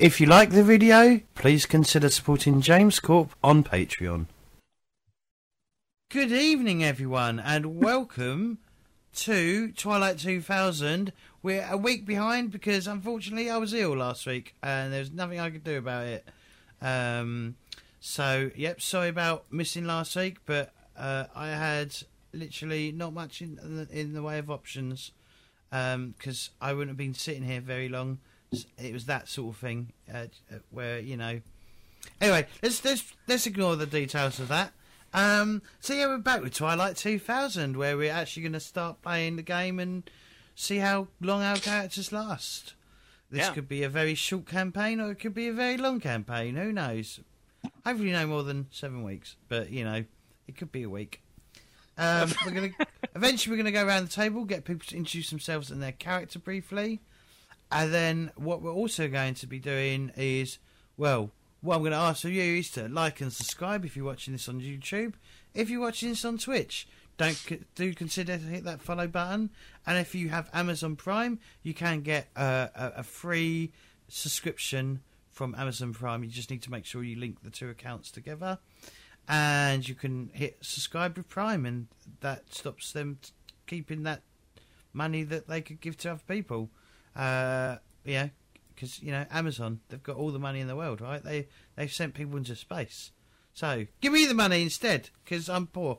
If you like the video, please consider supporting James Corp on Patreon. Good evening, everyone, and welcome to Twilight 2000. We're a week behind because unfortunately I was ill last week and there's nothing I could do about it. Um, so, yep, sorry about missing last week, but uh, I had literally not much in the, in the way of options because I wouldn't have been sitting here very long. It was that sort of thing uh, where you know. Anyway, let's let's let's ignore the details of that. Um, so yeah, we're back with Twilight 2000, where we're actually going to start playing the game and see how long our characters last. This Yeah. could be a very short campaign, or it could be a very long campaign. Who knows? Hopefully, no more than seven weeks, but you know, it could be a week. Um, we're gonna eventually we're gonna go around the table, get people to introduce themselves and their character briefly, and then what we're also going to be doing is, well, what I'm going to ask of you is to like and subscribe if you're watching this on YouTube. If you're watching this on Twitch, don't do consider to hit that follow button. And if you have Amazon Prime, you can get uh, a, a free subscription from Amazon Prime. You just need to make sure you link the two accounts together, and you can hit subscribe with Prime, and that stops them keeping that money that they could give to other people. Uh, yeah, because you know Amazon, they've got all the money in the world, right? They they've sent people into space. So give me the money instead, because I'm poor.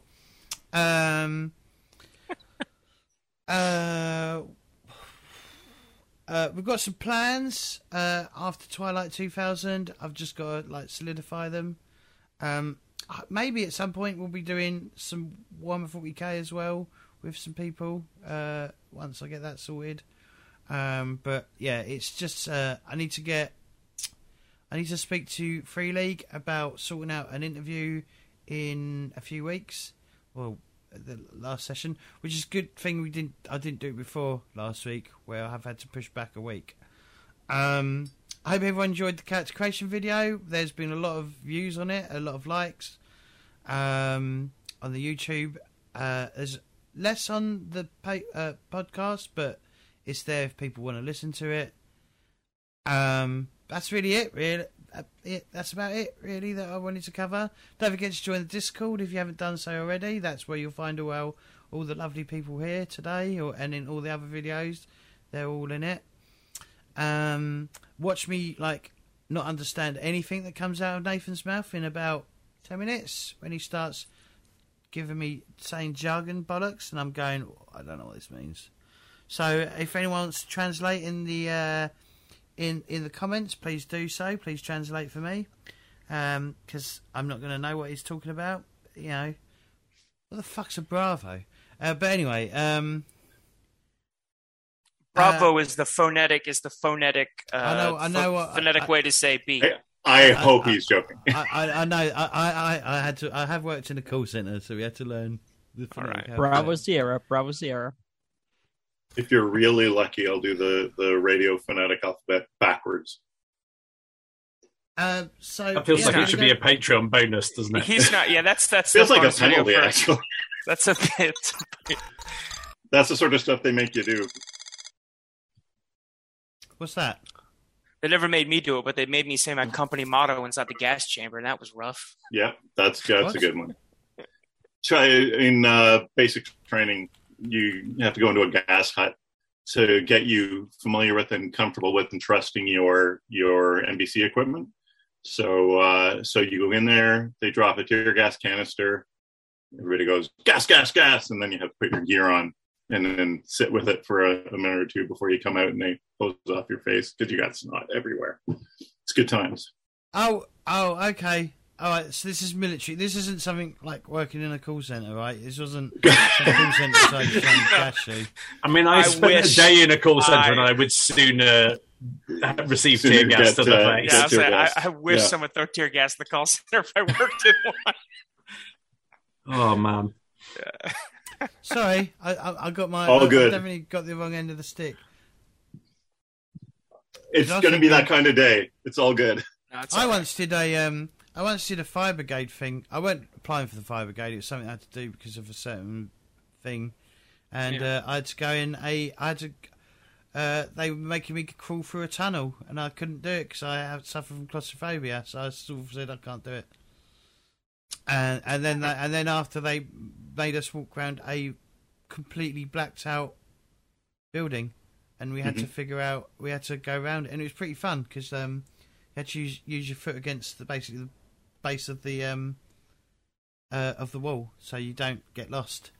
Um. uh. Uh, we've got some plans uh, after Twilight 2000. I've just got to like solidify them. Um, maybe at some point we'll be doing some Warhammer 40k as well with some people uh, once I get that sorted. Um, but yeah, it's just uh, I need to get I need to speak to Free League about sorting out an interview in a few weeks. Well, the last session, which is a good thing we didn't I didn't do it before last week, where I have had to push back a week. Um, I hope everyone enjoyed the character creation video. There's been a lot of views on it, a lot of likes um, on the YouTube. Uh, there's less on the pa- uh, podcast, but it's there if people want to listen to it. Um, that's really it. Really, that's about it. Really, that I wanted to cover. Don't forget to join the Discord if you haven't done so already. That's where you'll find all all the lovely people here today, or and in all the other videos. They're all in it. Um, watch me like not understand anything that comes out of Nathan's mouth in about ten minutes when he starts giving me saying jargon bollocks, and I'm going, I don't know what this means. So if anyone wants to translate in the uh, in in the comments, please do so. Please translate for me, because I'm not going to know what he's talking about. You know, what the fuck's a Bravo? Uh, but anyway, um, Bravo is the phonetic is the phonetic. Uh, I know- I know pho- what- phonetic I- way to say B. I, I hope I- he's joking. I, I, I know I, I, I- I had to I have worked in a call center, so we had to learn the All right. phonetic alphabet. Bravo Sierra, Bravo Sierra. If you're really lucky, I'll do the, the radio phonetic alphabet backwards. Uh, so That feels yeah, like it should gonna- be a Patreon bonus, doesn't it? He's not. Yeah, that's that's Feels like a bonus penalty, for- actually. That's a bit. That's the sort of stuff they make you do. What's that? They never made me do it, but they made me say my company motto inside the gas chamber, and that was rough. Yeah, that's that's What? a good one. Try in uh, basic training, you have to go into a gas hut to get you familiar with and comfortable with and trusting your your NBC equipment. So uh, so you go in there, they drop a tear gas canister, everybody goes gas, gas, gas, and then you have to put your gear on and then sit with it for a, a minute or two before you come out and they hose off your face because you got snot everywhere. It's good times. Oh, oh, okay. All right. So this is military. This isn't something like working in a call center, right? This wasn't call center side cash. I mean, I, I spent wish a day in a call center I- and I would sooner receive Sooner tear gas get, to the uh, face. Yeah, I, Get was tear like, I. I wish Yeah. someone throw tear gas in the call center if I worked in one. Oh, man. Sorry, I, I, I got my. All I, I good. definitely got the wrong end of the stick. It's It's going to be also that kind of day. It's all good. No, it's I all right. once did a um. I once did a fire brigade thing. I weren't applying for the fire brigade. It was something I had to do because of a certain thing, and Yeah. uh, I had to go in a. I had to. uh, they were making me crawl through a tunnel, and I couldn't do it because I have suffered from claustrophobia. So I sort of said I can't do it. And and then they, and then after they made us walk around a completely blacked out building, and we had to figure out we had to go around, it, and it was pretty fun because um, you had to use, use your foot against the basically the base of the um uh, of the wall, so you don't get lost.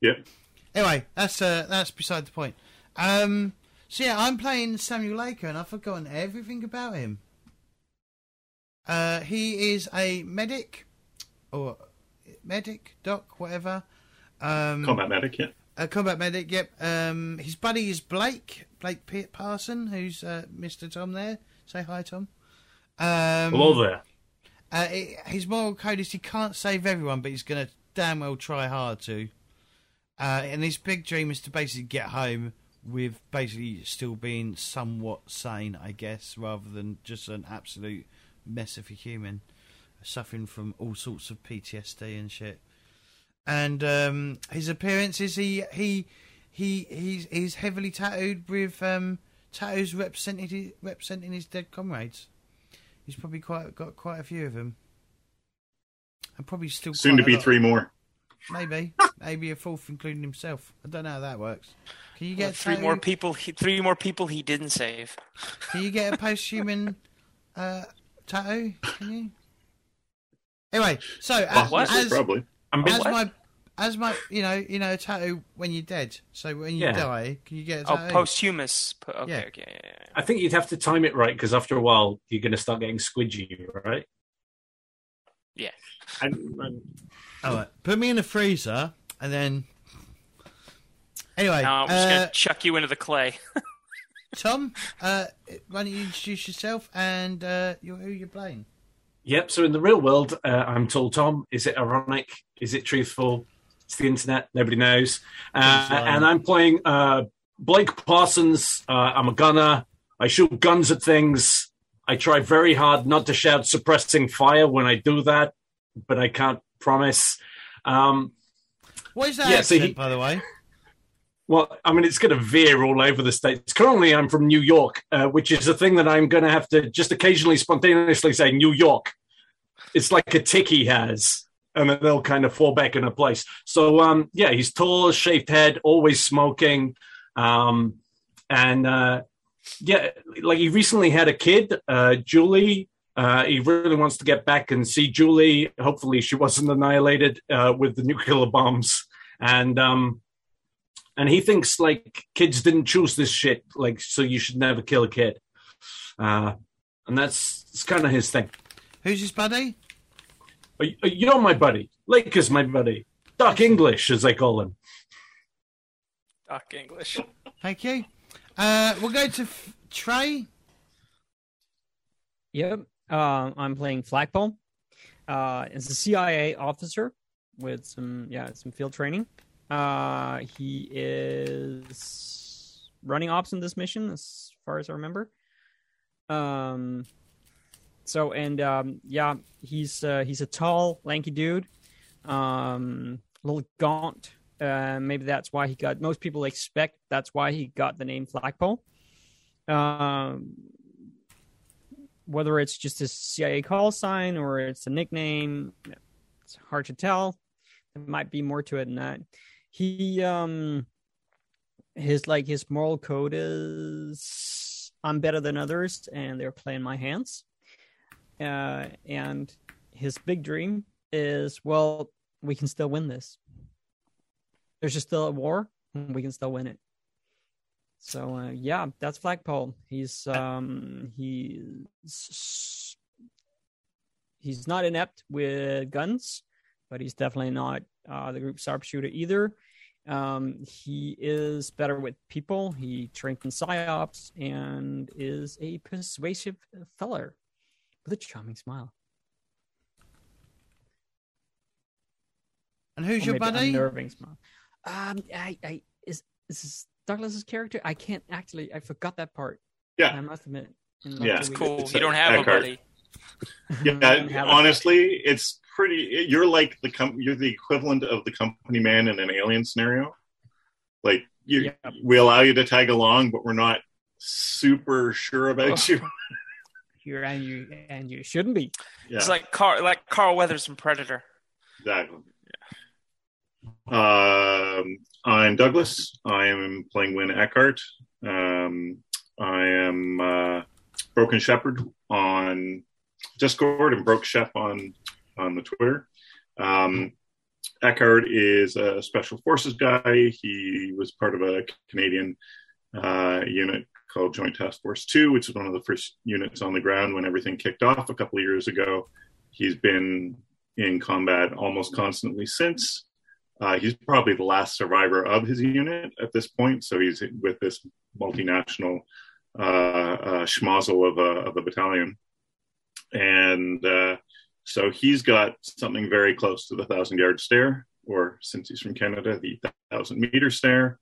Yep. Anyway, that's uh, that's beside the point. Um, so yeah, I'm playing Samuel Laker, and I've forgotten everything about him. Uh, he is a medic, or medic, doc, whatever. Um, Combat medic, yeah. a combat medic. Yep. Um, his buddy is Blake, Blake Parson, who's uh, Mr. Tom there. Say hi, Tom. Um, Hello there. Uh, it, his moral code is he can't save everyone, but he's going to damn well try hard to. Uh, and his big dream is to basically get home with basically still being somewhat sane, I guess, rather than just an absolute mess of a human, suffering from all sorts of PTSD and shit. And um, his appearance is he he he he's he's heavily tattooed with um, tattoos representing representing his dead comrades. He's probably quite got quite a few of them, and probably still Soon to be lot- three more. Maybe, maybe a fourth, including himself. I don't know how that works. Can you get three more people. He, three more people he didn't save. Can you get a post-human uh, tattoo? Can you? Anyway, so as, what? as, Probably. I'm as What? my as my you know you know a tattoo when you're dead. So when you Yeah. die, can you get a Oh, posthumous. Po- Okay, Yeah. okay. yeah, yeah, yeah. I think you'd have to time it right because after a while you're going to start getting squidgy, right? Yeah. And, and All right, put me in the freezer, and then. Anyway, Now I'm just uh, gonna chuck you into the clay. Tom, uh, why don't you introduce yourself and uh, you who you're playing? Yep. So in the real world, uh, I'm told Tom. Is it ironic? Is it truthful? It's the internet. Nobody knows. Uh, and I'm playing uh, Blake Parsons. Uh, I'm a gunner. I shoot guns at things. I try very hard not to shout suppressing fire when I do that, but I can't promise. Um, What is that Yeah, so he- by the way? Well, I mean, it's going to veer all over the states. Currently, I'm from New York, uh, which is a thing that I'm going to have to just occasionally spontaneously say New York. It's like a tick he has, and then they'll kind of fall back into place. So, um, yeah, he's tall, shaved head, always smoking, um, and uh, yeah, like he recently had a kid, uh, Julie. Uh, he really wants to get back and see Julie. Hopefully, she wasn't annihilated uh, with the nuclear bombs, and um, and he thinks like kids didn't choose this shit like so you should never kill a kid uh and that's it's kind of his thing Who's his buddy? You're my buddy lake is my buddy doc english as they call him Doc English. Thank you. Uh, we'll go to F- Trey. Yep. Uh, I'm playing Flagpole. Uh, as a CIA officer with some yeah some field training. Uh, he is running ops in this mission, as far as I remember. Um. So and um, yeah, he's uh, he's a tall, lanky dude, um, a little gaunt. Uh, maybe that's why he got. Most people expect that's why he got the name Flagpole. Um, whether it's just a CIA call sign or it's a nickname, it's hard to tell. There might be more to it than that. He um his like his moral code is I'm better than others and they're playing my hands. Uh and his big dream is well, we can still win this. There's just still a war and we can still win it. So uh, yeah, that's Flagpole. He's um he's he's not inept with guns, but he's definitely not uh, the group sharpshooter either. Um, he is better with people. He trained in psyops and is a persuasive feller with a charming smile. And who's Or your maybe buddy? Unnerving smile. Um, I, I is is this Douglas's character? I can't actually. I forgot that part. Yeah, I must admit. Yeah. It's. Cool. It's You don't have a Eckhart. buddy. Yeah, don't a- honestly, it's pretty. You're like the com- you're the equivalent of the company man in an alien scenario. Like you, Yeah. we allow you to tag along, but we're not super sure about you. Here and you and you shouldn't be. Yeah, It's like Carl, like Carl Weathers from Predator. exactly. Um, I'm Douglas. I am playing Win Eckhart. Um, I am uh, Broken Shepherd on Discord and Broke Shep on on the Twitter. Um, Eckhart is a special forces guy. He was part of a Canadian uh, unit called Joint Task Force 2, which was one of the first units on the ground when everything kicked off a couple of years ago. He's been in combat almost constantly since. Uh, he's probably the last survivor of his unit at this point, so he's with this multinational uh, uh, schmozzle of a, of a battalion. And uh, so he's got something very close to the thousand yard stare, or since he's from Canada, the thousand meter stare.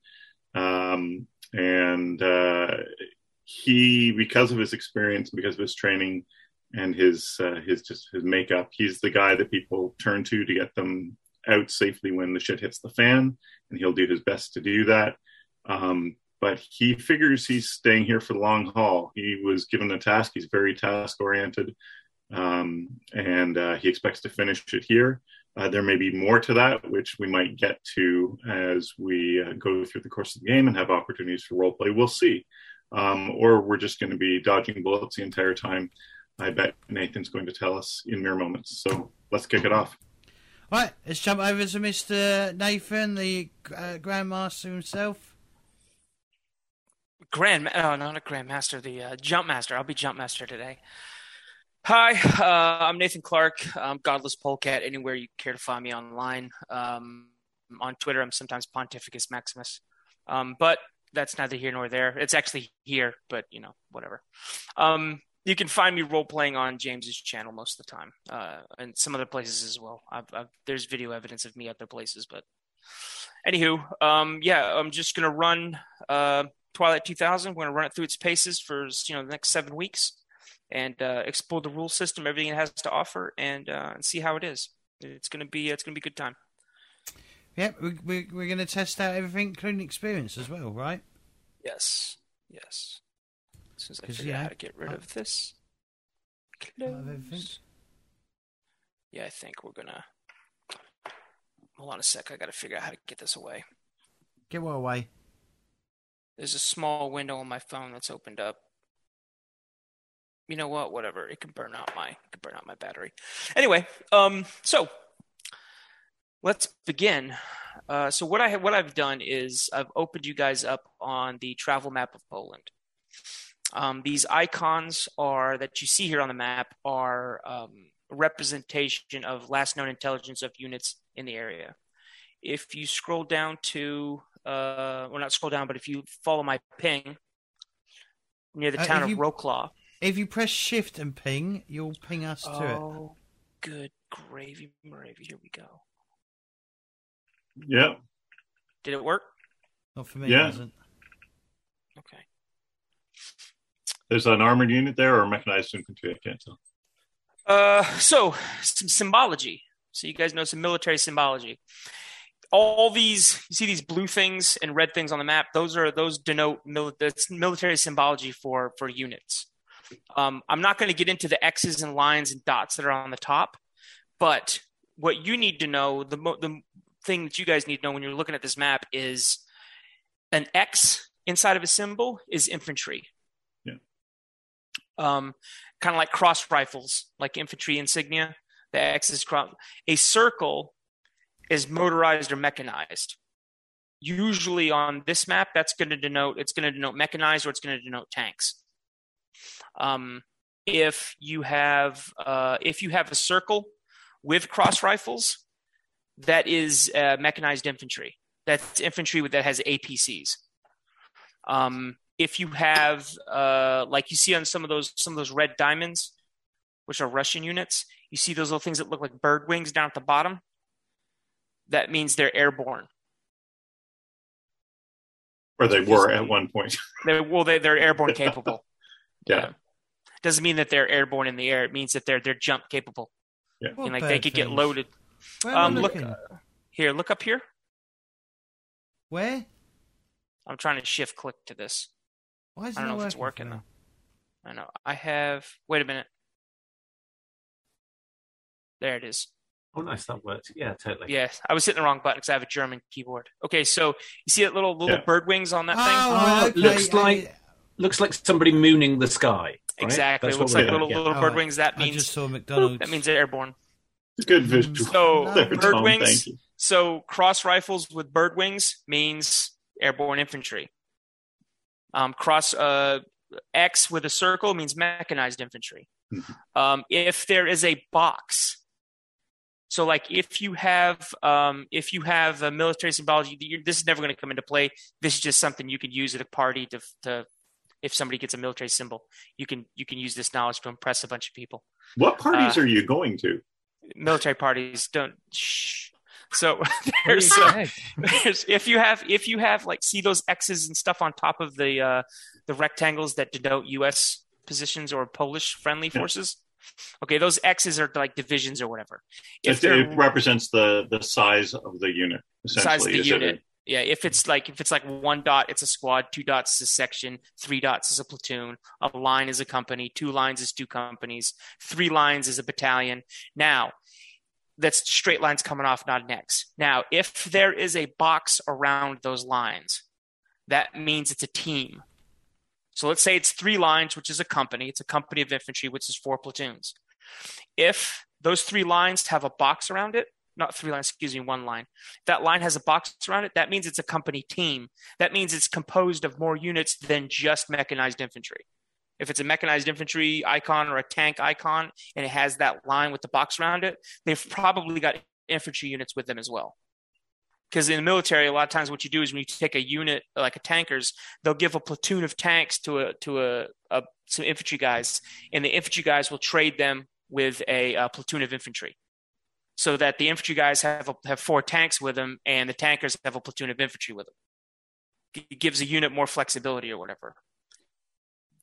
Um, and uh, he, because of his experience, because of his training, and his uh, his just his makeup, he's the guy that people turn to to get them out safely when the shit hits the fan, and he'll do his best to do that. Um, but he figures he's staying here for the long haul. He was given a task; he's very task oriented, um, and uh, he expects to finish it here. Uh, there may be more to that, which we might get to as we uh, go through the course of the game and have opportunities for role play. We'll see. Um, or we're just going to be dodging bullets the entire time. I bet Nathan's going to tell us in mere moments. So let's kick it off. Right, let's jump over to Mr. Nathan, the uh, Grandmaster himself. Grand, oh, not a Grandmaster, the uh, Jump Master. I'll be Jump Master today. Hi, uh, I'm Nathan Clark. I'm Godless Polecat. Anywhere you care to find me online. Um, on Twitter, I'm sometimes Pontificus Maximus. Um, but that's neither here nor there. It's actually here, but you know, whatever. Um, you can find me role playing on James's channel most of the time, uh, and some other places as well. I've, I've, there's video evidence of me other places, but anywho, um, yeah, I'm just gonna run uh, Twilight 2000. We're gonna run it through its paces for you know the next seven weeks, and uh, explore the rule system, everything it has to offer, and uh, and see how it is. It's gonna be it's gonna be a good time. Yep, we, we, we're going to test out everything, including experience as well, right? Yes, yes. As soon as I figure out yeah, how to get rid I- of this. Close. Yeah, I think we're gonna. Hold on a sec. I gotta figure out how to get this away. Get what away. There's a small window on my phone that's opened up. You know what? Whatever. It can burn out my it can burn out my battery. Anyway, um, so let's begin. Uh, so what I have, what I've done is I've opened you guys up on the travel map of Poland. Um, these icons are that you see here on the map are um, representation of last known intelligence of units in the area. If you scroll down to, uh, well, not scroll down, but if you follow my ping near the Uh, town of you- Wrocław. If you press shift and ping, you'll ping us to it. Oh, good gravy, gravy. Here we go. Yeah. Did it work? Not for me, Yeah. it doesn't. Okay. There's an armored unit there or a mechanized infantry. I can't tell. Uh, so some symbology. So you guys know some military symbology. All these, you see these blue things and red things on the map. Those are those denote mil- military symbology for for units. Um, I'm not going to get into the X's and lines and dots that are on the top, but what you need to know, the mo- the thing that you guys need to know when you're looking at this map is an X inside of a symbol is infantry. Yeah. Um, kind of like cross rifles, like infantry insignia. The X is cross. A circle is motorized or mechanized. Usually on this map, that's going to denote it's going to denote mechanized or it's going to denote tanks. Um, if you have uh, if you have a circle with cross rifles, that is uh, mechanized infantry. That's infantry that has APCs. Um, if you have uh, like you see on some of those some of those red diamonds, which are Russian units, you see those little things that look like bird wings down at the bottom. That means they're airborne. Or they were at one point. They well, they they're airborne capable. Yeah. Doesn't mean that they're airborne in the air. It means that they're they're jump capable. What and like they bad could get loaded. Where am Um, look- looking? Here, look up here. Where? I'm trying to shift click to this. Why is it I don't not know if it's working? working, for I know. I have. Wait a minute. There it is. Oh, nice. That worked. Yeah, totally. Yes, I was hitting the wrong button because I have a German keyboard. Okay, so you see that little little Yeah. bird wings on that Oh, thing? Oh, okay. looks I- like- Looks like somebody mooning the sky. right? Exactly. That's It what looks like doing, little yeah. little bird wings. That I means just saw McDonald's. that means they're airborne. Good visual. So there, bird Tom, wings. So cross rifles with bird wings means airborne infantry. Um, cross uh, X with a circle means mechanized infantry. Mhm. Um, if there is a box, so like if you have um, if you have a military symbology, this is never going to come into play. This is just something you could use at a party to to if somebody gets a military symbol, you can you can use this knowledge to impress a bunch of people What parties Uh, are you going to? military parties don't shh. so What do you there's, uh, there's if you have if you have like see those x's and stuff on top of the uh the rectangles that denote us positions or polish friendly Yeah. forces okay those x's are like divisions or whatever if It, it represents the the size of the unit. Essentially, size of the Is it- unit yeah if it's like if it's like one dot it's a squad two dots is a section three dots is a platoon a line is a company two lines is two companies three lines is a battalion. Now that's straight lines coming off not x now if there is a box around those lines that means it's a team. So let's say it's three lines which is a company. It's a company of infantry which is four platoons. If those three lines have a box around it not three lines excuse me one line that line has a box around it, that means it's a company team. That means it's composed of more units than just mechanized infantry. If it's a mechanized infantry icon or a tank icon and it has that line with the box around it, they've probably got infantry units with them as well. Because in the military, a lot of times what you do is when you take a unit like a tankers, they'll give a platoon of tanks to a to a, a some infantry guys, and the infantry guys will trade them with a, a platoon of infantry so that the infantry guys have a, have four tanks with them and the tankers have a platoon of infantry with them. It gives a unit more flexibility or whatever.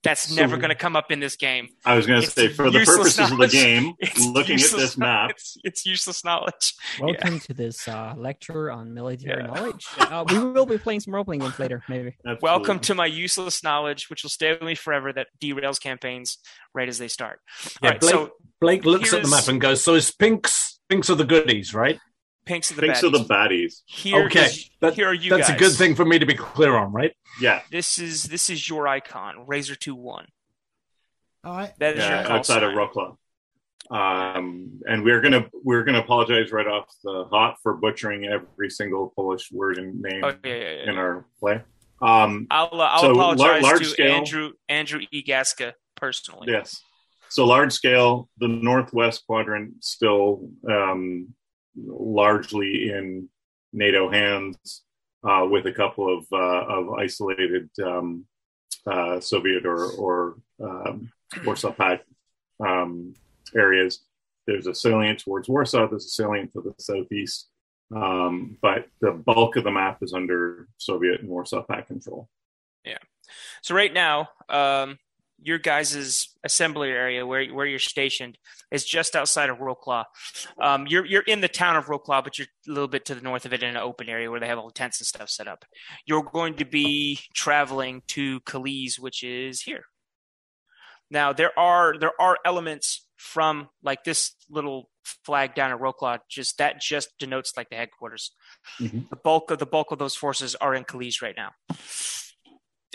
That's So- never going to come up in this game. I was going to say, for the useless purposes of the game, It's looking at this map, It's, it's useless knowledge. Welcome to this uh, lecture on military Yeah. knowledge. Uh, we will be playing some role playing games later, maybe. Welcome to my useless knowledge, which will stay with me forever. That derails campaigns right as they start. Yeah, All right, Blake, so Blake looks at the map and goes, "So it's pinks. Pinks are the goodies, right? pinks of the Thanks baddies. to the baddies. Here okay, is- that- here are you That's guys. a good thing for me to be clear on, right? Yeah, This is this is your icon, Razor Two One. All right. That is yeah, your call outside of sign. Rokla. Um, and we're gonna we're gonna apologize right off the hot for butchering every single Polish word and name Oh yeah, yeah, yeah. in our play. Um, I'll uh, I'll So, lar- apologize large to scale- Andrew Andrew E. Gaska personally. yes. So large scale, the northwest quadrant still um, largely in NATO hands, uh, with a couple of uh, of isolated um, uh, Soviet or or um, Warsaw Pact um, areas. There's a salient towards Warsaw. There's a salient to the southeast, um, but the bulk of the map is under Soviet and Warsaw Pact control. Yeah. So right now, um, your guys' assembly area where where you're stationed is just outside of Wrocław. Um, you're you're in the town of Wrocław, but you're a little bit to the north of it in an open area where they have all the tents and stuff set up. You're going to be traveling to Kalisz, which is here. Now there are there are elements from like this little flag down at Wrocław. Just that just denotes like the headquarters. Mhm. The bulk of the bulk of those forces are in Kalisz right now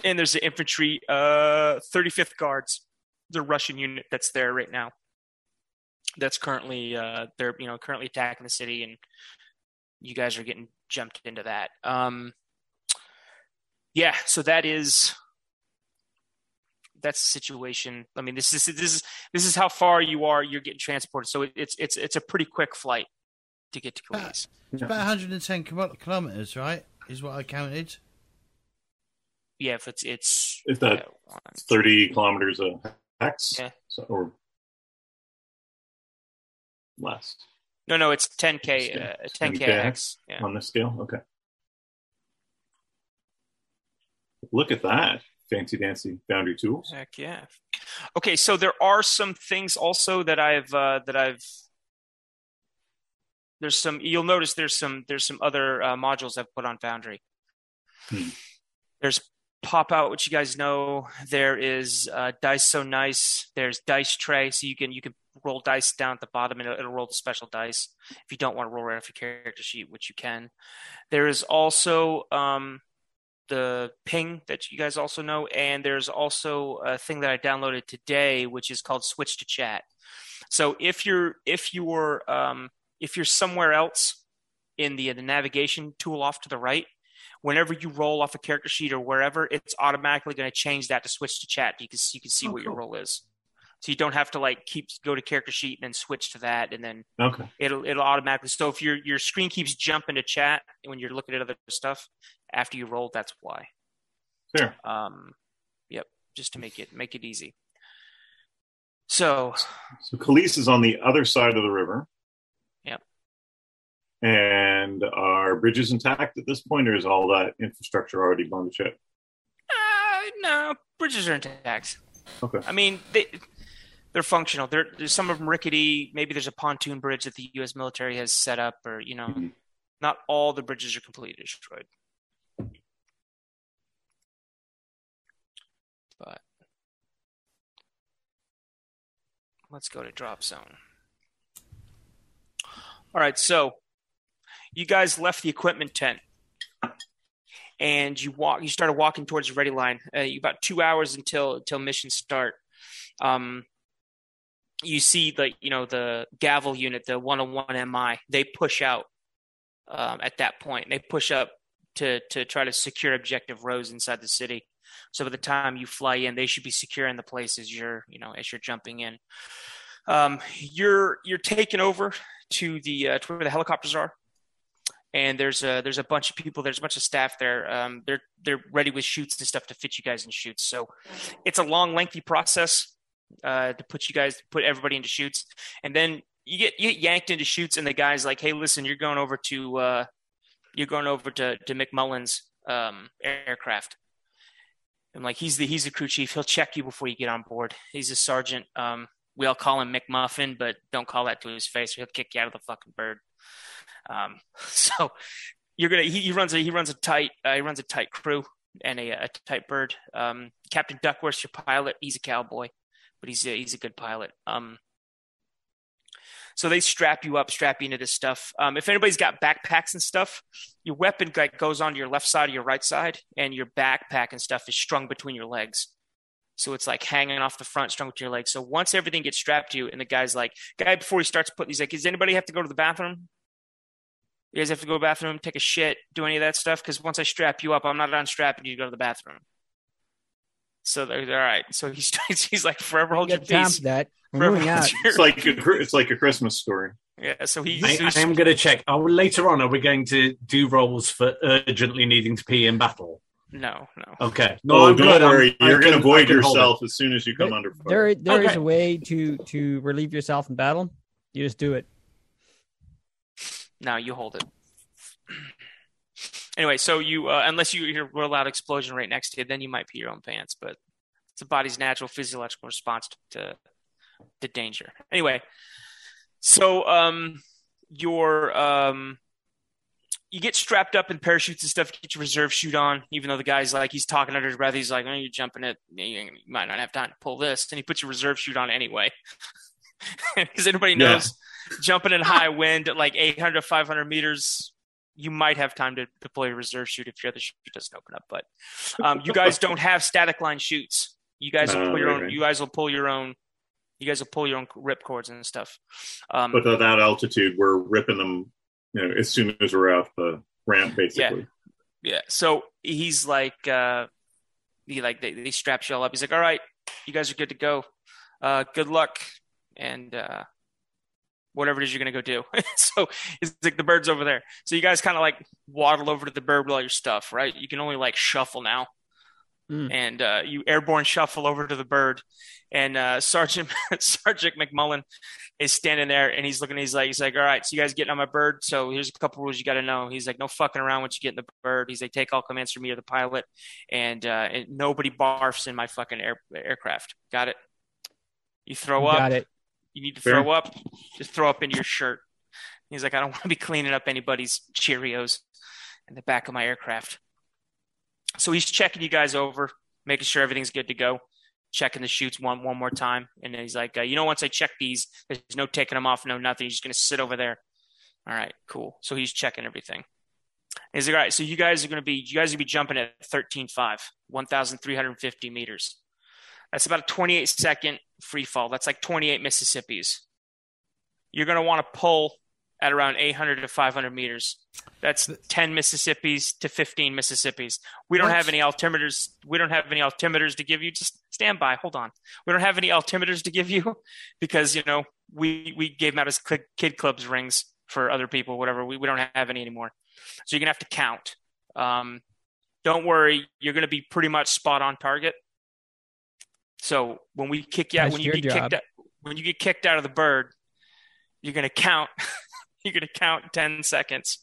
and there's the infantry uh 35th guards the russian unit that's there right now that's currently uh they're you know currently attacking the city and you guys are getting jumped into that um yeah so that is that's the situation i mean this is this is this is how far you are you're getting transported so it, it's it's it's a pretty quick flight to get to Kalisz. It's about 110 kilometers, right? Is what I counted. Yeah if it's it's Is that yeah, 30 kilometers a hex, Yeah. so, or less no no it's 10k uh, 10k 10K. X. yeah on this scale. Okay. Look at that fancy dancy boundary tools. Heck yeah. Okay, so there are some things also that I've uh, that I've there's some you'll notice there's some there's some other uh, modules I've put on Foundry. Hmm. There's pop out, which you guys know. There is uh, dice so nice. There's dice tray, so you can you can roll dice down at the bottom and it'll, it'll roll the special dice if you don't want to roll right off your character sheet, which you can. There is also um, the ping that you guys also know, and there's also a thing that I downloaded today, which is called Switch to Chat. So if you're if you're um, if you're somewhere else in the the navigation tool off to the right, whenever you roll off a character sheet or wherever, it's automatically going to change that to switch to chat. You can you can see Oh, what your cool. role is. So you don't have to like keep go to character sheet and then switch to that, and then Okay. it'll it'll automatically. So if your your screen keeps jumping to chat when you're looking at other stuff after you roll, that's why. Fair. Um, yep, just to make it make it easy. So So Kalisz is on the other side of the river. And are bridges intact at this point, or is all that infrastructure already blown to shit? Uh, no, bridges are intact. Okay. I mean, they they're functional. There, there's some of them rickety. Maybe there's a pontoon bridge that the U.S. military has set up, or you know, Mhm. not all the bridges are completely destroyed. But let's go to drop zone. All right, so you guys left the equipment tent and you walk you started walking towards the ready line uh, about two hours until until mission start. Um you see the you know the gavel unit the 101 mi they push out um, at that point. They push up to to try to secure objective rows inside the city. So by the time you fly in they should be secure in the place as you're you know as you're jumping in. Um you're you're taken over to the uh, to where the helicopters are and there's a there's a bunch of people there's a bunch of staff there um, they're they're ready with chutes and stuff to fit you guys in chutes. So it's a long lengthy process uh, to put you guys put everybody into chutes. And then you get you get yanked into chutes and the guy's like hey listen you're going over to uh, you're going over to to McMullen's um, aircraft. And like he's the he's the crew chief. He'll check you before you get on board. He's a sergeant. Um, we all call him McMuffin but don't call that to his face he'll kick you out of the fucking bird um, so you're gonna he, he runs a he runs a tight uh, he runs a tight crew and a, a tight bird. Um, Captain Duckworth's your pilot. He's a cowboy, but he's a, he's a good pilot. Um, so they strap you up, strap you into this stuff. Um, if anybody's got backpacks and stuff, your weapon like goes on your left side or your right side, and your backpack and stuff is strung between your legs. So it's like hanging off the front, strung between your legs. So once everything gets strapped to you, and the guy's like, guy before he starts putting, he's like, "Does anybody have to go to the bathroom? You guys have to go to the bathroom, take a shit, do any of that stuff? Because once I strap you up, I'm not unstrapping you to go to the bathroom." So they're, they're all right. So he's he's like, "Forever hold your Get time peace." that. Forever moving hold your- It's like a, it's like a Christmas story. yeah. So he, I, I am going to check. Are we, later on, are we going to do roles for urgently needing to pee in battle? no, no. Okay. No, oh, I'm don't good. I'm- worry. You're going to can- void can hold it. yourself as soon as you come under fire. There, there is Okay. a way to to relieve yourself in battle. You just do it. No, you hold it. Anyway, so you uh, unless you hear a loud explosion right next to you, then you might pee your own pants. But it's the body's natural physiological response to to danger. Anyway, so um, your um, you get strapped up in parachutes and stuff. Get your reserve chute on, even though the guy's like he's talking under his breath. He's like, "Oh, you're jumping it. You might not have time to pull this," and he puts your reserve chute on anyway. Because anybody knows, jumping in high wind at like 800 500 meters, you might have time to deploy a reserve chute if your other chute doesn't open up. But um, you guys don't have static line chutes. You guys will pull your own. You guys will pull your own. You guys will pull your own rip cords and stuff. Um, But at that altitude, we're ripping them. You know, as soon as we're off the ramp, basically. Yeah. yeah. So he's like, uh, he like they, they strap you all up. He's like, all right, you guys are good to go. Uh, good luck, and uh, whatever it is you're gonna go do. so it's like the bird's over there. So you guys kind of like waddle over to the bird with all your stuff, right? You can only like shuffle now. Mm. And uh, you airborne shuffle over to the bird, and uh, Sergeant Sergeant McMullen is standing there, and he's looking. He's like, he's like, all right, so you guys getting on my bird? So here's a couple rules you got to know. He's like, no fucking around once you get in the bird. He's like, take all commands from me or the pilot, and, uh, and nobody barfs in my fucking air, aircraft. Got it? You throw up. Got it. You need to Fair. throw up. Just throw up into your shirt. He's like, I don't want to be cleaning up anybody's Cheerios in the back of my aircraft. So he's checking you guys over, making sure everything's good to go, checking the chutes one one more time, and then he's like, uh, you know, once I check these, there's no taking them off, no nothing. He's just gonna sit over there. All right, cool. So he's checking everything. He's like, all right, so you guys are gonna be you guys are gonna be jumping at 13.5, 1,350 meters. That's about a 28 second free fall. That's like 28 Mississippis. You're gonna want to pull at around 800 to 500 meters. That's 10 Mississippis to 15 Mississippis. We don't have any altimeters. We don't have any altimeters to give you. Just stand by. Hold on. We don't have any altimeters to give you because you know we we gave them out as kid kid clubs rings for other people. Whatever. We we don't have any anymore. So you're gonna have to count. Um, don't worry. You're gonna be pretty much spot on target. So when we kick you out, That's when you get job. kicked out, when you get kicked out of the bird, you're gonna count. you're gonna count 10 seconds.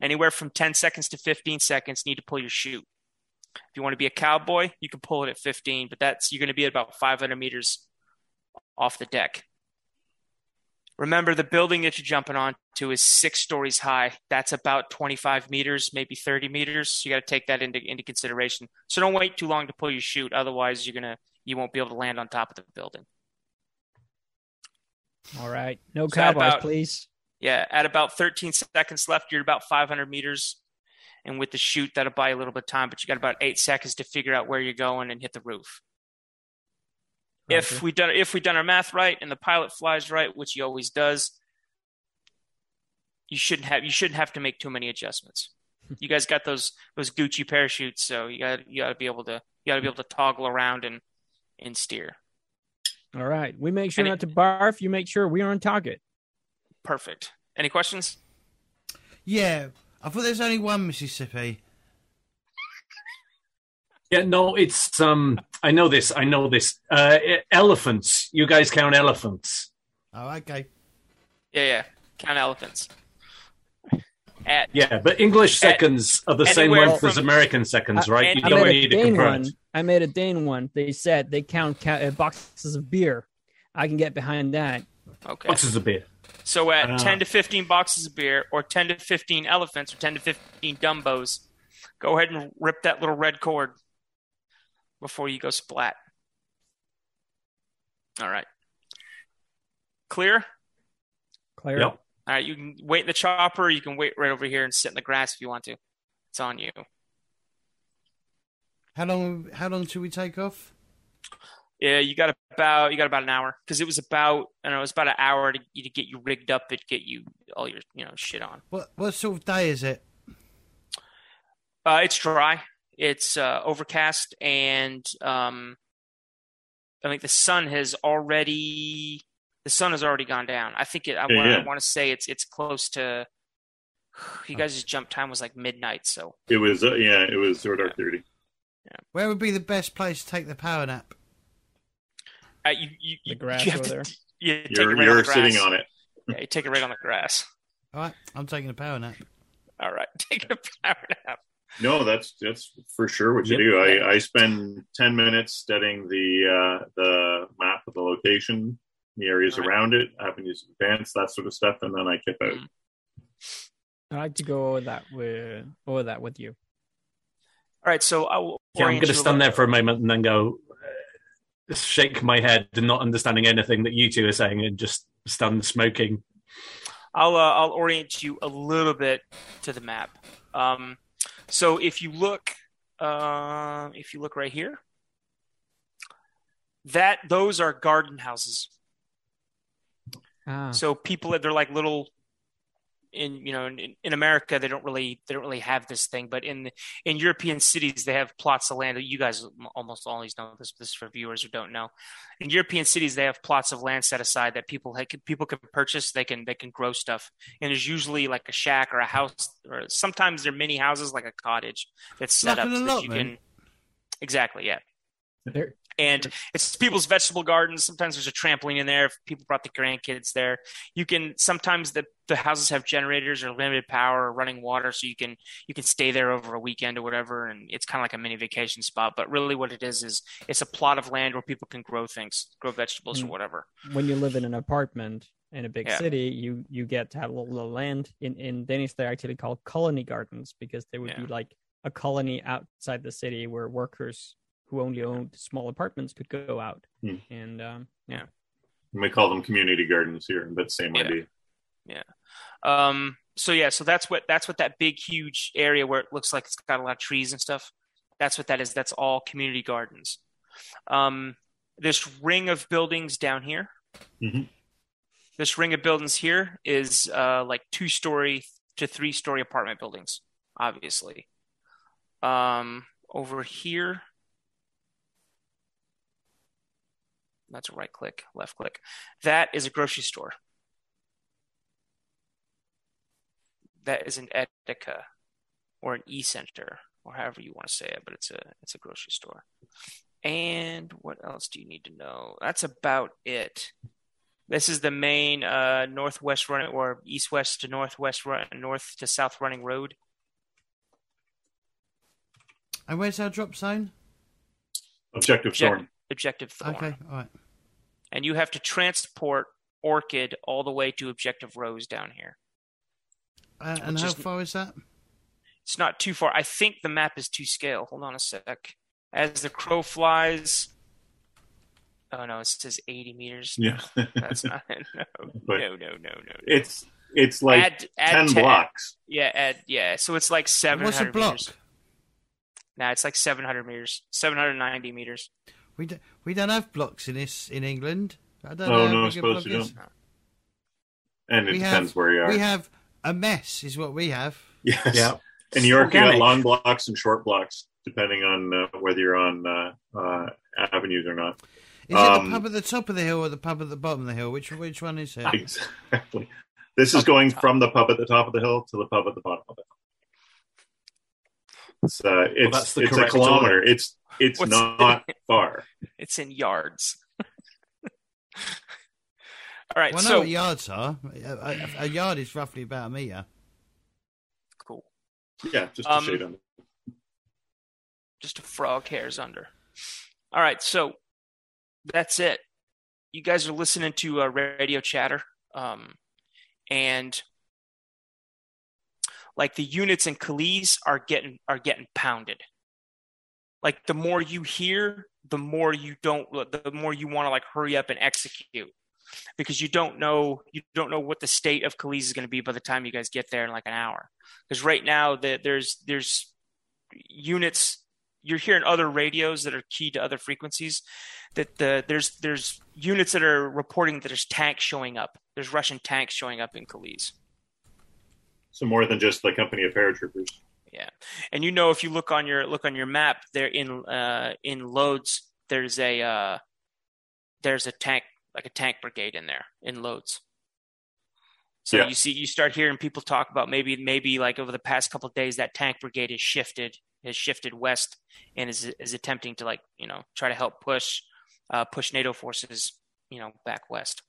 Anywhere from 10 seconds to 15 seconds, you need to pull your chute. If you want to be a cowboy, you can pull it at 15, but that's you're going to be at about 500 meters off the deck. Remember, the building that you're jumping onto is six stories high. That's about 25 meters, maybe 30 meters. So you got to take that into into consideration. So don't wait too long to pull your chute, otherwise you're gonna you won't be able to land on top of the building. All right. No So cowboys, about- please. Yeah, at about 13 seconds left, you're about 500 meters. And with the chute, that'll buy you a little bit of time, but you got about eight seconds to figure out where you're going and hit the roof. If Roger. we done if we done our math right and the pilot flies right, which he always does, you shouldn't have you shouldn't have to make too many adjustments. You guys got those those Gucci parachutes, so you got you got to be able to you got to be able to toggle around and and steer. All right. We make sure Any- not to barf. You make sure we are on target. Perfect. Any questions? Yeah, I thought there's only one Mississippi. Yeah, no, it's um. I know this. I know this. Uh, elephants. You guys count elephants. Oh, okay. Yeah, yeah. Count elephants. At Yeah, but English seconds are the same anywhere length as American seconds, right? You I I don't made need to Dane compare one. it. I made a Dane one. They said they count ca- uh, boxes of beer. I can get behind that. okay. Boxes of beer. So at Ah. 10 to 15 boxes of beer or 10 to 15 elephants or 10 to 15 Dumbos, go ahead and rip that little red cord before you go splat. All right. Clear? Clear. Yep. All right, you can wait in the chopper. or You can wait right over here and sit in the grass if you want to. It's on you. How long? How long till we take off? Yeah, you got about you got about an hour because it was about I know it was about an hour to, to get you rigged up and get you all your you know shit on. What what sort of day is it? Uh, it's dry. It's uh, overcast, and um, I think the sun has already the sun has already gone down. I think it. I, Yeah, want, yeah. I want to say it's it's close to. You guys' jump time was like midnight, so It was uh, yeah, it was zero dark thirty. Where would be the best place to take the power nap? uh, you you, The grass you over to, there. you you're, right you're the sitting on it. Yeah, you take it right on the grass. All right, I'm taking a power nap. All right, take a power nap. No, that's that's for sure what you Yep. do. I, I spend ten minutes studying the uh, the map of the location, the areas Right. around it, having use advance that sort of stuff, and then I kip out. Mm. I like to go over that with over that with you. All right, so I will. Yeah, I'm going to stand little- there for a moment and then go uh, shake my head and not understanding anything that you two are saying and just stand smoking. I'll uh, I'll orient you a little bit to the map. Um, so if you look, uh, if you look right here, that those are garden houses. Ah, So people they're like little. In you know in, in America they don't really they don't really have this thing, but in in European cities they have plots of land. That you guys almost always know this. This is for viewers who don't know. In European cities they have plots of land set aside that people ha- people can purchase. They can they can grow stuff, and there's usually like a shack or a house, or sometimes they're mini houses like a cottage that's set Like up an so that you can. Exactly, yeah there, and it's people's vegetable gardens. Sometimes there's a trampoline in there if people brought the grandkids there. You can sometimes the the houses have generators or limited power or running water, so you can you can stay there over a weekend or whatever, and it's kind of like a mini vacation spot. But really, what it is is it's a plot of land where people can grow things, grow vegetables or Mm. whatever. when you live in an apartment in a big Yeah. city, you you get to have a little, little land. In in Danish, they're actually called colony gardens because they would be like a colony outside the city where workers who only owned small apartments could go out. Hmm. And um, yeah, We call them community gardens here, but same Yeah. idea. Yeah. Um, so yeah, so that's what that's what that big huge area where it looks like it's got a lot of trees and stuff. That's what that is. That's all community gardens. Um, this ring of buildings down here. Mhm. This ring of buildings here is uh, like two story to three story apartment buildings, obviously. Um, over here, that's a right click, left click. That is a grocery store. that is an Edeka or an e-center or however you want to say it, but it's a it's a grocery store. And what else do you need to know? That's about it. This is the main uh, northwest running or east-west to northwest run, north to south running road. And where's our drop zone? Objective Object- Thorn. Objective Thorn. Okay, all right. And you have to transport Orchid all the way to Objective Rose down here. Uh, and Which how is- far is that? It's not too far. I think the map is to scale. Hold on a sec. As the crow flies. Oh no, it says 80 meters. Yeah. That's not it. No, no, no, no, no. it's it's like add, add 10 10 blocks. Yeah, add, yeah. So it's like 700 What's a block? meters. Nah, it's like 700 meters. 790 meters. We don't, we don't have blocks in this in England. I don't Oh, know. no, how I big suppose block you is. don't. And it We depends have- where you are. We have a mess, is what we have. yes. Yeah. In New York, you got long blocks and short blocks, depending on uh, whether you're on uh, uh, avenues or not. Is it Um, the pub at the top of the hill or the pub at the bottom of the hill? Which which one is it? Exactly. This is going from the pub at the top of the hill to the pub at the bottom of the hill. It's uh, it's, that's the it's a kilometer. order. It's it's What's- not far. It's in yards. All right, Well, I know what yards are. A, a, a yard is roughly about a metre. cool. Yeah, just a Um, shade under. just a frog hairs under. All right, so that's it. You guys are listening to uh, radio chatter, um, and like the units in Kalisz are getting are getting pounded. Like the more you hear, the more you don't, the more you want to like hurry up and execute, because you don't know you don't know what the state of Kalisz is going to be by the time you guys get there in like an hour. Because right now the, there's there's units you're hearing other radios that are key to other frequencies that the there's there's units that are reporting that there's tanks showing up there's russian tanks showing up in Kalisz. So more than just the company of paratroopers. Yeah and you know if you look on your look on your map there in uh in Łódź there's a uh there's a tank like a tank brigade in there in Łódź so Yeah. you see you start hearing people talk about maybe maybe like over the past couple of days that tank brigade has shifted has shifted west and is is attempting to like you know try to help push uh push nato forces you know back west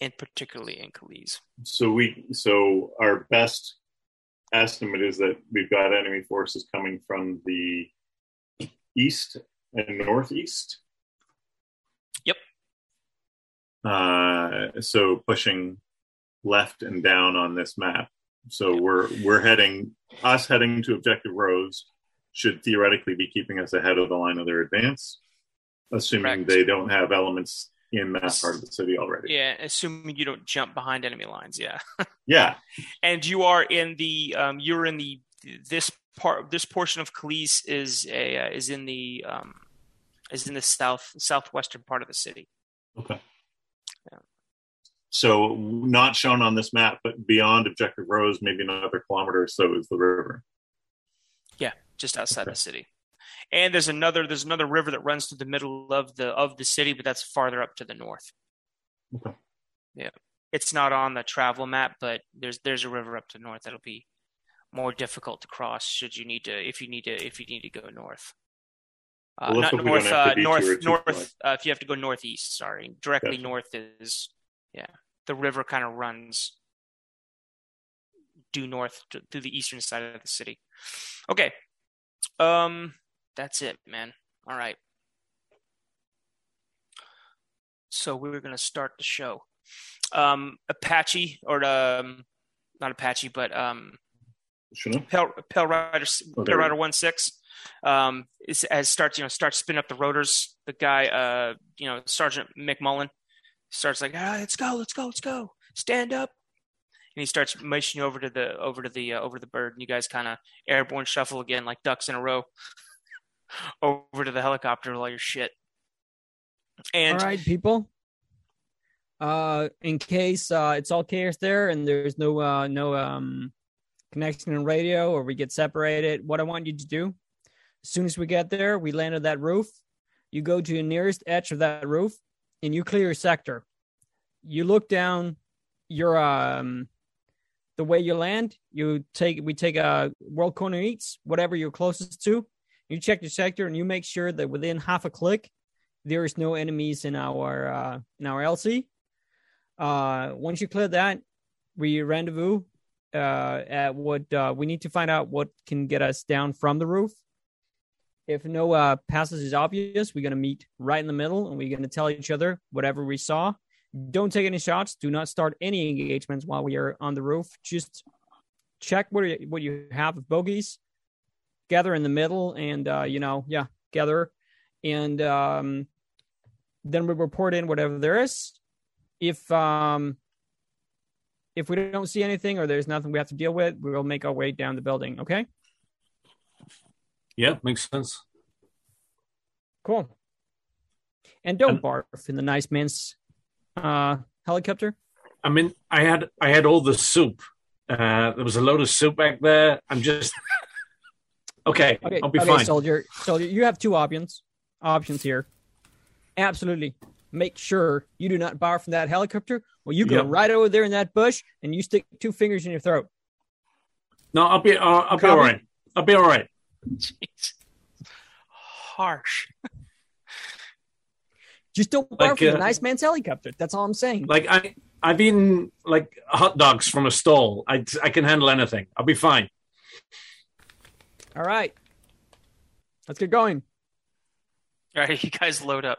and particularly in Kalisz. So we so our best estimate is that we've got enemy forces coming from the east and northeast. Yep. Uh, so pushing left and down on this map. So we're we're heading us heading to objective Rose should theoretically be keeping us ahead of the line of their advance, assuming Correct. they don't have elements in that part of the city already. Yeah, assuming you don't jump behind enemy lines. Yeah, Yeah. and you are in the um, you're in the this part this portion of Kalisz is a uh, is in the um, is in the south southwestern part of the city. Okay. Yeah. So not shown on this map, but beyond Objective Rose, maybe another kilometer or so is the river. Yeah, just outside Okay. the city. And there's another there's another river that runs through the middle of the of the city, but that's farther up to the north. Okay. Yeah, it's not on the travel map, but there's there's a river up to north that'll be more difficult to cross should you need to if you need to if you need to go north. Uh, Well, not hope we don't north, uh, north, north. Uh, if you have to go northeast, sorry, directly Gotcha. north is yeah. The river kind of runs due north to, through the eastern side of the city. Okay, um, that's it, man. All right. So we're gonna start the show. Um, Apache or um, not Apache, but um? Pale, Pale Rider, Oh, there Pale we Rider One Six, um, is, as starts you know starts spinning up the rotors. The guy, uh, you know, Sergeant McMullen, starts like, ah, let's go, let's go, let's go, stand up, and he starts motioning over to the over to the uh, over the bird, and you guys kind of airborne shuffle again like ducks in a row over to the helicopter with all your shit. And all right, people. Uh, in case uh, it's all chaos there and there's no uh, no um connection in radio or we get separated, what I want you to do, as soon as we get there, we land on that roof. You go to the nearest edge of that roof and you clear your sector. You look down your um the way you land. You take we take a world corner eats whatever you're closest to. You check your sector and you make sure that within half a click there is no enemies in our uh, in our LZ. Uh, once you clear that, we rendezvous uh, at what uh, we need to find out what can get us down from the roof. If no uh, is obvious, we're gonna meet right in the middle, and we're gonna tell each other whatever we saw. Don't take any shots. Do not start any engagements while we are on the roof. Just check what what you have of bogeys. Gather in the middle, and uh, you know, yeah, gather, and um, then we report in whatever there is. If um, if we don't see anything or there's nothing we have to deal with, we will make our way down the building. Okay, Yeah, makes sense. cool. And don't Um, barf in the nice man's uh, helicopter. I mean, I had I had all the soup. Uh, there was a load of soup back there. I'm just okay. Okay, I'll be okay, fine. soldier. Soldier, you have two options. Options here. Absolutely. Make sure you do not barf from that helicopter, Well, you go Yep. right over there in that bush and you stick two fingers in your throat. No, I'll be. Uh, I'll be all right. I'll be all right. Jeez. harsh. Just don't barf Like, from the uh, nice man's helicopter. That's all I'm saying. Like I, I've eaten like hot dogs from a stall. I I can handle anything. I'll be fine. All right. Let's get going. All right, you guys load up.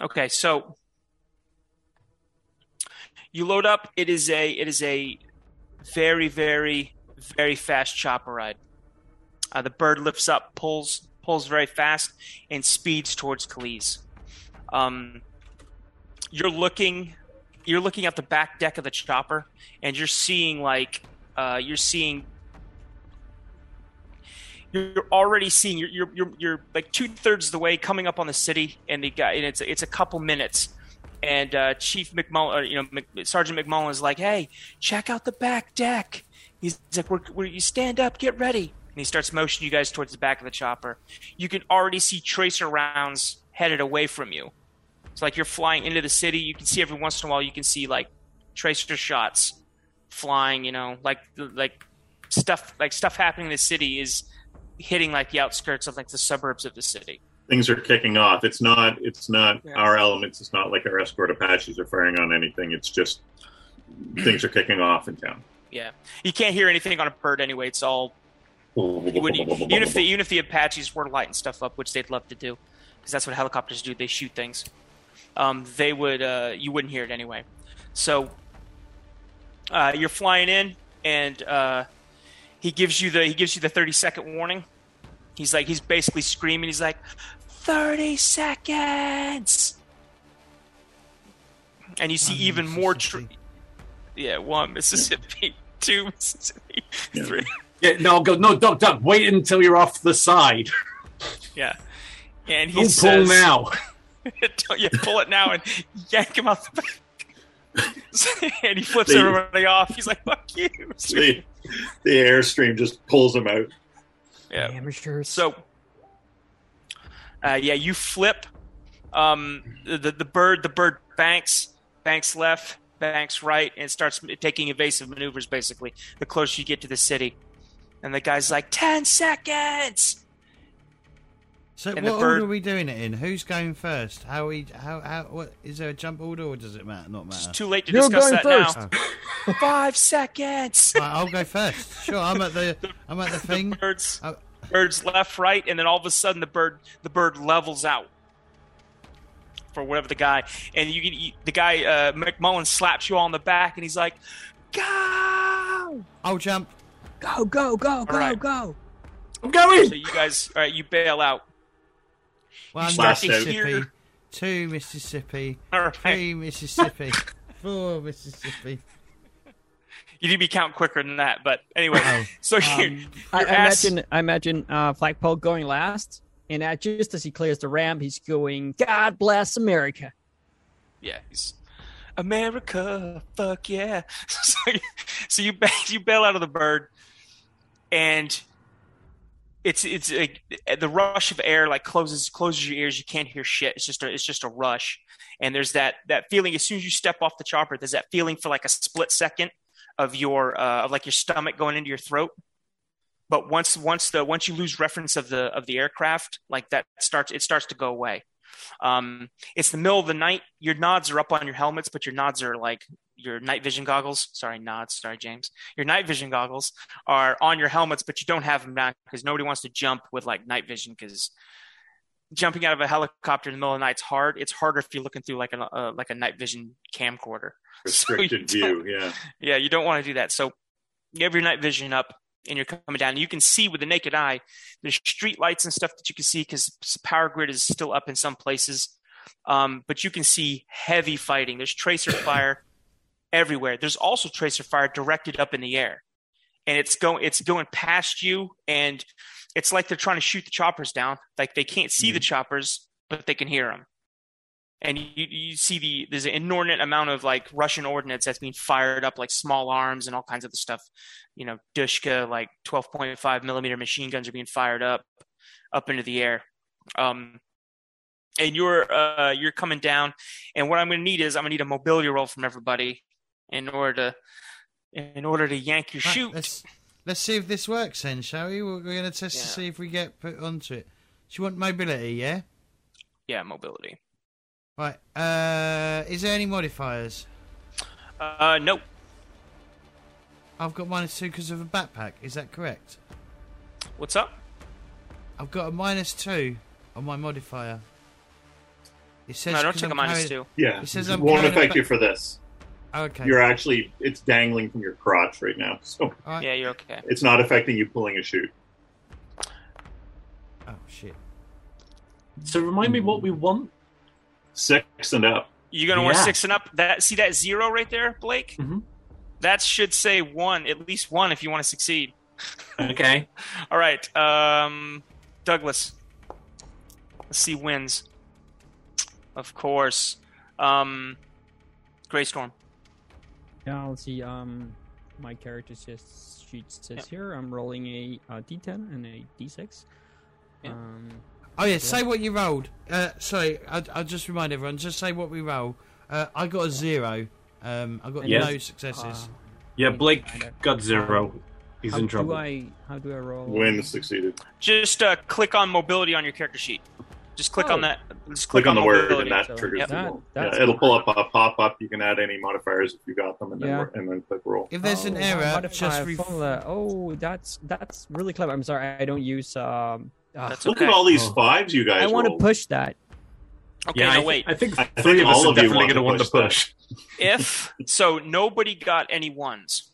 Okay, so you load up. It is a it is a very very very fast chopper ride. Uh, the bird lifts up, pulls pulls very fast, and speeds towards Kalisz. Um, you're looking you're looking at the back deck of the chopper, and you're seeing like uh, you're seeing you're already seeing you're you're you're, you're like two thirds of the way coming up on the city, and the guy and it's it's a couple minutes, and uh, Chief McMullen, you know Mc, Sergeant McMullen is like, "Hey, check out the back deck." He's like, we're, we're, "You stand up, get ready," and he starts motioning you guys towards the back of the chopper. You can already see tracer rounds headed away from you. It's like you're flying into the city. You can see every once in a while. You can see like tracer shots flying. You know, like like stuff like stuff happening in the city is hitting like the outskirts of like the suburbs of the city. Things are kicking off. It's not. It's not Yeah. our elements. It's not like our escort Apaches are firing on anything. It's just things are kicking off in town. Yeah, you can't hear anything on a bird anyway. It's all even if the even if the Apaches were lighting stuff up, which they'd love to do, because that's what helicopters do. They shoot things. Um, they would uh, you wouldn't hear it anyway. So uh, you're flying in, and uh, he gives you the he gives you the 30 second warning. He's like he's basically screaming. He's like 30 seconds, and you see One even more. Tr- yeah, one Mississippi, two Mississippi, Yeah. three. Yeah, no, go. No, Doc, Doc, wait until you're off the side. Yeah. And he Don't says, pull now. Don't you pull it now and yank him out the back. and he flips They- everybody off. He's like, "Fuck you!" the, the airstream just pulls him out. Yeah. Amateurs. So, uh, yeah, you flip. Um, the, the the bird the bird banks banks left banks right and starts taking evasive maneuvers. Basically, the closer you get to the city, and the guy's like, 10 seconds." So And what the bird- order are we doing it in? Who's going first? How we? How? How? What is there a jump order or does it matter? Not matter. It's too late to You're discuss going that first. now. Five seconds. Right, I'll go first. Sure, I'm at the. I'm at the thing. birds Oh. birds left right and then all of a sudden the bird the bird levels out for whatever the guy and you can you, the guy uh, mcmullen slaps you all on the back and he's like go go, I'll jump. go, go, go, go, right. go. I'm going. So you guys, all right, you bail out. One start Mississippi, hear- two Mississippi, All right. three Mississippi, four Mississippi. You need to be counting quicker than that, but anyway. Oh. So you, Um, I, I your ass- imagine, I imagine uh, Flagpole going last, and uh, just as he clears the ramp, he's going, "God bless America." yeah, he's America, fuck yeah. so you, so you ba- you bail out of the bird, and it's it's a, the rush of air like closes closes your ears. You can't hear shit. It's just a it's just a rush, and there's that that feeling as soon as you step off the chopper. There's that feeling for like a split second of your uh, of like your stomach going into your throat. But once once the once you lose reference of the of the aircraft, like that starts it starts to go away. Um, it's the middle of the night. Your nods are up on your helmets, but your nods are like your night vision goggles. Sorry, nods. Sorry, James. Your night vision goggles are on your helmets, but you don't have them now because nobody wants to jump with like night vision because jumping out of a helicopter in the middle of the night is hard. It's harder if you're looking through like a uh, like a night vision camcorder. Restricted don't- view. Yeah. yeah, you don't want to do that. So you have your night vision up and you're coming down. and You can see with the naked eye, there's street lights and stuff that you can see because power grid is still up in some places. Um, but you can see heavy fighting. There's tracer fire everywhere. There's also tracer fire directed up in the air, and it's going it's going past you, and it's like they're trying to shoot the choppers down. Like they can't see the choppers, but they can hear them. And you, you see the there's an inordinate amount of like Russian ordnance that's being fired up, like small arms and all kinds of the stuff. You know, Dushka like 12.5 millimeter machine guns are being fired up up into the air. Um, and you're uh, you're coming down, and what I'm going to need is I'm going to need a mobility roll from everybody in order to in order to yank your Right, shoot. let's let's see if this works then, shall we? We're going to test to see if we get put onto it. Do you want mobility? Yeah. Yeah, mobility. Right. Uh, is there any modifiers? Uh, nope. I've got minus two because of a backpack. Is that correct? What's up? I've got a minus two on my modifier. It says. No, don't take a I'm minus carrying- two. Yeah. It says It I'm won't affect ba- you for this. Okay. You're actually it's dangling from your crotch right now, so Alright. Yeah, you're okay. it's not affecting you pulling a chute. Oh shit. So remind me what we want. Six and up. You're gonna want six and up. That see that zero right there, Blake? Mhm. That should say one, at least one, if you want to succeed. Okay. All right, um, Douglas. Let's see wins. Of course, um, Greystorm. Yeah, I'll see. Um, my character says sheet says Yep. here I'm rolling a uh, D10 and a D6. Yeah. Um, Oh yeah. Say what you rolled. Uh, sorry. I, I'll just remind everyone. Just say what we roll. Uh, I got a zero. Um, I got Yes. no successes. uh, Yeah, Blake Find got zero. He's how in do trouble. I how do I roll? Win succeeded. Just uh, click on mobility on your character sheet. Just click Oh. on that. Just Click on the word, and that So, triggers yeah. the That- roll. that's Yeah, it'll pull up a pop up. You can add any modifiers if you got them, and then Yeah. and then click roll. If there's an Oh, error, just ref- formula. Oh, that's that's really clever. I'm sorry, I don't use. Um, ah, Look okay. at all these Oh. fives you guys. I want to push that. Okay, yeah, no I, wait. I think I three think of us all are of you definitely going to to want to push push. if so, nobody got any ones,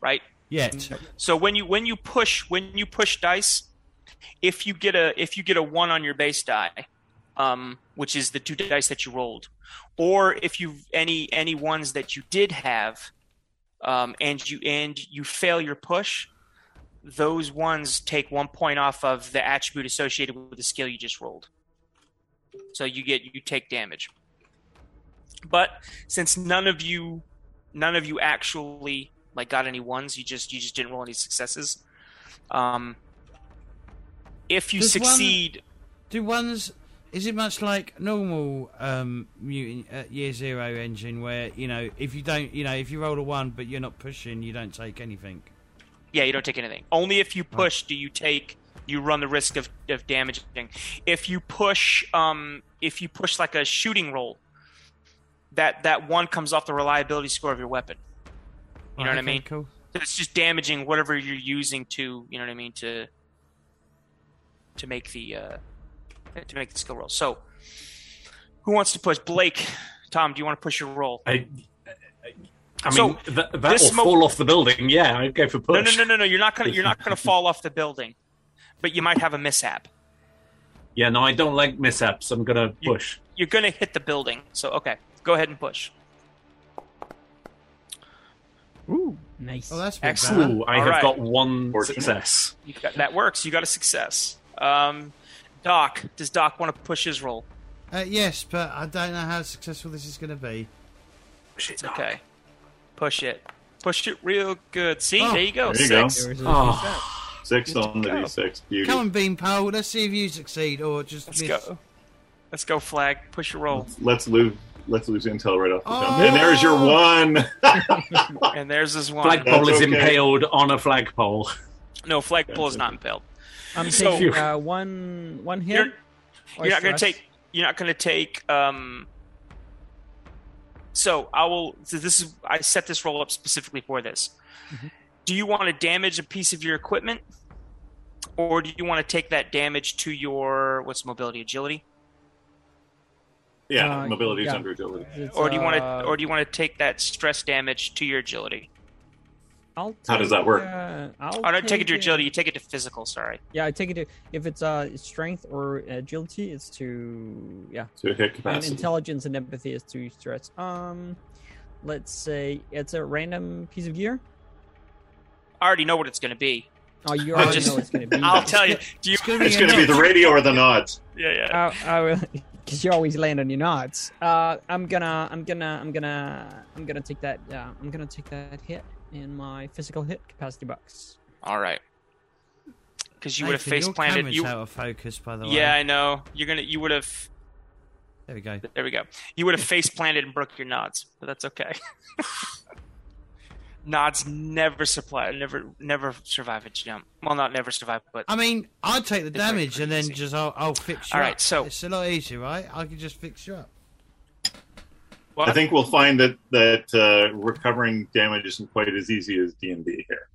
right? yet. So when you when you push when you push dice, if you get a if you get a one on your base die, um, which is the two dice that you rolled, or if you any any ones that you did have, um, and you and you fail your push, those ones take one point off of the attribute associated with the skill you just rolled. So you get you take damage. But since none of you none of you actually like got any ones, you just you just didn't roll any successes. Um if you Does one- succeed Do ones? Is it much like normal um, mutant uh, year zero engine where you know if you don't you know if you roll a one but you're not pushing you don't take anything? Yeah, you don't take anything. Only if you push do you take you run the risk of, of damaging. If you push um if you push like a shooting roll, that that one comes off the reliability score of your weapon. You know what I mean? Cool. It's just damaging whatever you're using to you know what I mean to to make the uh to make the skill roll. So who wants to push? Blake, Tom, do you want to push your roll? I, I So, mean, that, that will mo- fall off the building. Yeah, I'd go for push. no, no, no, no. no. You're not gonna you're not gonna fall off the building, but you might have a mishap. Yeah, no, I don't like mishaps. I'm gonna You- push. You're gonna hit the building. So okay, go ahead and push. Ooh, nice. Oh, that's a Excellent. Ooh, I All have right. got one Fortunate. success. You got, that works. You got a success. Um, Doc, does Doc want to push his roll? Uh, yes, but I don't know how successful this is going to be. Shit, Okay, push it. Push it real good. See, Oh, there you go. there you go. Six. There's a Oh, Six on the go. D6. Beauty. Come on, Beanpole. Let's see if you succeed or just Let's miss. go. Let's go, Flag. Push your roll. Let's lose. Let's lose intel right off the jump. Oh. And there's your one. And there's this one. flagpole That's is okay. impaled on a flagpole. No, flagpole is not impaled. I'm So- taking uh, one one hit. You're, you're not going to take. You're not going to take. Um, so I will. So this is. I set this roll up specifically for this. Mhm. Do you want to damage a piece of your equipment, or do you want to take that damage to your what's mobility agility, yeah, Uh, mobility is yeah. under agility. It's, or do you want to, uh, or do you want to take that stress damage to your agility? I'll How does that work? Uh, I'll Oh, don't take it to agility. You take it to physical. Sorry. Yeah, I take it to if it's uh strength or agility, it's to yeah, To hit and capacity. intelligence and empathy is to stress. Um, let's say it's a random piece of gear. I already know what it's going to be. Oh, you I'll already just- know it's going to be. I'll that. tell you. Do you? It's going to be, it's a going to be the radio or the nods. Yeah, yeah. I, I will, because you always land on your nods. Uh, I'm gonna, I'm gonna, I'm gonna, I'm gonna take that. Yeah, I'm gonna take that hit in my physical hit capacity box. All right. Because you would have face planted. camera's You. out of focus, by the way. Yeah, I know. You're gonna. You would have. There we go. There we go. You would have face planted and broke your nods, but that's okay. nods never supply, never, never survive a jump. Well, not never survive, but I mean, I'd take the damage and then just I'll, I'll fix you All up. right, so- it's a lot easier, right? I can just fix you up. What? I think we'll find that that uh, recovering damage isn't quite as easy as D and D here.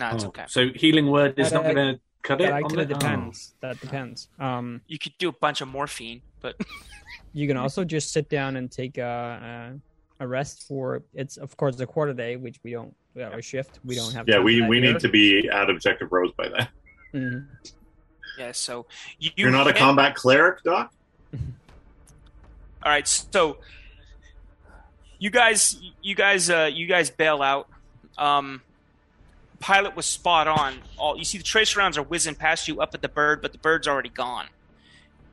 no, it's Oh, okay. So healing word is Uh, not going to cut it. That on actually the- depends. That depends. Um, You could do a bunch of morphine, but you can also just sit down and take a, a, a rest for. It's of course a quarter day, which we don't. We have a shift. We don't have. Yeah, we, we here. need to be at objective Rose by then. Mhm. yeah. So you, You're not a combat cleric, Doc. All right, so you guys, you guys, uh, you guys bail out. Um, pilot was spot on. All you see, the trace rounds are whizzing past you up at the bird, but the bird's already gone.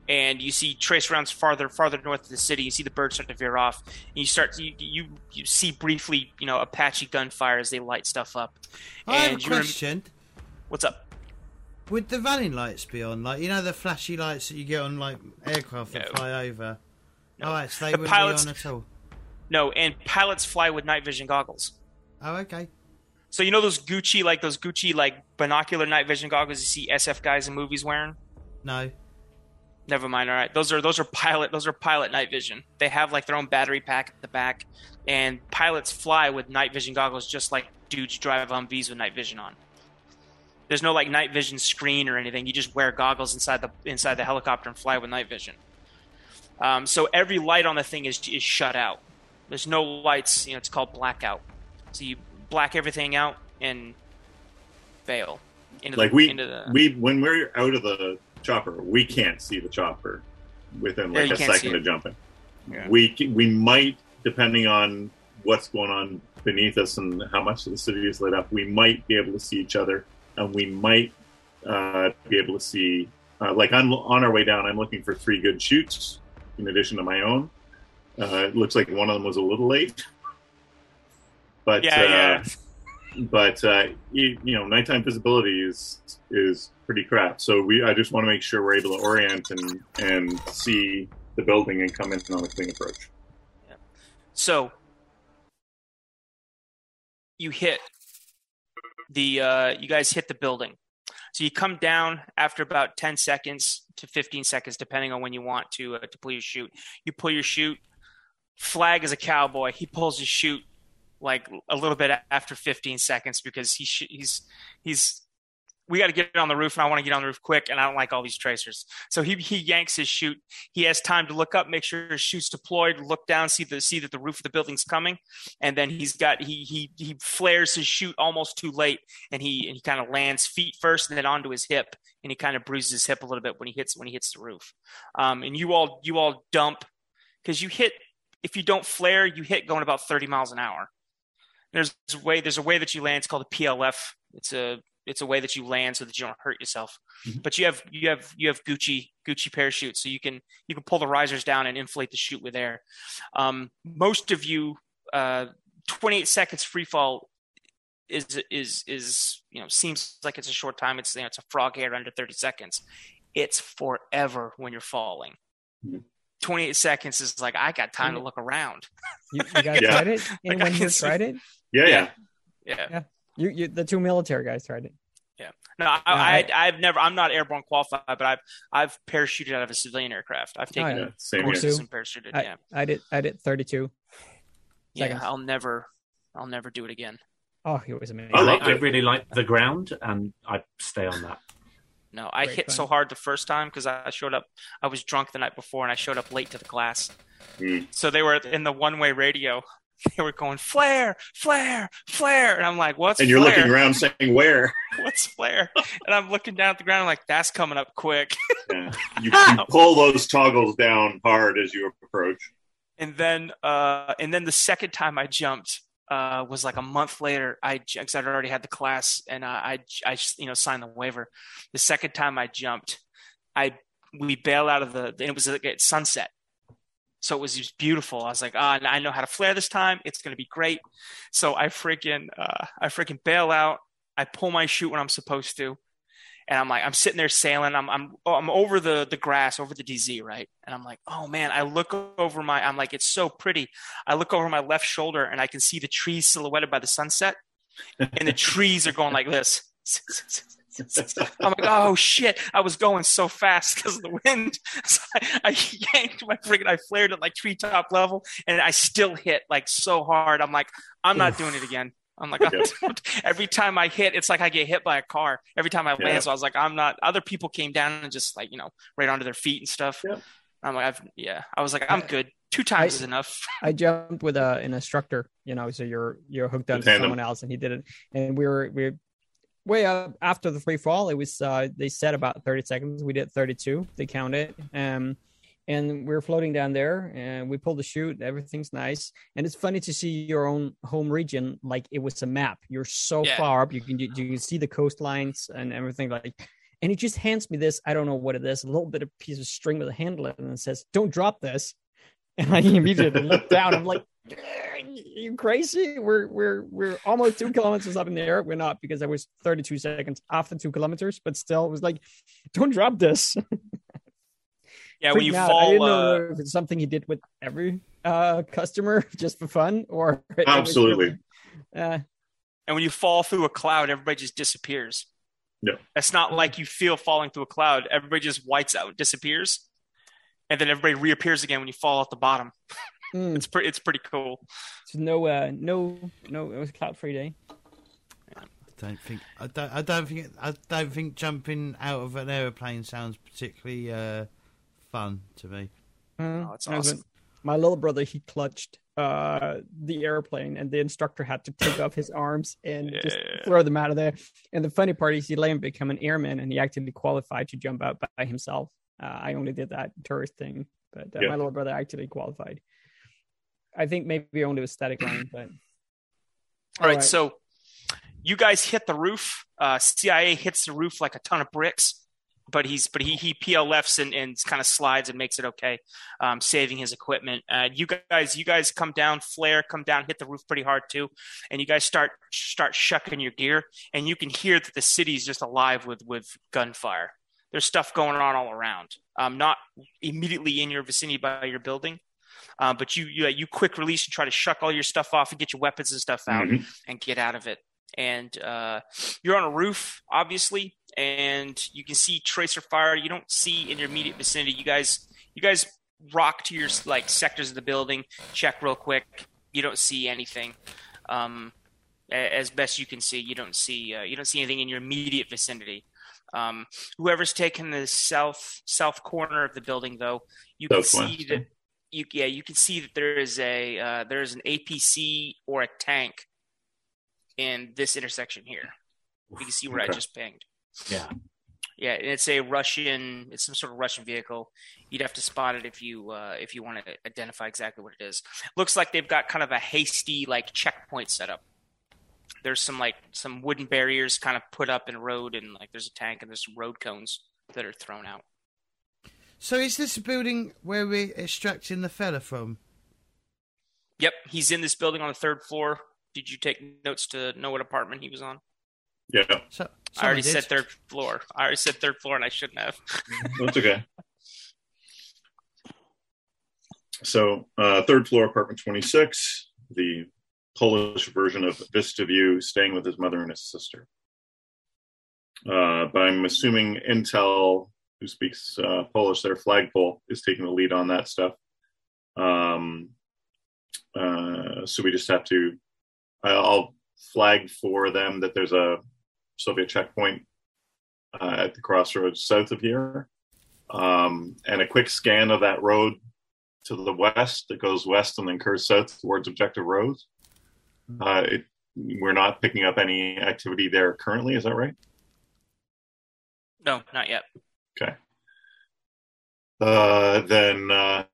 And you see trace rounds farther, farther north of the city. You see the bird start to veer off. And you start, you, you, you see briefly, you know, Apache gunfire as they light stuff up. I have a And rem- question. What's up? Would the vanning lights be on? Like, you know the flashy lights that you get on, like, aircraft that No. fly over? No. Oh, right, so they The wouldn't pilots- be on at all. No, and pilots fly with night vision goggles. Oh, okay. So you know those Gucci, like those Gucci, like binocular night vision goggles you see SF guys in movies wearing. No. Never mind. All right, those are those are pilot those are pilot night vision. They have like their own battery pack at the back, and pilots fly with night vision goggles just like dudes drive Humvees with night vision on. There's no like night vision screen or anything. You just wear goggles inside the inside the helicopter and fly with night vision. Um, so every light on the thing is is shut out. There's no lights. You know, it's called blackout. So you black everything out and fail into Like the, we into the we when we're out of the chopper, we can't see the chopper within like you a second it. of jumping. Yeah. We we might, depending on what's going on beneath us and how much of the city is lit up, we might be able to see each other, and we might uh, be able to see. Uh, like I'm on our way down, I'm looking for three good chutes in addition to my own. Uh, it looks like one of them was a little late, but yeah, uh, yeah. but uh, you, you know, nighttime visibility is is pretty crap. So we, I just want to make sure we're able to orient and and see the building and come in on a clean approach. So you hit the uh, you guys hit the building. So you come down after about ten seconds to fifteen seconds, depending on when you want to uh, to pull your chute. You pull your chute. Flag is a cowboy. He pulls his chute like a little bit after fifteen seconds because he sh- he's he's we got to get on the roof and I want to get on the roof quick and I don't like all these tracers. So he he yanks his chute. He has time to look up, make sure his chute's deployed, look down, see the see that the roof of the building's coming, and then he's got he he he flares his chute almost too late and he and he kind of lands feet first and then onto his hip and he kind of bruises his hip a little bit when he hits when he hits the roof. Um, and you all you all dump because you hit if you don't flare, you hit going about 30 miles an hour. There's a way there's a way that you land. It's called a PLF. It's a it's a way that you land so that you don't hurt yourself. Mm-hmm. But you have you have you have Gucci Gucci parachutes, so you can you can pull the risers down and inflate the chute with air. Um, most of you, uh, 28 seconds free fall is is is you know seems like it's a short time. It's you know, it's a frog hair under 30 seconds. It's forever when you're falling. Mhm. 28 seconds is like I got time to look around. You, you guys Yeah. tried it? Anyone I here tried it? Yeah, yeah. Yeah. You, you, the two military guys tried it. Yeah. No, I, I- I, I've never. I'm not airborne qualified, but I've I've parachuted out of a civilian aircraft. I've oh, taken Oh, yeah. yeah. Same here. courses and parachuted. I, yeah, I did. I did 32. yeah. seconds. I'll never, I'll never do it again. Oh, it was amazing. I I, I really like the ground, and I stay on that. No, I Great hit fun. so hard the first time because I showed up. I was drunk the night before, and I showed up late to the class. Mm. So they were in the one-way radio. They were going flare, flare, flare, and I'm like, "What's And you're flare? looking around saying, "Where?" What's flare?" And I'm looking down at the ground. I'm like, "That's coming up quick." Yeah. You, you pull those toggles down hard as you approach. and then uh and then the second time i jumped uh was like a month later i because i'd already had the class and uh, i i you know signed the waiver. The second time i jumped i we bail out of the it was like at sunset. So it was just beautiful. I was like ah i know how to flare this time. It's going to be great. So i freaking uh i freaking bail out. I pull my chute when i'm supposed to and I'm like, I'm sitting there sailing. I'm, I'm, oh, I'm over the, the grass, over the DZ, right? And I'm like, oh man, I look over my, I'm like, it's so pretty. I look over my left shoulder and I can see the trees silhouetted by the sunset, and the trees are going like this. I'm like, oh shit! I was going so fast because of the wind. So I, I yanked my freaking, I flared at like treetop level, and I still hit like so hard. I'm like, I'm not doing it again. I'm like, I'm- every time I hit, it's like I get hit by a car. Every time I land, so I was like, I'm not. Other people came down and just like you know, right onto their feet and stuff. Yeah. I'm like, I've, yeah. I was like, I'm good. Two times I- is enough. I jumped with a, an instructor, you know, so you're you're hooked up to someone else, and he did it, and we were we were way up after the free fall. It was uh, they said about thirty seconds. We did thirty two. They counted, um, and we are floating down there, and we pulled the chute. Everything's nice, and it's funny to see your own home region like it was a map. You're so Yeah. far up, you can you, you can see the coastlines and everything like. And he just hands me this. I don't know what it is. A little bit of piece of string with a handle in and it says, "Don't drop this." And I immediately look down. I'm like, "You crazy? We're we're we're almost two kilometers up in the air. We're not because I was 32 seconds after two kilometers, but still, it was like, don't drop this." Yeah, when you Freaking out. I didn't fall, uh, know if it's something he did with every uh, customer just for fun, or Absolutely. really- uh, and when you fall through a cloud, everybody just disappears. Yeah. It's not like you feel falling through a cloud. Everybody just whites out, disappears, and then everybody reappears again when you fall at the bottom. mm, It's pretty. It's pretty cool. so no, uh, no, no. It was a cloud-free day. I don't think I don't I don't think I don't think jumping out of an aeroplane sounds particularly uh, fun to me. Uh, Oh, it's awesome. My little brother, he clutched uh, the airplane, and the instructor had to take off his arms and just throw them out of there. And the funny part is, he let him become an airman, and he actually qualified to jump out by himself. Uh, I only did that tourist thing, but uh, Yeah. my little brother actually qualified. I think maybe only with static line, but All right, right. so you guys hit the roof. Uh, CIA hits the roof like a ton of bricks, but he's but he he PLFs and, and kind of slides and makes it okay, um, saving his equipment. Uh, you guys you guys come down, flare, come down, hit the roof pretty hard too, and you guys start start shucking your gear, and you can hear that the city's just alive with with gunfire. There's stuff going on all around. Um, not immediately in your vicinity by your building, uh, but you you you quick release and try to shuck all your stuff off and get your weapons and stuff out Mhm. and get out of it. And uh, you're on a roof, obviously, and you can see tracer fire. You don't see in your immediate vicinity. You guys, you guys rock to your like sectors of the building, check real quick. You don't see anything. Um, As best you can see, you don't see uh, you don't see anything in your immediate vicinity. Um, whoever's taken the south south corner of the building, though, you can Southwest, see that you yeah you can see that there is a uh, there is an APC or a tank in this intersection here. You can see where I just pinged. Yeah. Yeah, it's a Russian. It's some sort of Russian vehicle. You'd have to spot it if you uh, if you want to identify exactly what it is. Looks like they've got kind of a hasty like checkpoint set up. There's some like some wooden barriers kind of put up in a road, and like there's a tank and there's some road cones that are thrown out. So is this a building where we're extracting the fella from? Yep, he's in this building on the third floor. Did you take notes to know what apartment he was on? Yeah, So, I already said third floor. I already said third floor, and I shouldn't have. that's okay. So, uh, third floor, apartment 26, the Polish version of Vista View, staying with his mother and his sister. Uh, but I'm assuming Intel, who speaks uh, Polish, their flagpole, is taking the lead on that stuff. Um, uh, so we just have to, I'll flag for them that there's a Soviet checkpoint uh, at the crossroads south of here. Um, and a quick scan of that road to the west that goes west and then curves south towards Objective Rose. Uh, it, we're not picking up any activity there currently. Is that right? No, not yet. Okay. Uh, then uh,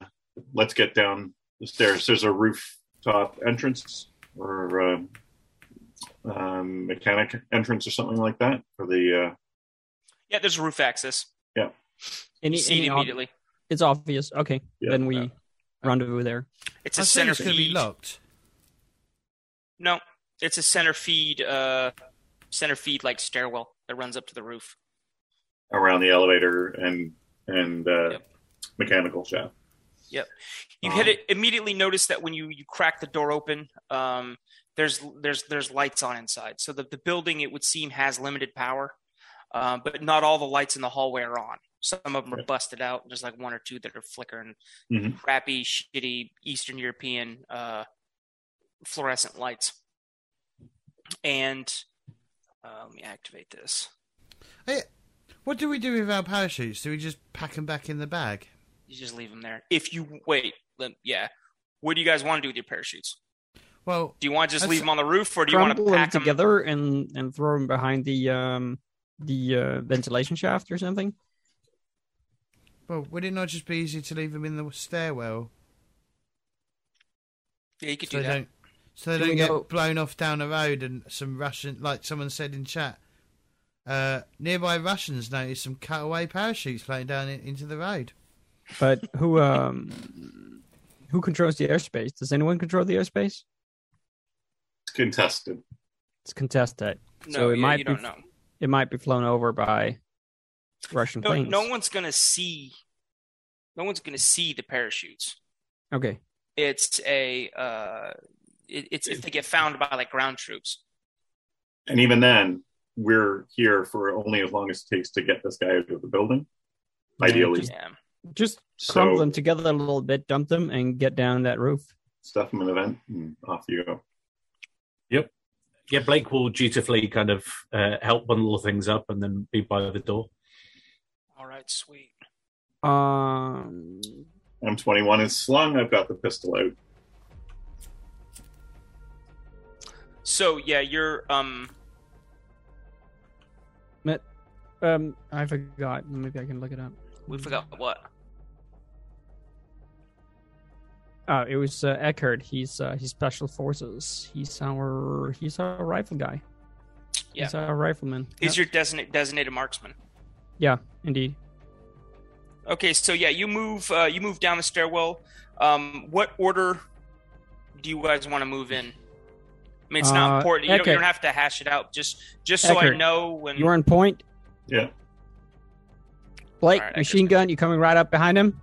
let's get down the stairs. There's a rooftop entrance or um, mechanic entrance or something like that for the. Uh, Yeah, there's a roof access. Any, You see any it ob- immediately. it's obvious. Okay, Yeah. then we rendezvous there. It's I a think center it's going be feed. locked. No, it's a center feed. Uh, center feed like stairwell that runs up to the roof. around the elevator and and uh, Yep. mechanical shaft. Yep. You Um, hit it immediately. Notice that when you you crack the door open, um, there's there's there's lights on inside. So the the building it would seem has limited power, uh, but not all the lights in the hallway are on. Some of them are busted out. There's like one or two that are flickering. Mhm. Crappy, shitty Eastern European uh, fluorescent lights. And uh, let me activate this. What do we do with our parachutes? Do we just pack them back in the bag? You just leave them there. If you wait, let, yeah. What do you guys want to do with your parachutes? Well, Do you want to just leave them on the roof, or do you want to Crumble them pack them together and and throw them behind the um the uh, ventilation shaft or something. well, would it not just be easy to leave them in the stairwell Yeah, you could so do they that. don't so they Do don't get know- blown off down the road and some Russian, like someone said in chat, uh, nearby Russians noticed some cutaway parachutes flying down in, into the road. But who um who controls the airspace? Does anyone control the airspace? It's contested. It's contested. No, so it yeah, might you be don't know. it might be flown over by Russian No, planes. no one's gonna see. No one's gonna see the parachutes. Okay. It's a. Uh, it, it's if they get found by like ground troops. And even then, we're here for only as long as it takes to get this guy out of the building. Ideally, just- Yeah. Just crumble so them together a little bit, dump them, and get down that roof. stuff them in the vent, and off you go. Yeah, Blake will dutifully kind of uh, help bundle things up and then be by the door. All right. Sweet. Um, M21 is slung. I've got the pistol out. So yeah, you're um. um, I forgot. Maybe I can look it up. We forgot what. Oh, it was uh, Eckert. He's uh, he's special forces. He's our he's our rifle guy. Yeah. He's our rifleman. He's Yep. your designated designated marksman? yeah, indeed. Okay, so yeah, you move uh, you move down the stairwell. Um, what order do you guys want to move in? I mean, it's not Uh, important. You don't, you don't have to hash it out. Just just so I know when. You're on point. Yeah. Blake, Alright, I machine gun. You coming right up behind him?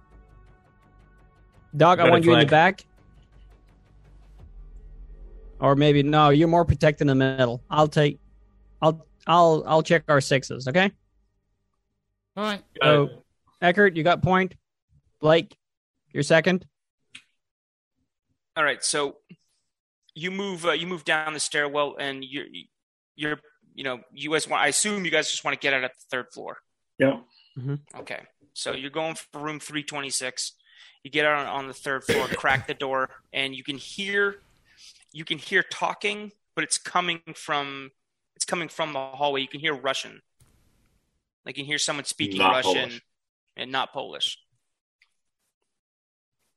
Dog, I Got a want you in the back. Or maybe no, you're more protected in the middle. I'll take. I'll I'll I'll check our sixes. Okay. All right. So, Eckert, you got point. Blake, you're second. All right, so you move uh, you move down the stairwell and you're you're you know you guys want I assume you guys just want to get out at the third floor. Yeah. Okay. So you're going for room 326. You get out on, on the third floor, crack the door, and you can hear you can hear talking, but it's coming from it's coming from the hallway. You can hear Russian. Like you can hear someone speaking Not Russian Polish. and not Polish.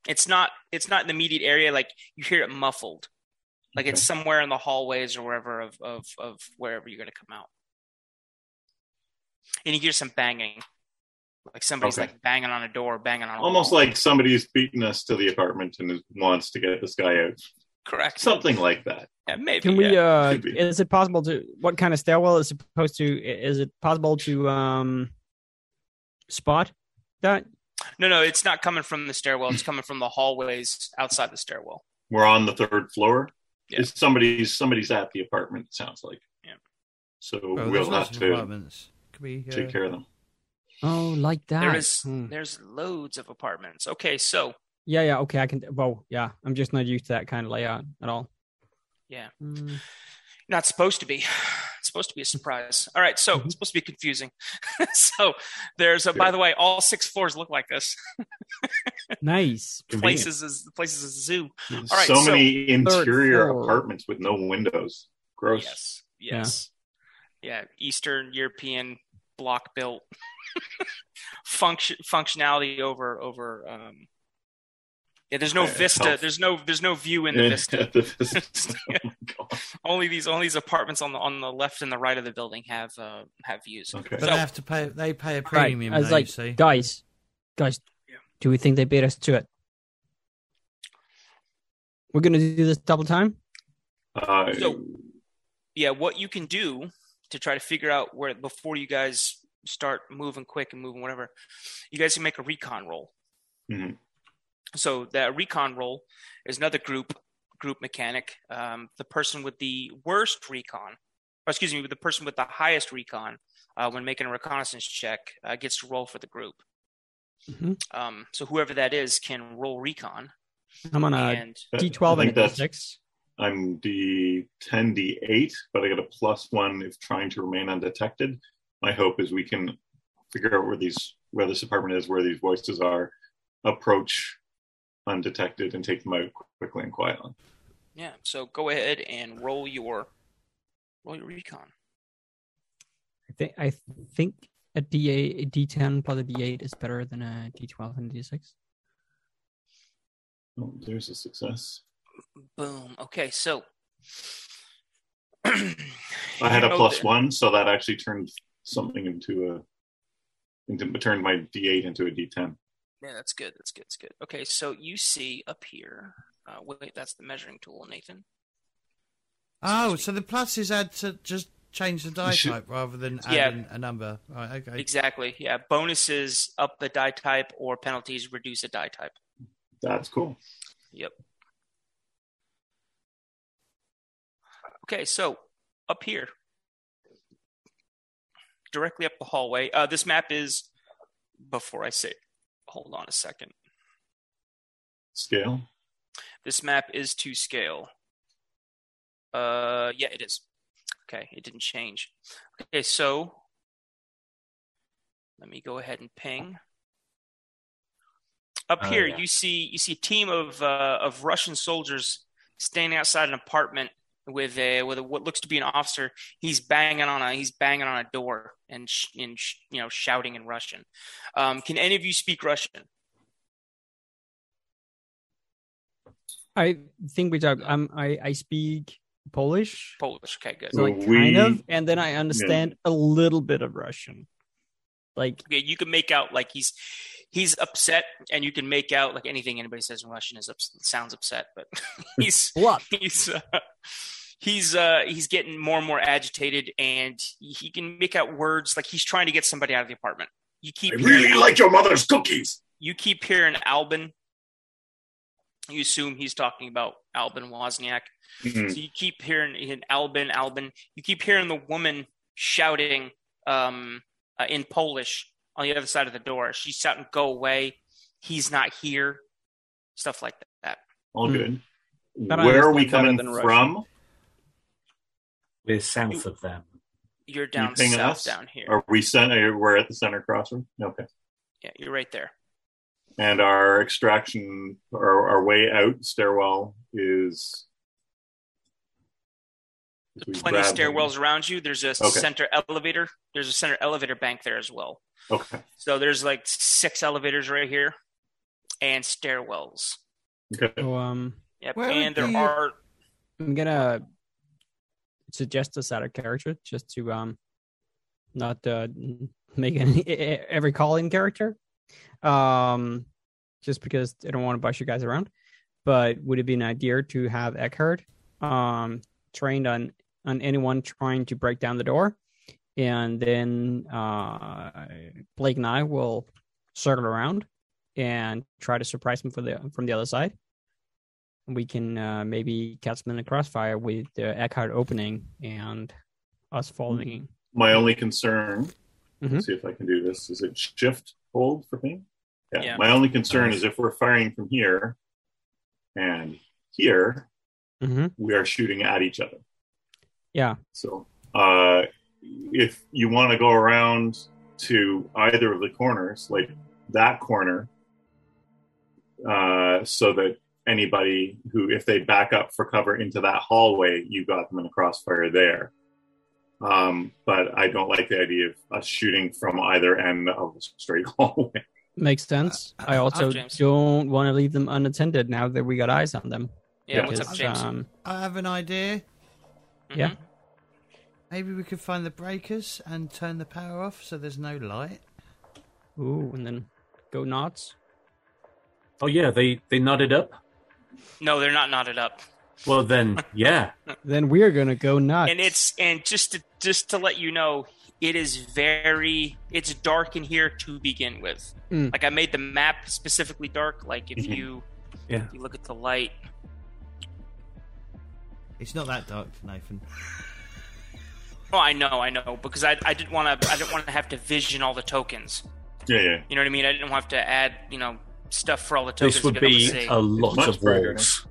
It's not it's not in the immediate area, like you hear it muffled. Like it's somewhere in the hallways or wherever of, of, of wherever you're gonna come out. And you hear some banging. Like somebody's Okay. like banging on a door, banging on a Almost wall. like somebody's beaten us to the apartment and wants to get this guy out. correct. Something like that. Yeah, maybe. Can we? yeah. uh Is it possible to? What kind of stairwell is supposed to? Is it possible to um spot that? No, no, it's not coming from the stairwell. It's coming from the hallways outside the stairwell. We're on the third floor. Yeah. It's somebody's somebody's at the apartment. It sounds like. Yeah. So Well, there's we'll lots have to apartments. Could be. Uh, take care of them. Oh, like that. There is Hmm. there's loads of apartments. Okay, so Yeah, yeah. Okay, I can. Well, yeah. I'm just not used to that kind of layout at all. Yeah. Mm. not supposed to be. It's supposed to be a surprise. All right, so it's supposed to be confusing. so there's a by the way, all six floors look like this. Nice. places Convenient. is the place is a zoo. There's all right, so, so- many interior apartments with no windows. Gross. Yes. Yes. Yeah. Eastern European block built function functionality over over um yeah, there's no Yeah, vista. There's no there's no view in the Yeah, vista. the vista. Oh only these only these apartments on the on the left and the right of the building have uh have views. Okay. but So- they have to pay. They pay a Right. premium. I was though, like, you see. guys, guys, Yeah. do we think they beat us to it? We're gonna do this double time. Uh, So- yeah, what you can do to try to figure out where before you guys start moving quick and moving whatever, you guys can make a recon roll. Mhm. So that recon roll is another group group mechanic. Um, the person with the worst recon, or excuse me, the person with the highest recon uh, when making a reconnaissance check uh, gets to roll for the group. Mhm. Um, so whoever that is can roll recon I'm on a and D12 and think a that's D6. I'm D ten D eight, but I get a plus one if trying to remain undetected. My hope is we can figure out where these where this apartment is, where these voices are, approach undetected and take them out quickly and quietly. yeah. So go ahead and roll your roll your recon. I think I think a D8, a D10 plus a D8 is better than a D12 and a D6. Oh, there's a success. Boom. Okay, so I had a plus that- one, so that actually turned something into a into turned my D eight into a D ten. Yeah, that's good. That's good. That's good. Okay, so you see up here. Uh, wait, that's the measuring tool, Nathan. Oh, so the pluses add to just change the die type rather than Yeah. adding a number. Right. Okay. Exactly. Yeah. Bonuses up the die type, or penalties reduce a die type. That's cool. Yep. Okay, so up here, directly up the hallway. Uh, this map is. Before I say, hold on a second. Scale. This map is to scale. Uh, yeah, it is. Okay, it didn't change. Okay, so let me go ahead and ping. Up Oh, here, yeah. you see you see a team of uh, of Russian soldiers standing outside an apartment with a with a, what looks to be an officer. He's banging on a he's banging on a door and sh- and sh- you know shouting in Russian. Um, can any of you speak Russian? I think we talk. Um, I I speak Polish, Polish. Okay, good. so like Well, kind of, and then I understand a little bit of Russian. Like Okay, you can make out like he's he's upset, and you can make out like anything anybody says in Russian is ups- sounds upset, but he's what? he's uh, he's uh he's getting more and more agitated, and he can make out words like he's trying to get somebody out of the apartment. You keep I really like your mother's cookies. you keep hearing Albin. You assume he's talking about Albin Wozniak. Mhm. So you keep hearing in Albin, Albin. You keep hearing the woman shouting um, uh, in Polish on the other side of the door. She's shouting, "Go away! He's not here!" Stuff like that. All good. But I Where are we coming than Russia. from? We're south of them. You're down ping south us? down here. Are we center? We're at the center crossroad. Okay. Yeah, you're right there. And our extraction, our, our way out stairwell is. we Plenty of grab them. stairwells around you. There's a Okay. center elevator. There's a center elevator bank there as well. Okay. So there's like six elevators right here, and stairwells. Okay. So um, Yep, and there the- are I'm gonna suggest us out of character just to um, not uh, make any every call in character. Um, just because I don't want to bust you guys around. But would it be an idea to have Eckhart um trained on on anyone trying to break down the door, and then uh, Blake and I will circle around and try to surprise him from the from the other side. We can uh, maybe catch them in the crossfire with the Eckhart opening and us following. My only concern, Mhm. let's see if I can do this. Is it shift hold for me? Yeah. Yeah. My only concern is if we're firing from here and here, Mm-hmm. we are shooting at each other. Yeah. So uh, if you want to go around to either of the corners, like that corner, uh, so that anybody who, if they back up for cover into that hallway, you got them in a crossfire there. Um, but I don't like the idea of us shooting from either end of the straight hallway. Makes sense. Uh, I also James. don't want to leave them unattended now that we got eyes on them. yeah. Yeah. What's up, Because, James? Um, I have an idea. yeah. Mhm. Maybe we could find the breakers and turn the power off so there's no light. ooh, and then go knots. Oh yeah, they they nodded up. No, they're not knotted up. Well then, yeah. Then we're gonna go nuts. and it's and just to just to let you know it is very it's dark in here to begin with Mm. like i made the map specifically dark like if Mhm. you Yeah. if you look at the light It's not that dark, Nathan. oh i know i know because i, I didn't want to i didn't want to have to vision all the tokens Yeah, yeah. you know what i mean i didn't have to add you know stuff for all the tokens This would to be, able be see. a lot much of walls.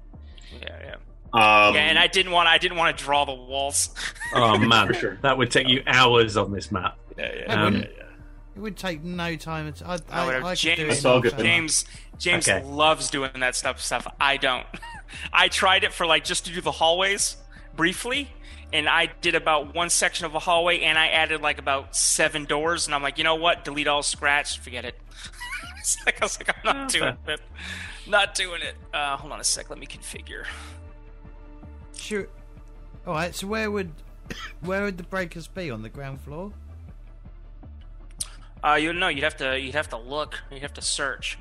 yeah yeah Um, yeah and i didn't want i didn't want to draw the walls Oh man, sure. that would take you hours on this map. yeah yeah, Um, yeah, It would take no time. At, I, I, whatever. I could James- it. That's in all half good. an hour. James James Okay. loves doing that stuff stuff. I don't. I tried it for like just to do the hallways briefly, and I did about one section of a hallway, and I added like about seven doors, and I'm like, you know what? Delete all scratch. Forget it. It's like I was like, I'm not Oh, doing it. Not doing it. Uh, hold on a sec. Let me configure. Sure. All right. So where would where would the breakers be on the ground floor? Uh, you know, you'd have to you'd have to look. You'd have to search.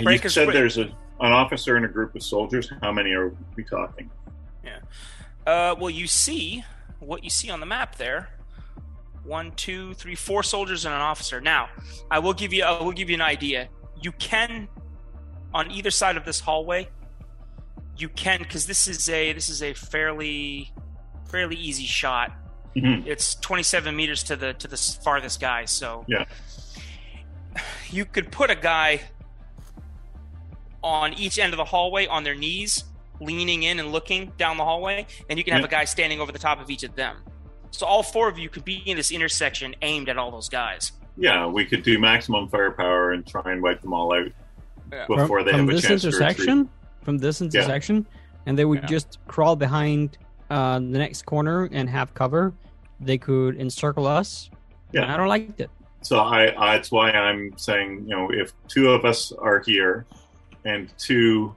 you said break- there's a, an officer and a group of soldiers. How many are we talking? Yeah. Uh, well, you see what you see on the map there. One, two, three, four soldiers and an officer. Now, I will give you. I will give you an idea. You can, on either side of this hallway, you can because this is a this is a fairly fairly easy shot. Mhm. It's 27 meters to the to the farthest guy. So Yeah. you could put a guy on each end of the hallway on their knees, leaning in and looking down the hallway, and you can have Yeah. a guy standing over the top of each of them. So all four of you could be in this intersection aimed at all those guys. Yeah, we could do maximum firepower and try and wipe them all out Yeah. from, before they from have a this chance to retreat. intersection, from this intersection, and they would Yeah. just crawl behind uh, the next corner and have cover. They could encircle us. Yeah. I don't like it. So I, I that's why I'm saying, you know, if two of us are here and two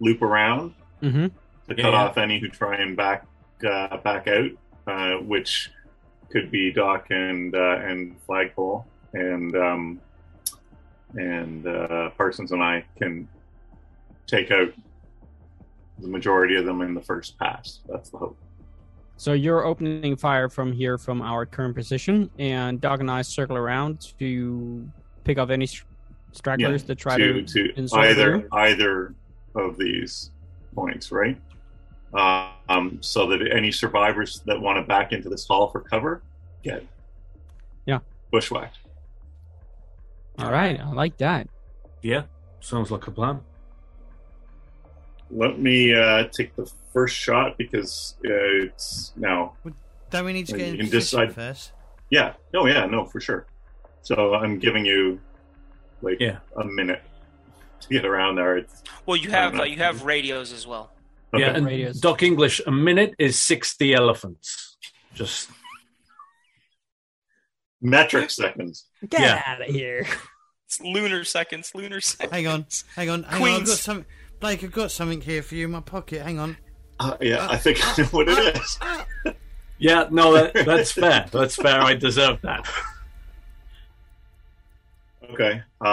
loop around Mm-hmm. to cut yeah. off any who try and back uh, back out, uh, which could be Doc and uh, and Flagpole and um, and uh, Parsons and I can take out the majority of them in the first pass. That's the hope. So you're opening fire from here from our current position, and Dog and I circle around to pick off any str- stragglers that try to, to, to either you. either of these points, right? Um, so that any survivors that want to back into this hall for cover get Yeah. bushwhacked. All right, I like that. Yeah, sounds like a plan. let me uh, take the first shot because uh, it's now. Don't we need to Well, get you in can position decide- first? Yeah. Oh, yeah. No, for sure. So I'm giving you like Yeah. a minute to get around there. It's, Well, you have uh, you have radios as well. Okay. Yeah, and Radius. Doc English, a minute is 60 elephants. Just, metric seconds. Get Yeah. out of here. It's lunar seconds. Lunar seconds. Hang on, hang on, hang on. I've got Queens. some, Blake. I've got something here for you in my pocket. Hang on. Uh, yeah, I think I know what it is. yeah, no, that, that's fair. That's fair. I deserve that. Okay. Uh,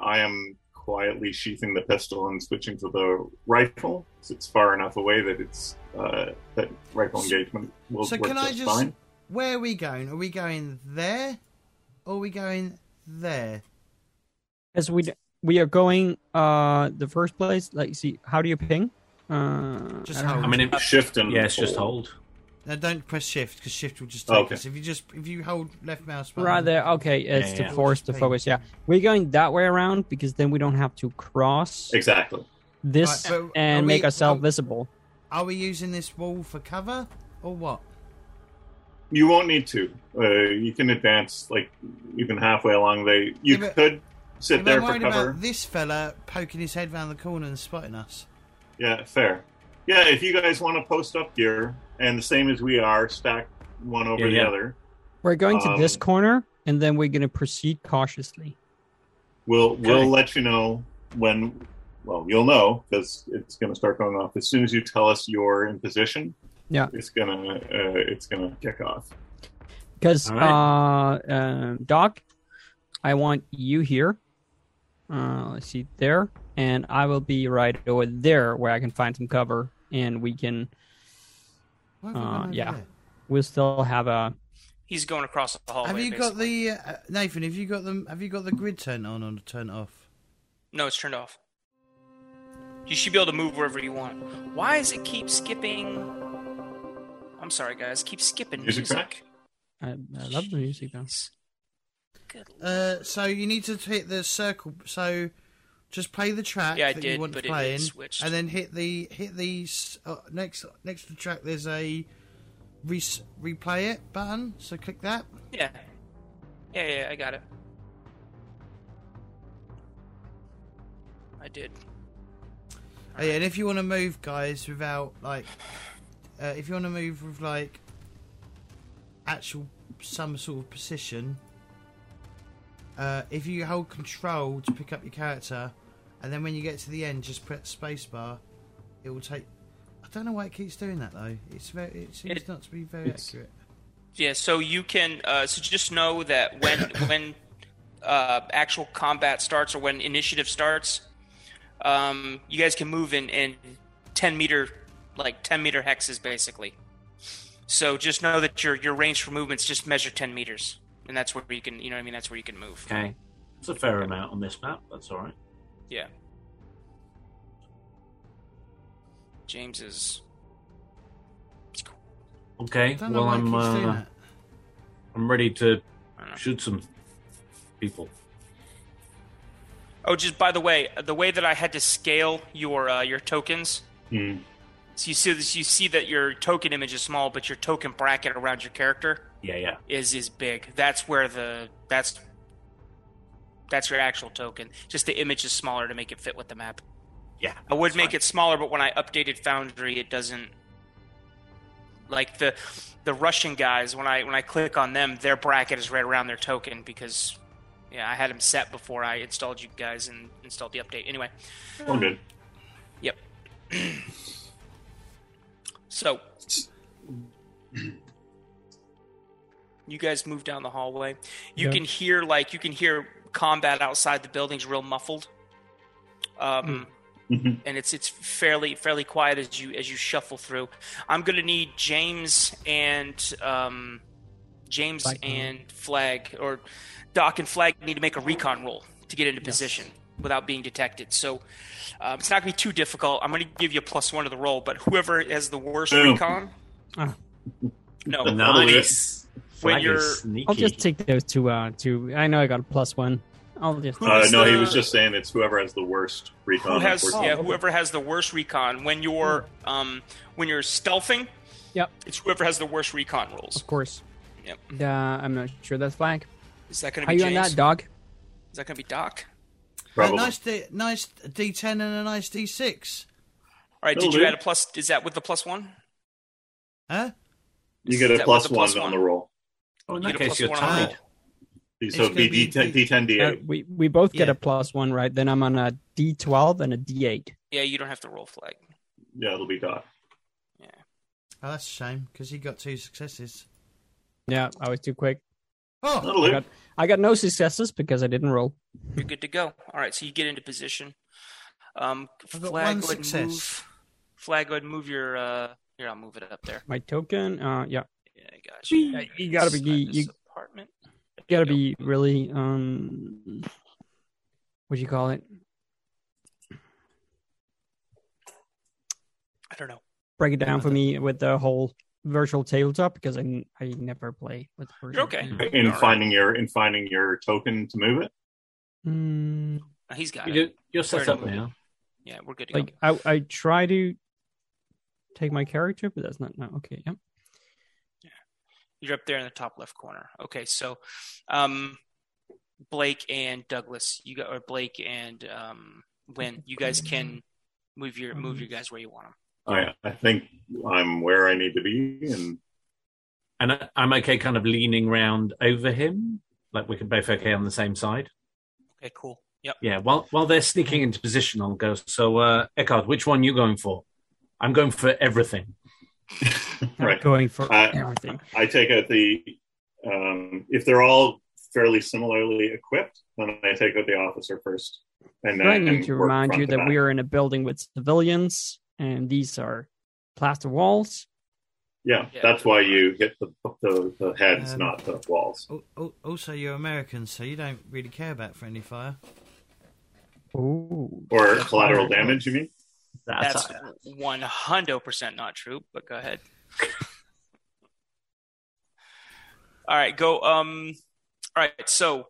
I am quietly sheathing the pistol and switching to the rifle. 'cause It's far enough away that it's uh, that rifle engagement will So work can I just just? fine. Where are we going? Are we going there, or are we going there? As we we are going uh the first place. Like, see, how do you ping? Uh, Just I don't hold. I mean, it, Shift and yeah, it's just hold. No, don't press shift because shift will just take Okay. us. If you just if you hold left mouse button, Right there. Okay, it's Yeah, to yeah. force the focus. Yeah, we're going that way around because then we don't have to cross Exactly. this Right, but and we- make ourselves are- visible. Are we using this wall for cover or what? You won't need to. Uh, you can advance like even halfway along. The you Yeah, could sit there I'm for cover. about this fella poking his head round the corner and spotting us. Yeah, fair. Yeah, if you guys want to post up here and the same as we are, stacked one over Yeah, the yeah. other. We're going to this Um, corner and then we're going to proceed cautiously. We'll Okay. we'll let you know when. Well, you'll know because it's going to start going off as soon as you tell us you're in position. Yeah. it's gonna uh, it's gonna kick off. Because All uh, uh, Doc, I want you here. Uh, let's see there, and I will be right over there where I can find some cover, and we can. Why have we Uh, yeah. there? We'll still have a. He's going across the hallway. Have you got basically. the uh, Nathan? Have you got them? Have you got the grid turned on or turned off? No, it's turned off. You should be able to move wherever you want. Why does it keep skipping? I'm sorry, guys. Keep skipping Music music. I, I love the music though. Good. Uh, so you need to hit the circle. So just play the track Yeah, that did, you want to play in, and then hit the hit the uh, next next to the track. There's a re- replay it button. So click that. Yeah. Yeah, yeah, I got it. I did. Oh, yeah, and if you want to move, guys, without like, uh, if you want to move with like actual some sort of position, uh, if you hold control to pick up your character, and then when you get to the end, just press spacebar, it will take. I don't know why it keeps doing that though. It's very. It seems It- not to be very accurate. Yeah, so you can. Uh, so just know that when when uh, actual combat starts or when initiative starts, um, you guys can move in in ten meter, like ten meter hexes, basically. So just know that your your range for movements just measure ten meters, and that's where you can. You know, what I mean, that's where you can move. Okay. It's a fair amount on this map. That's all right. Yeah. James is. It's cool. I Okay. Well, I'm it keeps doing uh. I'm ready to I don't know. shoot some people. Oh, just by the way, the way that I had to scale your uh, your tokens. Hmm. So you see this, you see that your token image is small, but your token bracket around your character Yeah, yeah. is is big. That's where the that's that's your actual token. Just the image is smaller to make it fit with the map. Yeah. I would make fine. it smaller, but when I updated Foundry, it doesn't. Like the the Russian guys, when I when I click on them, their bracket is right around their token because, yeah, I had them set before I installed you guys and installed the update. Anyway, All good. Yep. so, you guys move down the hallway. You Yeah. can hear like you can hear combat outside the buildings, real muffled. Um, Mhm. and it's it's fairly fairly quiet as you as you shuffle through. I'm gonna need James and um, James Flag. and Flag or Doc and Flag need to make a recon roll to get into position without being detected. So um, it's not gonna be too difficult. I'm gonna give you a plus one to the roll, but whoever has the worst Boom. recon, Ah. no, Nice. Nice. When you're- sneaky. I'll just take those two. Uh, two. I know I got a plus one. I'll just. Uh, is no, he was just saying it's whoever has the worst recon. Who has unfortunately. yeah? okay. Whoever has the worst recon when you're um when you're stealthing. Yep. It's whoever has the worst recon rolls. Of course. Yep. Uh, I'm not sure that's flag. Is that going to be? Are be you James? on that, dog? Is that going to be Doc? Uh, Probably. nice, D, nice D10 and a nice D6. All right. Did That'll you do. add a plus? Is that with the plus one? Huh? You get a that plus with the one on the roll. Oh, in that get case, you're one tied. So It's gonna be be D10, D- D10, Uh, D8. we we both get Yeah. a plus one, right? Then I'm on a D12 and a D8. Yeah, you don't have to roll flag. Yeah, it'll be dot. Yeah. Oh, that's a shame because he got two successes. Yeah, I was too quick. Oh, I got I got no successes because I didn't roll. You're good to go. All right, so you get into position. Um, flag, one go ahead and move. Flag, go ahead and move your. Uh, here, I'll move it up there. My token, uh, yeah, Yeah, I got you. You gotta be- you- apartment. you gotta be really um, what do you call it? I don't know. Break it down for me with the whole virtual tabletop because I I never play with virtual. You're okay. tabletop. In finding your in finding your token to move it. Mm, He's got You it. do- You're set Where up now. Yeah, we're good to go. like I I try to take my character, but that's not no okay. Yeah. You're up there in the top left corner. Okay, so um, Blake and Douglas, you got or Blake and um, Win, you guys can move your move your guys where you want them. I I think I'm where I need to be, and And I, I'm okay kind of leaning round over him. Like we can both okay on the same side. Okay, cool. Yep. Yeah, while while they're sneaking into position, I'll go. So, uh, Eckhart, which one you going for? I'm going for everything. right. Going for Uh, everything. I take out the um, if they're all fairly similarly equipped, then I take out the officer first. And then I need and to remind you to that back. we are in a building with civilians, and these are plaster walls. Yeah, Yeah. that's why you hit the the, the heads, Um, not the walls. Al- al- Also, you're American, so you don't really care about friendly fire. Oh, Or collateral damage, you mean? That's one hundred percent not true. But go ahead. all right, go. Um, all right, so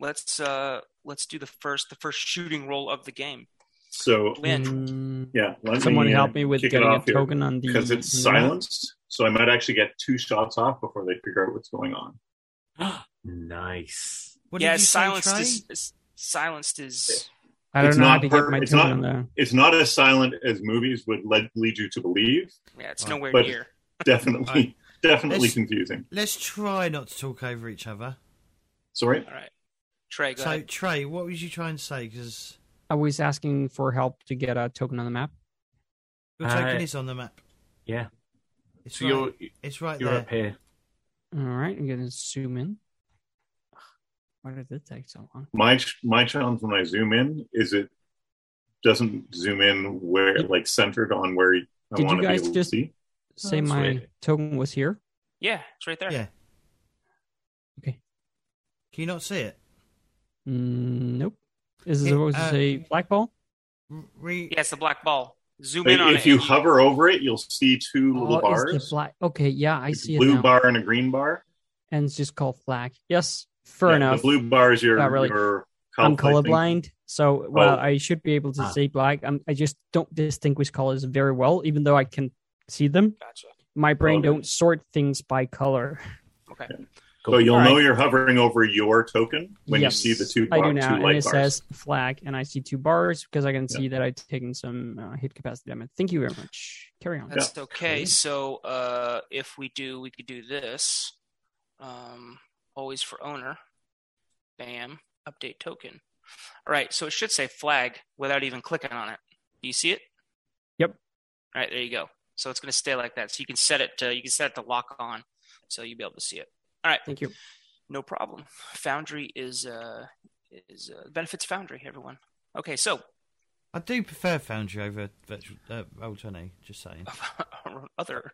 let's uh let's do the first the first shooting roll of the game. So Win. Mm, yeah, let someone me, help me with getting a off here. token on the because it's on the map. silenced. So I might actually get two shots off before they figure out what's going on. nice. What yeah, did you say, silenced is, is silenced is I don't It's know how not to per- get my it's not- on there. It's not as silent as movies would lead, lead you to believe. yeah, it's Oh, nowhere but- near. Definitely, definitely Let's- confusing. Let's try not to talk over each other. Sorry. All right, Trey, go so, ahead. Trey, what was you trying to say? Because I was asking for help to get a token on the map. your Uh, token is on the map. Yeah. It's So right, you're it's right you're there. up here. All right, I'm gonna zoom in. Why did it take so long? My my challenge when I zoom in is it doesn't zoom in where like centered on where I Did you want to be guys just- to see. Say that's my right. token was here. Yeah, it's right there. Yeah. Okay. Can you not see it? Mm, nope. Is it Yeah, supposed uh, to say black ball? R- Re- Yeah, it's the black ball. Zoom in on If it. you and hover over it, you'll see two little Oh, bars. black. Okay, yeah, I It's see a it blue now. bar and a green bar. And it's just called flag. Yes, fair Yeah, enough. The blue bar is your Not really. your I'm health, I colorblind, so well, Oh. I should be able to Ah. see black. I'm, I just don't distinguish colors very well, even though I can see them. Gotcha. My brain Okay. don't sort things by color. Okay. So you'll All know right. you're hovering over your token when Yes, you see the two, I do now, two and it bars. says flag, and I see two bars because I can Yeah. see that I've taken some uh, hit capacity damage. Thank you very much. Carry on. That's okay. Cool. So uh, if we do, we could do this. Um, always for owner. Bam. Update token. All right. So it should say flag without even clicking on it. Do you see it? Yep. All right. There you go. So it's going to stay like that. So you can set it to you can set it to lock on, so you'll be able to see it. All right. Thank you. No problem. Foundry is uh is uh, benefits Foundry. Everyone. Okay. So I do prefer Foundry over virtual uh, Roll Twenty. Just saying. other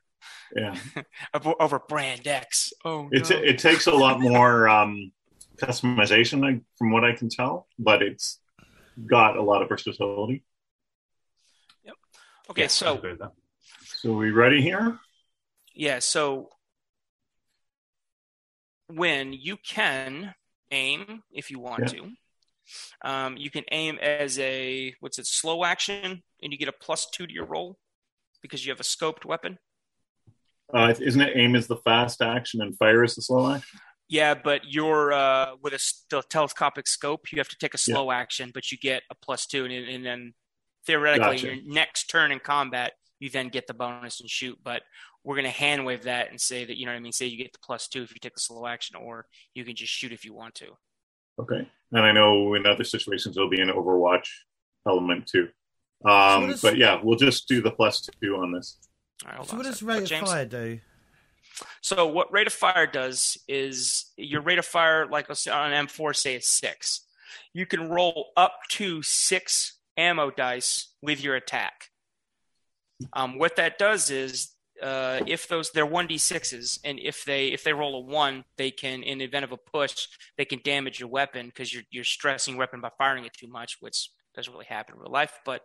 Yeah, over, Brand X. Oh no. it takes a lot more um, customization like, from what I can tell, but it's got a lot of versatility. Yep. Okay. Yes, I So. So we ready here? Yeah, so when you can aim if you want Yeah. to. Um, you can aim as a what's it slow action, and you get a plus two to your roll because you have a scoped weapon. Uh, isn't it aim is the fast action and fire is the slow action? Yeah, but you're uh, with a st- telescopic scope. You have to take a slow action, but you get a plus two, and, and then theoretically, Gotcha. your next turn in combat, you then get the bonus and shoot. But we're going to hand wave that and say that you know what I mean. Say you get the plus two if you take the slow action, or you can just shoot if you want to. Okay. And I know in other situations there'll be an Overwatch element too. So Um, but yeah, we'll just do the plus two on this. Right, So what does rate of James? fire do? So what rate of fire does is your rate of fire, like let's say on an M4, say is six. You can roll up to six ammo dice with your attack. Um, what that does is, uh, if those they're one d sixes, and if they if they roll a one, they can, in the event of a push, they can damage your weapon because you're you're stressing your weapon by firing it too much, which doesn't really happen in real life, but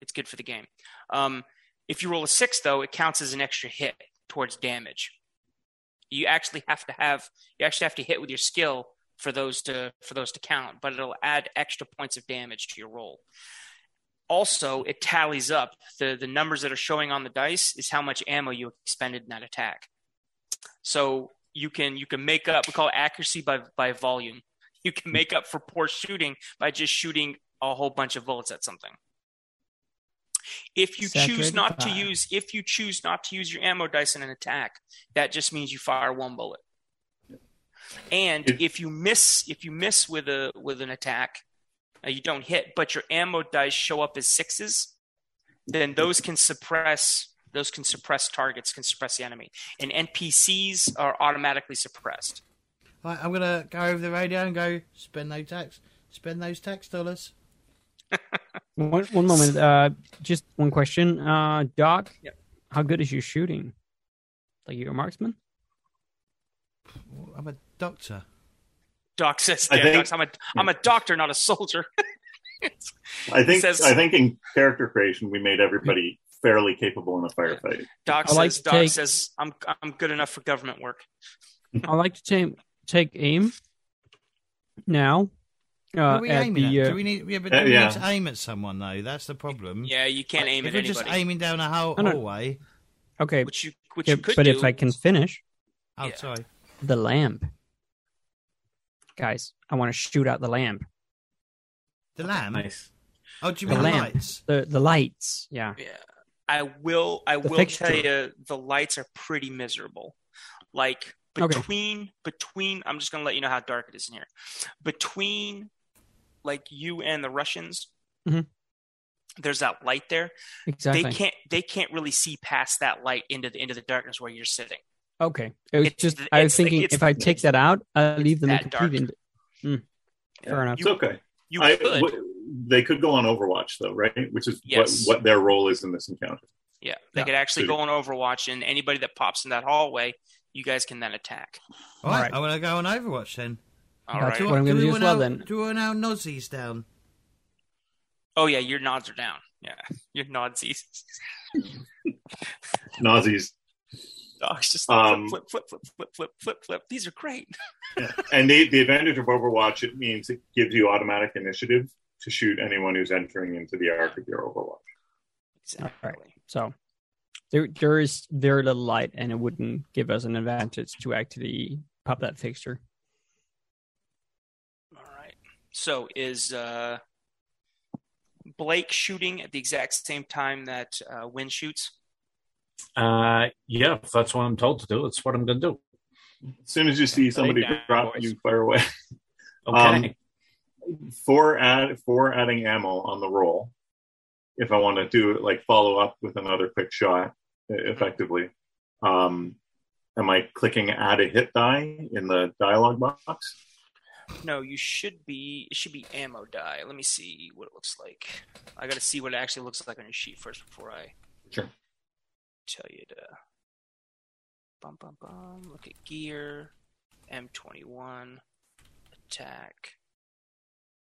it's good for the game. Um, if you roll a six, though, it counts as an extra hit towards damage. You actually have to have you actually have to hit with your skill for those to for those to count but it'll add extra points of damage to your roll. Also it tallies up. The the numbers that are showing on the dice is how much ammo you expended in that attack. So you can you can make up we call it accuracy by by volume. You can make up for poor shooting by just shooting a whole bunch of bullets at something if you choose Saturated not to use if you choose not to use your ammo dice in an attack that just means you fire one bullet. And if you miss if you miss with a with an attack uh, you don't hit but your ammo dice show up as sixes then those can suppress those can suppress targets can suppress the enemy. And npcs are automatically suppressed. Right, I'm gonna go over the radio and go spend those tax, spend those tax dollars. One, one moment. Uh, just one question. Uh, Doc, Yep. how good is your shooting? Like you're a marksman? I'm a doctor. doc says I yeah, think- Doc's, I'm, a, I'm a doctor not a soldier I think says- I think in character creation we made everybody fairly capable in a firefight. doc I says to doc take- says i'm i'm good enough for government work I like to take take aim now. Who Uh, are we at aiming the, at? uh, Do we need? Yeah, but Uh, do we yeah. need to aim at someone though? That's the problem. yeah you can't aim if at we're just aiming down a hole, No, no. hallway. okay, which you which yeah, you could but do if I can finish Oh, Yeah. sorry. the lamp, guys, I want to shoot out the lamp. The lamp. Nice. Oh, do you The mean the lamp. lights? The the lights. Yeah. Yeah, I will. I The will fixture. tell you the lights are pretty miserable. Like Okay. between between, I'm just gonna let you know how dark it is in here. Between like you and the Russians, Mhm. there's that light there. Exactly. They can't. They can't really see past that light into the into the darkness where you're sitting. Okay. It was It's just the- I was thinking if I take that out, I'll leave them that incomplete. Mm. Fair enough. It's okay. You I, could. w- they could go on Overwatch though, right? Which is Yes. what, what their role is in this encounter. yeah, they Yeah. could actually So- go on Overwatch, and anybody that pops in that hallway, you guys can then attack. All right, Alright. I want to go on Overwatch then. All That's right. what I'm gonna do as well then. Do we want our nozzies down? Oh yeah, your nods are down. Yeah, your nodsies. Nazis. Dogs just Um, flip, flip, flip, flip, flip, flip, flip. These are great. Yeah. And the, the advantage of Overwatch, it means it gives you automatic initiative to shoot anyone who's entering into the arc of your Overwatch. Exactly. So there there is very little light, and it wouldn't give us an advantage to actually pop that fixture. All right. So is uh, Blake shooting at the exact same time that uh, Win shoots? Uh, yeah, if that's what I'm told to do. That's what I'm going to do. As soon as you see somebody down, drop, boys. you fire away. Okay. Um, for add for adding ammo on the roll, if I want to do like follow up with another quick shot effectively, um, am I clicking add a hit die in the dialog box? No, you should be. It should be ammo die. Let me see what it looks like. I got to see what it actually looks like on your sheet first before I Sure. tell you to. Bum bum bum. Look at gear. M21. Attack.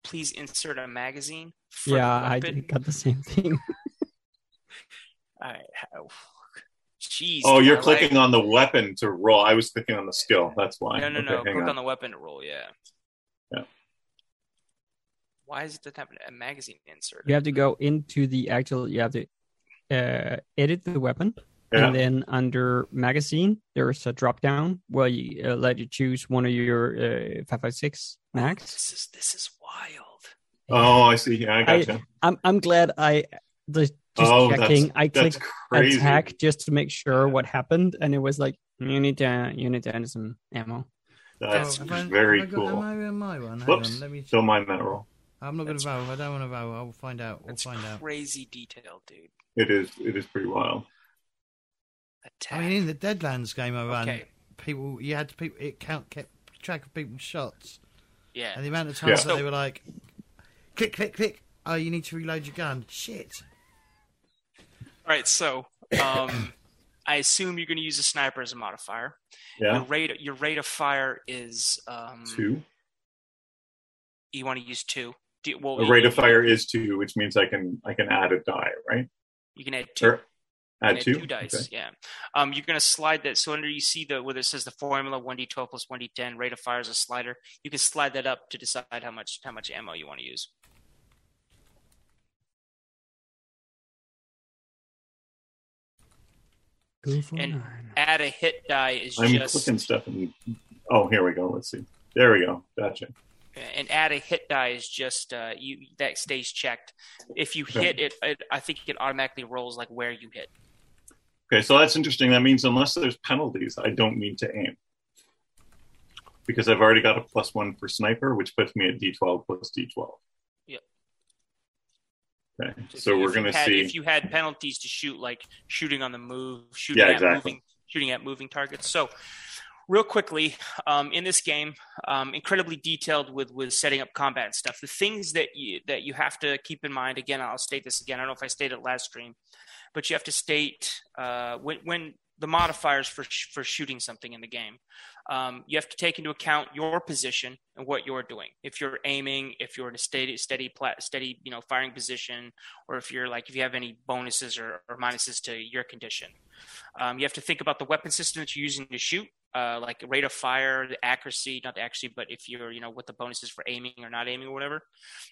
Please insert a magazine. yeah, I got the same thing. All right. how- Jeez. Oh, you're clicking like- on the weapon to roll. I was clicking on the skill. That's why. No, no, Okay, no. Click on. on. the weapon to roll. Yeah. Why is it that have a magazine insert? You have to go into the actual. You have to uh, edit the weapon, Yeah. and then under magazine there's a drop down where you uh, let you choose one of your uh, five five six max. This is this is wild. Oh, I see. Yeah, I gotcha. I'm I'm glad I the, just oh, checking. that's, I that's clicked crazy. attack just to make sure what happened, and it was like you need to you need to add some ammo. That's Oh, I- very I got cool. ammo in my one? Hang Whoops. on, let me. Don't mind that roll. I'm not going to vow. I don't want to vow. I'll find out. We'll That's find out. crazy detail, dude. It is. It is pretty wild. Attack. I mean, in the Deadlands game I ran, okay. people you had to people it count kept track of people's shots Yeah. and the amount of times Yeah. that they were like, click, click, click. Oh, you need to reload your gun. Shit. All right. So, um, I assume you're going to use a sniper as a modifier. Yeah. Your rate your rate of fire is um, Two. You want to use two. Do, well, The you- rate of fire is two, which means I can I can add a die, right? You can add two. Or You add can two. dice. Okay. Yeah. Um, you're going to slide that. So under you see the where it says the formula one d twelve plus one d ten rate of fire is a slider. You can slide that up to decide how much how much ammo you want to use. And- nine. Add a hit die is just. I'm just clicking stuff and oh, here we go. Let's see. There we go. Gotcha. and add a hit die is just uh, you that stays checked. If you Okay. hit it, it, I think it automatically rolls like where you hit. Okay, so that's interesting. That means unless there's penalties, I don't need to aim because I've already got a plus one for sniper, which puts me at D12 plus D12. Okay, so we're going to see. If you had penalties to shoot, like shooting on the move, shooting Yeah, at exactly. moving, shooting at moving targets. So, real quickly, um, in this game, um, incredibly detailed with with setting up combat and stuff. The things that you that you have to keep in mind. Again, I'll state this again. I don't know if I stated it last stream, but you have to state uh, when when the modifiers for sh- for shooting something in the game. Um, you have to take into account your position and what you're doing. If you're aiming, if you're in a steady, steady, steady, you know, firing position, or if you're like if you have any bonuses or, or minuses to your condition. Um, you have to think about the weapon system that you're using to shoot, uh, like rate of fire, the accuracy, not the accuracy, but if you're, you know, what the bonuses for aiming or not aiming or whatever.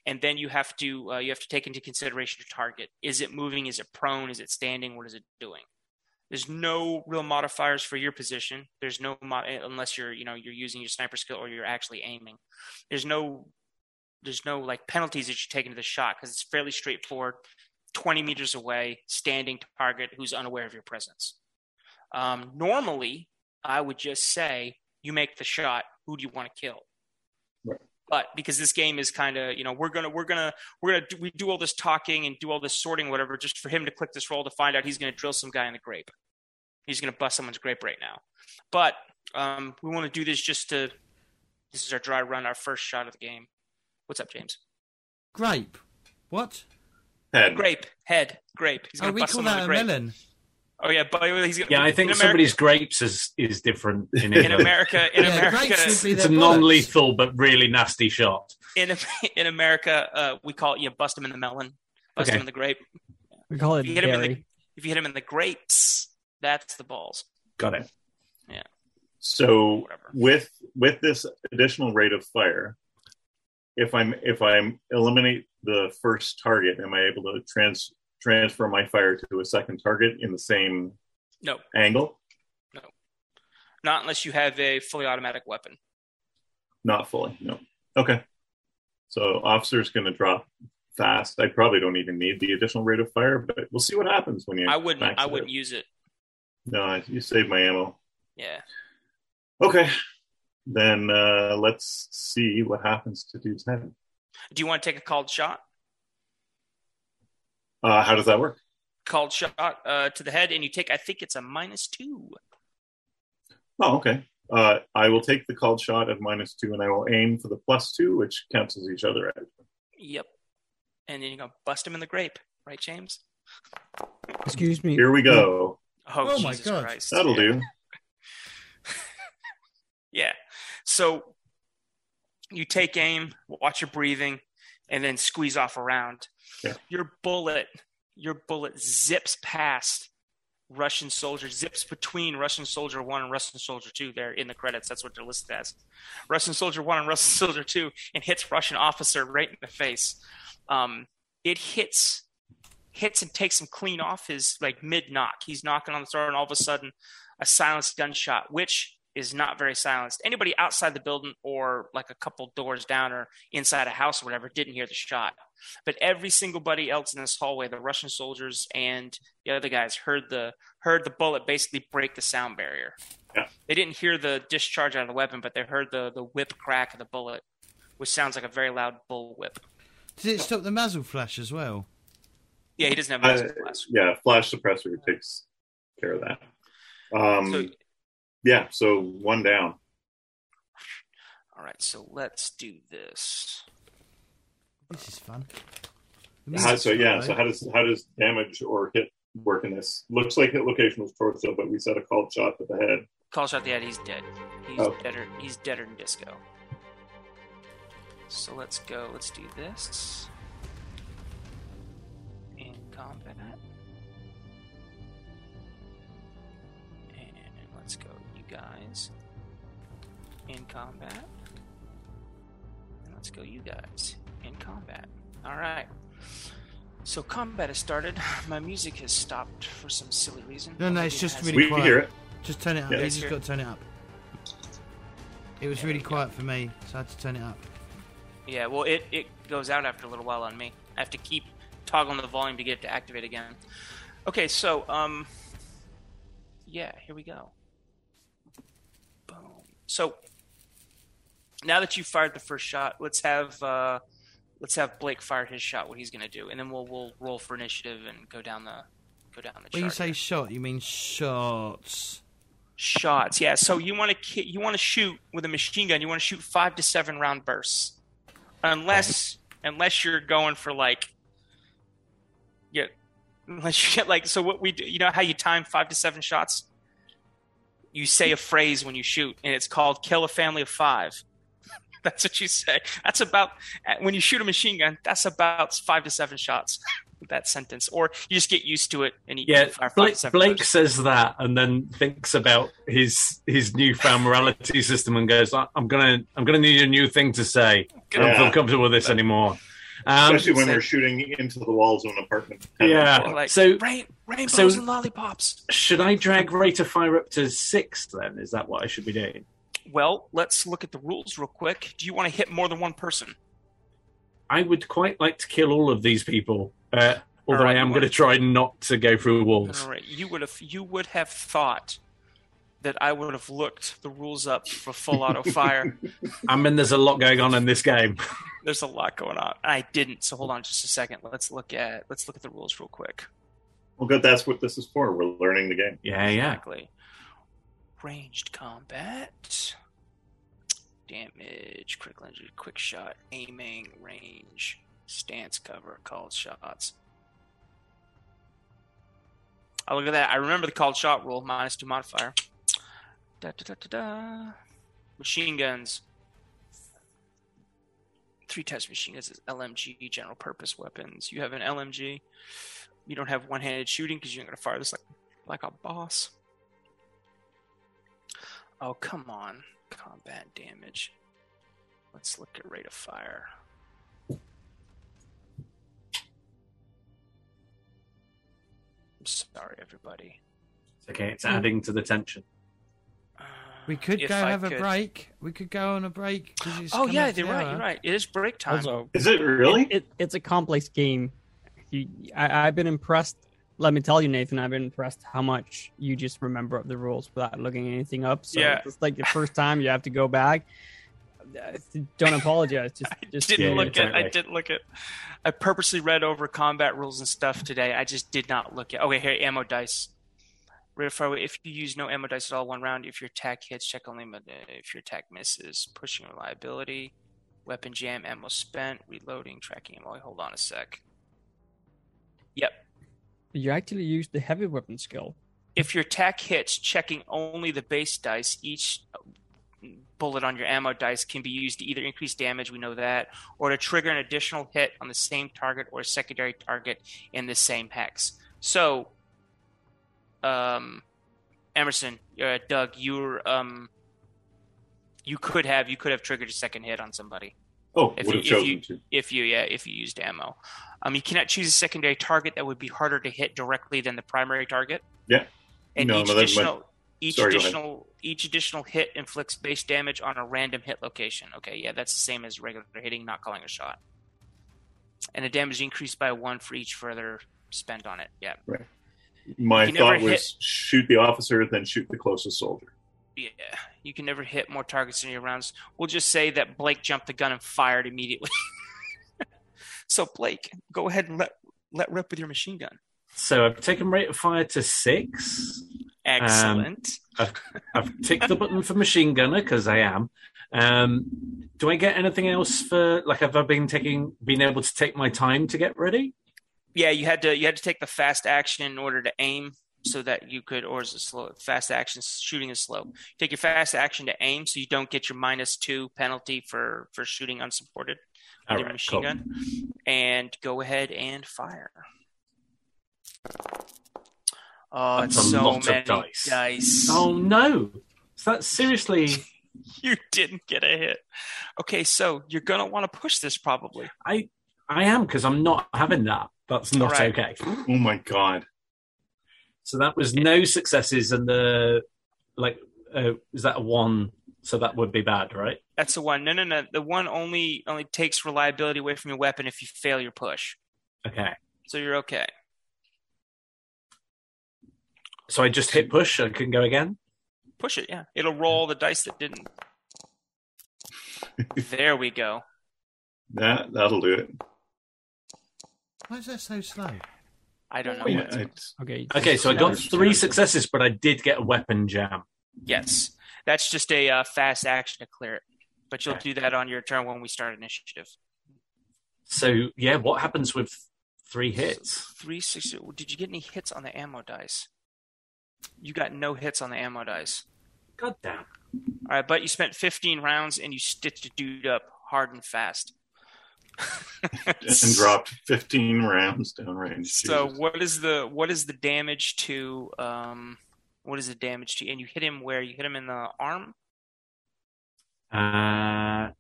And then you have to uh, you have to take into consideration your target. Is it moving? Is it prone? Is it standing? What is it doing? There's no real modifiers for your position. There's no mod- unless you're you know you're using your sniper skill or you're actually aiming. There's no there's no like penalties that you take into the shot because it's fairly straightforward. 20 meters away, standing target who's unaware of your presence. Um, normally, I would just say you make the shot. Who do you want to kill? Right. But because this game is kind of, you know, we're gonna, we're gonna, we're gonna, do, we do all this talking and do all this sorting, whatever, just for him to click this roll to find out he's gonna drill some guy in the grape. He's gonna bust someone's grape right now. But um, we want to do this just to. This is our dry run, our first shot of the game. What's up, James? Grape. What? Head. Grape, head, grape. He's Oh, gonna we bust call that a a grape. melon. Oh yeah, but he's gonna, Yeah, I think in America, somebody's grapes is is different in in America, in Yeah, America, grapes it's a non-lethal but really nasty shot. in in America, uh, we call it you know, bust him in the melon, bust Okay. him in the grape. We call it If you hit him in the if you hit him in the grapes, that's the balls. Got it. Yeah. So Whatever. with with this additional rate of fire, if I'm if I'm eliminate the first target, am I able to trans transfer my fire to a second target in the same No, angle? No. Not unless you have a fully automatic weapon. Not fully. No. Okay. So officer's going to drop fast. I probably don't even need the additional rate of fire, but we'll see what happens when you. I wouldn't. I wouldn't out. use it. No, you saved my ammo. Yeah. Okay. Then uh, let's see what happens to dude's head. Do you want to take a called shot? Uh, how does that work? Called shot uh, to the head, and you take. I think it's a minus two. Oh, okay. Uh, I will take the called shot at minus two, and I will aim for the plus two, which cancels each other out. Yep. And then you go bust him in the grape, right, James? Excuse me. Here we go. Oh, Oh my God. Christ! That'll Yeah. do. Yeah. So you take aim, watch your breathing, and then squeeze off around. Yeah. Your bullet, your bullet zips past Russian soldier zips between Russian soldier one and Russian soldier two. There in the credits, that's what they're listed as. Russian soldier one and Russian soldier two, and hits Russian officer right in the face. Um, it hits hits and takes him clean off his like mid knock. He's knocking on the door, and all of a sudden, a silenced gunshot, which is not very silenced. Anybody outside the building or like a couple doors down or inside a house or whatever didn't hear the shot. But every single buddy else in this hallway, the Russian soldiers and the other guys heard the heard the bullet basically break the sound barrier. Yeah. They didn't hear the discharge out of the weapon, but they heard the the whip crack of the bullet, which sounds like a very loud bull whip. Did it stop the muzzle flash as well? Yeah, he doesn't have Uh, muzzle flash. yeah, flash suppressor takes care of that. Um, So, yeah, so one down. all right, so let's do this. This is fun. How, so yeah, so how does how does damage or hit work in this? Looks like hit location was torso, but we said a called shot to the head. Call shot the head. He's dead. He's Oh. deader. He's deader than disco. So let's go. Let's do this in combat, guys, in combat, and let's go, you guys, in combat. All right. So combat has started. My music has stopped for some silly reason. No, no, it's just hasn't. really We quiet. hear it. Just turn it up. Yeah. you just got to turn it up. It was There really we go. quiet for me, so I had to turn it up. Yeah, well, it, it goes out after a little while on me. I have to keep toggling the volume to get it to activate again. Okay, so, um, yeah, here we go. So, now that you fired the first shot, let's have, uh, let's have Blake fire his shot, what he's going to do, and then we'll, we'll roll for initiative and go down the, go down the When you say here. shot, you mean shots. shots. Yeah, so you want to ki- you want to shoot with a machine gun. You want to shoot five to seven round bursts, unless unless you're going for like yeah, unless you get like so what we do. You know how you time five to seven shots. You say a phrase when you shoot, and it's called "kill a family of five. That's what you say. That's about when you shoot a machine gun. That's about five to seven shots. That sentence, or you just get used to it and you Yeah, fire five Blake, to seven Blake says that and then thinks about his his newfound morality system and goes, "I- "I'm gonna I'm gonna need a new thing to say. I don't Yeah. feel comfortable with this anymore." Um, Especially when so- we're shooting into the walls of an apartment. Yeah. block. like So- rain, rainbows so- and lollipops. should I drag rate of fire up to six? Then is that what I should be doing? Well, let's look at the rules real quick. Do you want to hit more than one person? I would quite like to kill all of these people, uh, although All right, I am going to try not to go through walls. All right, you would have you would have thought that I would have looked the rules up for full auto fire. I mean, there's a lot going on in this game. There's a lot going on. I didn't. So hold on just a second. Let's look at let's look at the rules real quick. Well, good. That's what this is for. We're learning the game. Yeah, yeah. Exactly. Ranged combat. Damage, critical injury, quick shot, aiming, range, stance cover, called shots. Oh, look at that. I remember the called shot rule, minus two modifier. Da, da, da, da, da. Machine guns. Three types of machine guns is LMG, general purpose weapons. You have an LMG. You don't have one handed shooting because you're not going to fire this like like a boss. Oh, come on. Combat damage. Let's look at rate of fire. I'm sorry, everybody. It's okay, it's adding to the tension. We could if go I have a break. We could go on a break. 'cause it's Oh, yeah, you're the right. hour. You're right. It is break time. Also, Is it really? it, it, it's a complex game. You, I, I've been impressed. Let me tell you, Nathan, I've been impressed how much you just remember the rules without looking anything up. So Yeah. it's like the first time you have to go back. Don't apologize. Just, I didn't look at. I didn't look at. I purposely read over combat rules and stuff today. I just did not look at. Okay, here ammo dice. Of. If you use no ammo dice at all one round, if your attack hits, check only. If your attack misses, pushing reliability, weapon jam, ammo spent, reloading, tracking ammo. Hold on a sec. Yep. you actually use the heavy weapon skill. If your attack hits, checking only the base dice, each bullet on your ammo dice can be used to either increase damage, we know that, or to trigger an additional hit on the same target or secondary target in the same hex. So, um, Emerson, uh, Doug, you're um, you could have you could have triggered a second hit on somebody Oh, If you- if you- to. if you yeah if you used ammo. Um, you cannot choose a secondary target that would be harder to hit directly than the primary target. Yeah. And No, each no, that's my- additional each Sorry, additional each additional hit inflicts base damage on a random hit location. Okay, yeah, that's the same as regular hitting, not calling a shot. And the damage increased by one for each further spent on it. Yeah. My thought was hit- shoot the officer, then shoot the closest soldier. Yeah, you can never hit more targets in your rounds. We'll just say that Blake jumped the gun and fired immediately. so Blake, go ahead and let let rip with your machine gun. So I've taken rate of fire to six. Excellent. I've ticked the button for machine gunner because I am. Um, do I get anything else for like? Have I been taking, been able to take my time to get ready? Yeah, you had to you had to take the fast action in order to aim so that you could or is it slow fast action shooting is slow. Take your fast action to aim so you don't get your minus two penalty for for shooting unsupported with your right, machine cool. gun. And go ahead and fire. Oh, That's it's a so lot of many dice. dice. Oh no! Is that seriously? you didn't get a hit. Okay, so you're gonna want to push this probably. I I am because I'm not having that. That's not All right. okay. Oh my god! So that was no successes, and the like uh, is that a one? So that would be bad, right? That's the one. No, no, no. The one only only takes reliability away from your weapon if you fail your push. Okay. So you're okay. So I just hit push. I can go again. Push it, yeah. It'll roll the dice that didn't. there we go. That that'll do it. Why is that so slow? I don't know. Yeah, it's- Okay. Okay, so I got three successes, but I did get a weapon jam. Yes, that's just a uh, fast action to clear it. But you'll Okay. do that on your turn when we start initiative. So yeah, what happens with three hits? Three six. Did you get any hits on the ammo dice? You got no hits on the ammo dice. God damn. All right, but you spent 15 rounds and you stitched a dude up hard and fast. And dropped 15 rounds downrange. So Jesus. what is the what is the damage to um what is the damage to and you hit him where you hit him in the arm? Uh,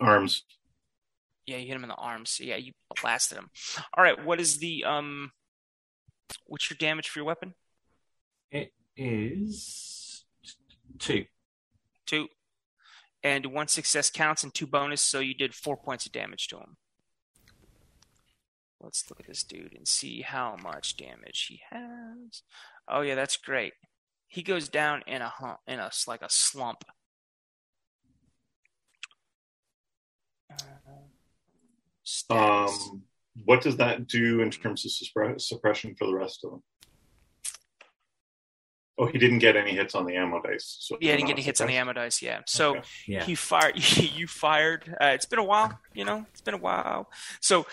arms. Yeah, you hit him in the arms. So yeah, you blasted him. All right, what is the um what's your damage for your weapon? it is two. Two. And one success counts and two bonus, so you did four points of damage to him. Let's look at this dude and see how much damage he has. Oh yeah, that's great. He goes down in a hump, in a like a slump. Uh. Um, what does that do in terms of suppre- suppression for the rest of them? Oh, he didn't get any hits on the ammo dice. So yeah, they're didn't get any hits on the ammo dice. Yeah, so Okay. Yeah. he fired. You fired. Uh, it's been a while. You know, it's been a while. So,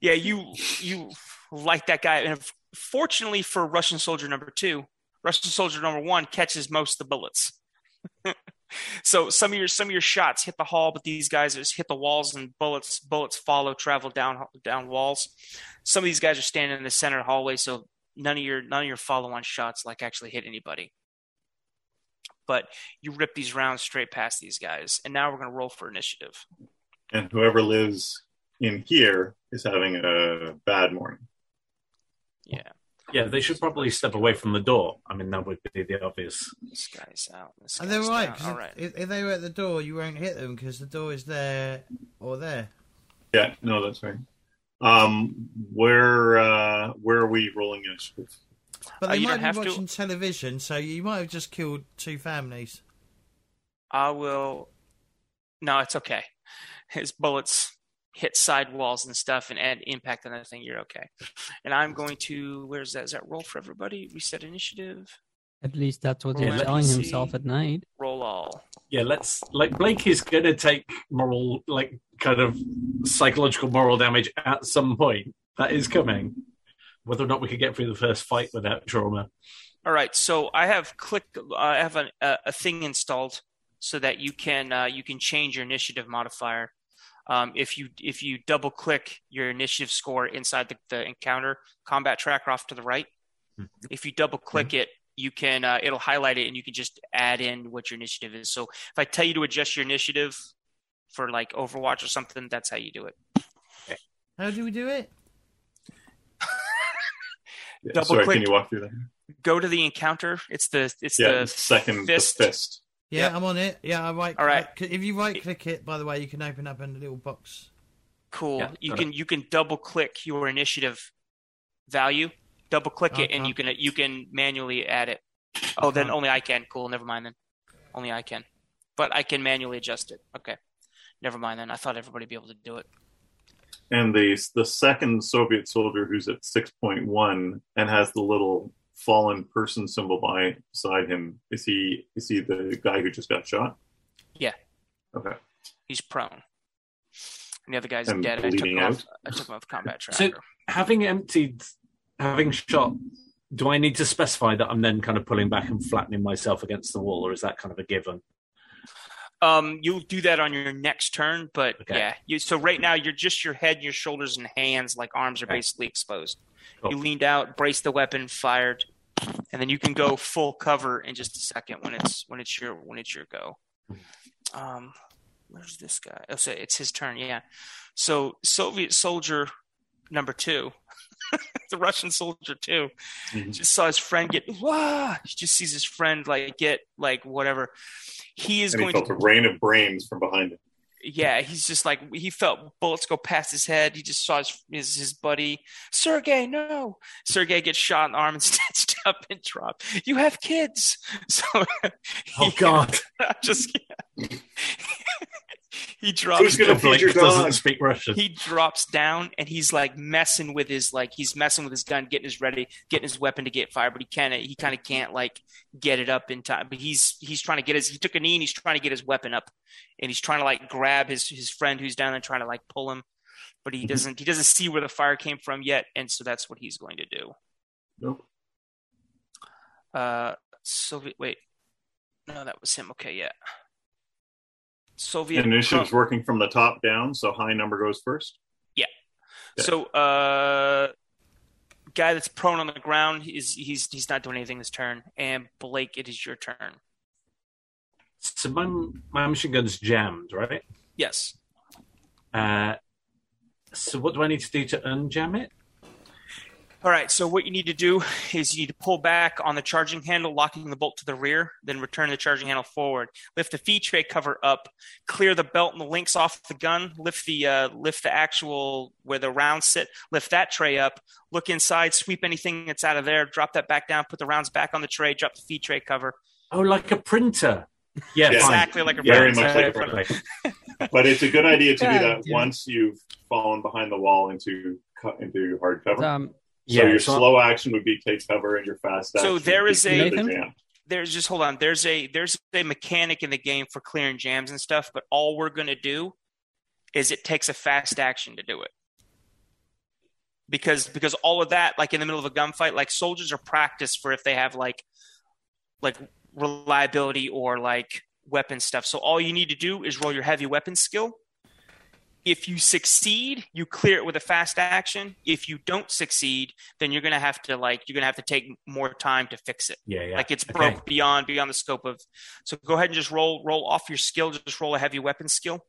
yeah, you you like that guy. And fortunately for Russian soldier number two, Russian soldier number one catches most of the bullets. so some of your some of your shots hit the hall, but these guys just hit the walls and bullets bullets follow travel down down walls. Some of these guys are standing in the center hallway, so none of your none of your follow on shots like actually hit anybody. But you rip these rounds straight past these guys, and now we're going to roll for initiative. And whoever lives in here is having a bad morning. Yeah, Yeah, they should probably step away from the door. I mean, that would be the obvious. this guy's out. This Are they guy's right? down. 'Cause All right. If, if they were at the door, you won't hit them because the door is there or there. Yeah, no, that's right. Um, where uh, where are we rolling initiative? But Uh, they you might don't be have to- watching television, so you might have just killed two families. I will. No, it's okay. His bullets hit side walls and stuff and add impact on that thing. You're okay. And I'm going to. Where's that? Is that roll for everybody? Reset initiative. At least that's what he's telling PC. himself at night. Roll all. Yeah, let's like Blake is going to take moral, like kind of psychological moral damage at some point. That is coming. Whether or not we could get through the first fight without trauma. All right. So I have click. I have a, a, a thing installed so that you can uh, you can change your initiative modifier. Um, if you if you double click your initiative score inside the, the encounter combat tracker off to the right, if you double click it, you can uh, it'll highlight it and you can just add in what your initiative is. So if I tell you to adjust your initiative for like Overwatch or something, that's how you do it. How do we do it? Yeah, Double sorry, click. can you walk through that? Go to the encounter. It's the it's Yeah, the second fist. the fist. Yeah, Yep. I'm on it. Yeah, I right. All right. right. If you right click it, by the way, you can open up a little box. Cool. Yeah, you got can you can double click your initiative value. Double click it, and you can you can manually add it. Oh, then Uh-huh. only I can. Cool. Never mind then. Only I can. But I can manually adjust it. Okay. Never mind then. I thought everybody would be able to do it. And the the second Soviet soldier who's at six point one and has the little fallen person symbol by beside him is he is he the guy who just got shot? Yeah. Okay. He's prone. And the other guy's And dead. I took him off. I took him off combat tracker. So- Having emptied, having shot, do I need to specify that I'm then kind of pulling back and flattening myself against the wall, or is that kind of a given? Um, you'll do that on your next turn, but Okay. yeah. You, so right now you're just your head, your shoulders, and hands, like arms are Okay. basically exposed. Cool. You leaned out, braced the weapon, fired, and then you can go full cover in just a second when it's when it's your when it's your go. Um, where's this guy? Oh, so it's his turn. Yeah. So Soviet soldier number two, the Russian soldier two, Mhm. just saw his friend get. Wah! He just sees his friend like get like whatever. He is And he going felt to a rain of brains from behind him. yeah, he's just like he felt bullets go past his head. He just saw his his, his buddy Sergey. No, Sergey gets shot in the arm and stitched up and dropped. You have kids, so Oh God! just he drops. Who's gonna feed your doesn't dog? speak Russian. He drops down and he's like messing with his like he's messing with his gun, getting his ready, getting his weapon to get fired, but he can't. He kind of can't like get it up in time. But he's he's trying to get his. He took a knee and he's trying to get his weapon up, and he's trying to like grab his his friend who's down there, trying to like pull him, but he doesn't. He doesn't see where the fire came from yet, and so that's what he's going to do. Nope. Uh, Soviet. Wait, no, that was him. Okay, yeah. Soviet. Initiative's working from the top down, so high number goes first. Yeah. So, uh, guy that's prone on the ground is he's he's not doing anything this turn. And Blake, it is your turn. So my my machine gun's jammed, right? Yes. Uh, so what do I need to do to unjam it? All right. So what you need to do is you need to pull back on the charging handle, locking the bolt to the rear, then return the charging handle forward. Lift the feed tray cover up, clear the belt and the links off the gun. Lift the uh, lift the actual where the rounds sit. Lift that tray up. Look inside. Sweep anything that's out of there. Drop that back down. Put the rounds back on the tray. Drop the feed tray cover. Oh, like a printer. Yeah, Yeah. Exactly like a Very printer. much like a Perfectly. But it's a good idea to do that damn. once you've fallen behind the wall into cu- into hard cover. Um, so Yeah, your slow action would be take cover, and your fast action. So there is a- there's just hold on. There's a there's a mechanic in the game for clearing jams and stuff, but all we're gonna do is it takes a fast action to do it. Because because all of that, like in the middle of a gunfight, like soldiers are practiced for if they have like like reliability or like weapon stuff. So all you need to do is roll your heavy weapon skill. If you succeed, you clear it with a fast action. If you don't succeed, then you're gonna have to like you're gonna have to take more time to fix it Yeah, yeah. like it's Okay. broke beyond beyond the scope of so go ahead and just roll roll off your skill just roll a heavy weapon skill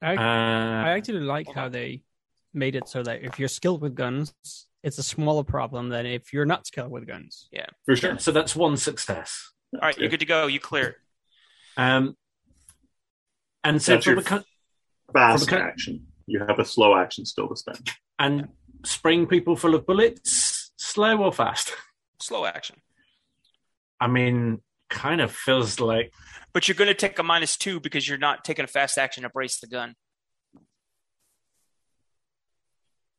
I, I Uh, actually like how on. they made it so that if you're skilled with guns, it's a smaller problem than if you're not skilled with guns. Yeah, for sure. so that's one success. all right you're good to go you clear Um, and so That's from your- a co- Fast From action. You have a slow action still to spend. and spraying people full of bullets, slow or fast? slow action I mean, kind of feels like but you're going to take a minus two because you're not taking a fast action to brace the gun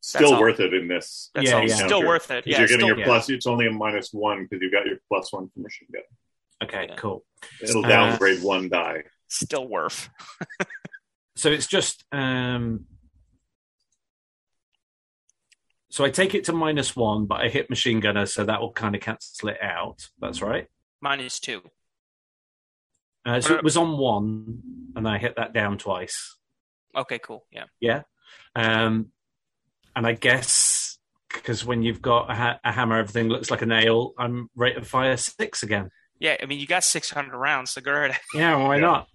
Still all. worth it in this. that's Yeah, yeah. still worth it. yeah you're getting still, your plus. It's only a minus one because you got your plus one from machine gun. okay, Yeah. cool. It'll Uh, downgrade one die. still worth So it's just um, so I take it to minus one, but I hit machine gunner, so that will kind of cancel it out. That's right. minus two Uh, so it was on one, and I hit that down twice. okay cool yeah Yeah. Um, and I guess because when you've got a, ha- a hammer, everything looks like a nail. I'm rate of fire six again. Yeah, I mean, you got 600 rounds, so go ahead. Yeah, why Yeah. not?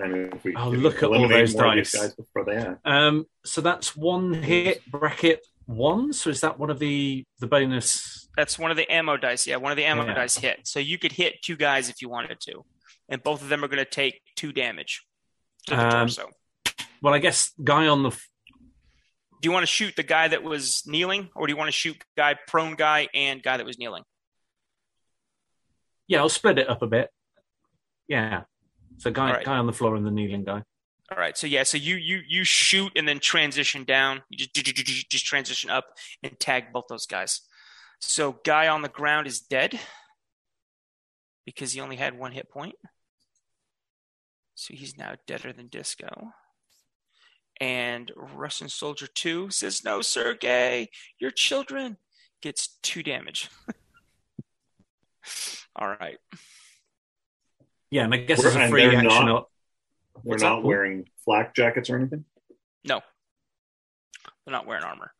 And if we Oh, can look at all eliminate those more of these dice. guys before they act. Um, so that's one hit bracket one. So is that one of the the bonus? That's one of the ammo dice. Yeah, one of the ammo Yeah. dice hit. So you could hit two guys if you wanted to, and both of them are going to take two damage to the Um, torso. Well, I guess guy on the f- Do you want to shoot the guy that was kneeling, or do you want to shoot guy prone guy and guy that was kneeling? yeah, I'll split it up a bit. Yeah. So guy right. guy on the floor and the kneeling guy. All right. So yeah. So you you you shoot and then transition down. You just just transition up and tag both those guys. So guy on the ground is dead because he only had one hit point. So he's now deader than Disco. And Russian Soldier 2 says, No, Sergey, your children gets two damage. All right. Yeah, and I guess We're- it's a and free they're action. not- op- We're not up? wearing flak jackets or anything. No, they're not wearing armor.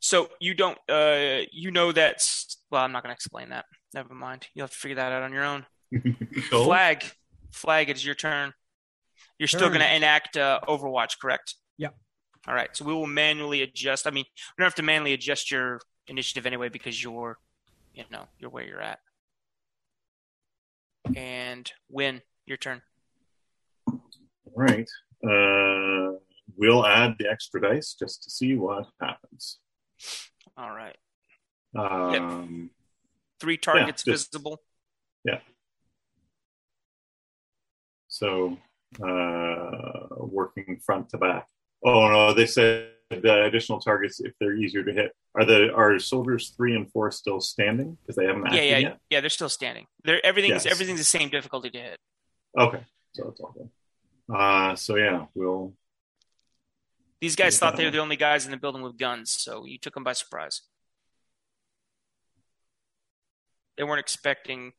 So you don't, uh, you know that's. Well, I'm not going to explain that. Never mind. You'll have to figure that out on your own. Cool. Flag, flag. It's your turn. You're still going to enact uh, Overwatch, correct? Yeah. All right. So we will manually adjust. I mean, we don't have to manually adjust your initiative anyway because you're, you know, you're where you're at. And win your turn. All right. Uh, we'll add the extra dice just to see what happens. All right. Um, Three targets just- visible. Yeah. So, uh, working front to back. Oh no, they said the additional targets if they're easier to hit. Are the are soldiers three and four still standing because they haven't Yeah, yeah, yet? yeah. They're still standing. They're everything's Yes. everything's the same difficulty to hit. Okay, so it's all good. Uh, so yeah, we'll These guys thought they were the only guys in the building with guns, so you took them by surprise. They weren't expecting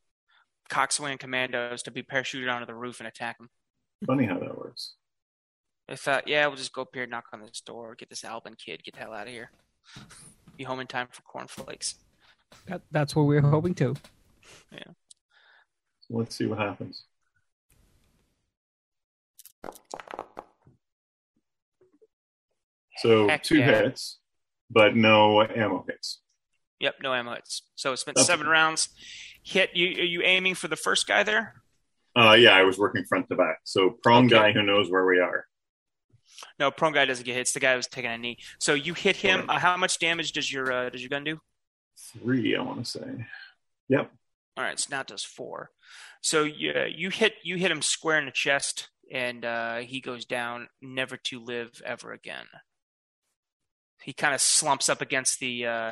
coxswain commandos to be parachuted onto the roof and attack them. funny how that works. They thought, yeah, we'll just go up here, knock on this door, get this Albin kid, get the hell out of here. Be home in time for cornflakes. That, that's what we're hoping to. So let's see what happens. So Heck two yeah. hits, but no ammo hits. Yep, no ammo hits. So it's been That's seven rounds. Hit you are you aiming for the first guy there? Uh, yeah, I was working front to back. So prong Okay. guy who knows where we are. No, prone guy doesn't get hit. It's the guy who's taking a knee. So you hit him. Alright. Uh, how much damage does your uh, does your gun do? Three, I want to say. Yep. All right, so now it does four. So you you hit you hit him square in the chest, and uh, he goes down, never to live ever again. He kind of slumps up against the. Uh,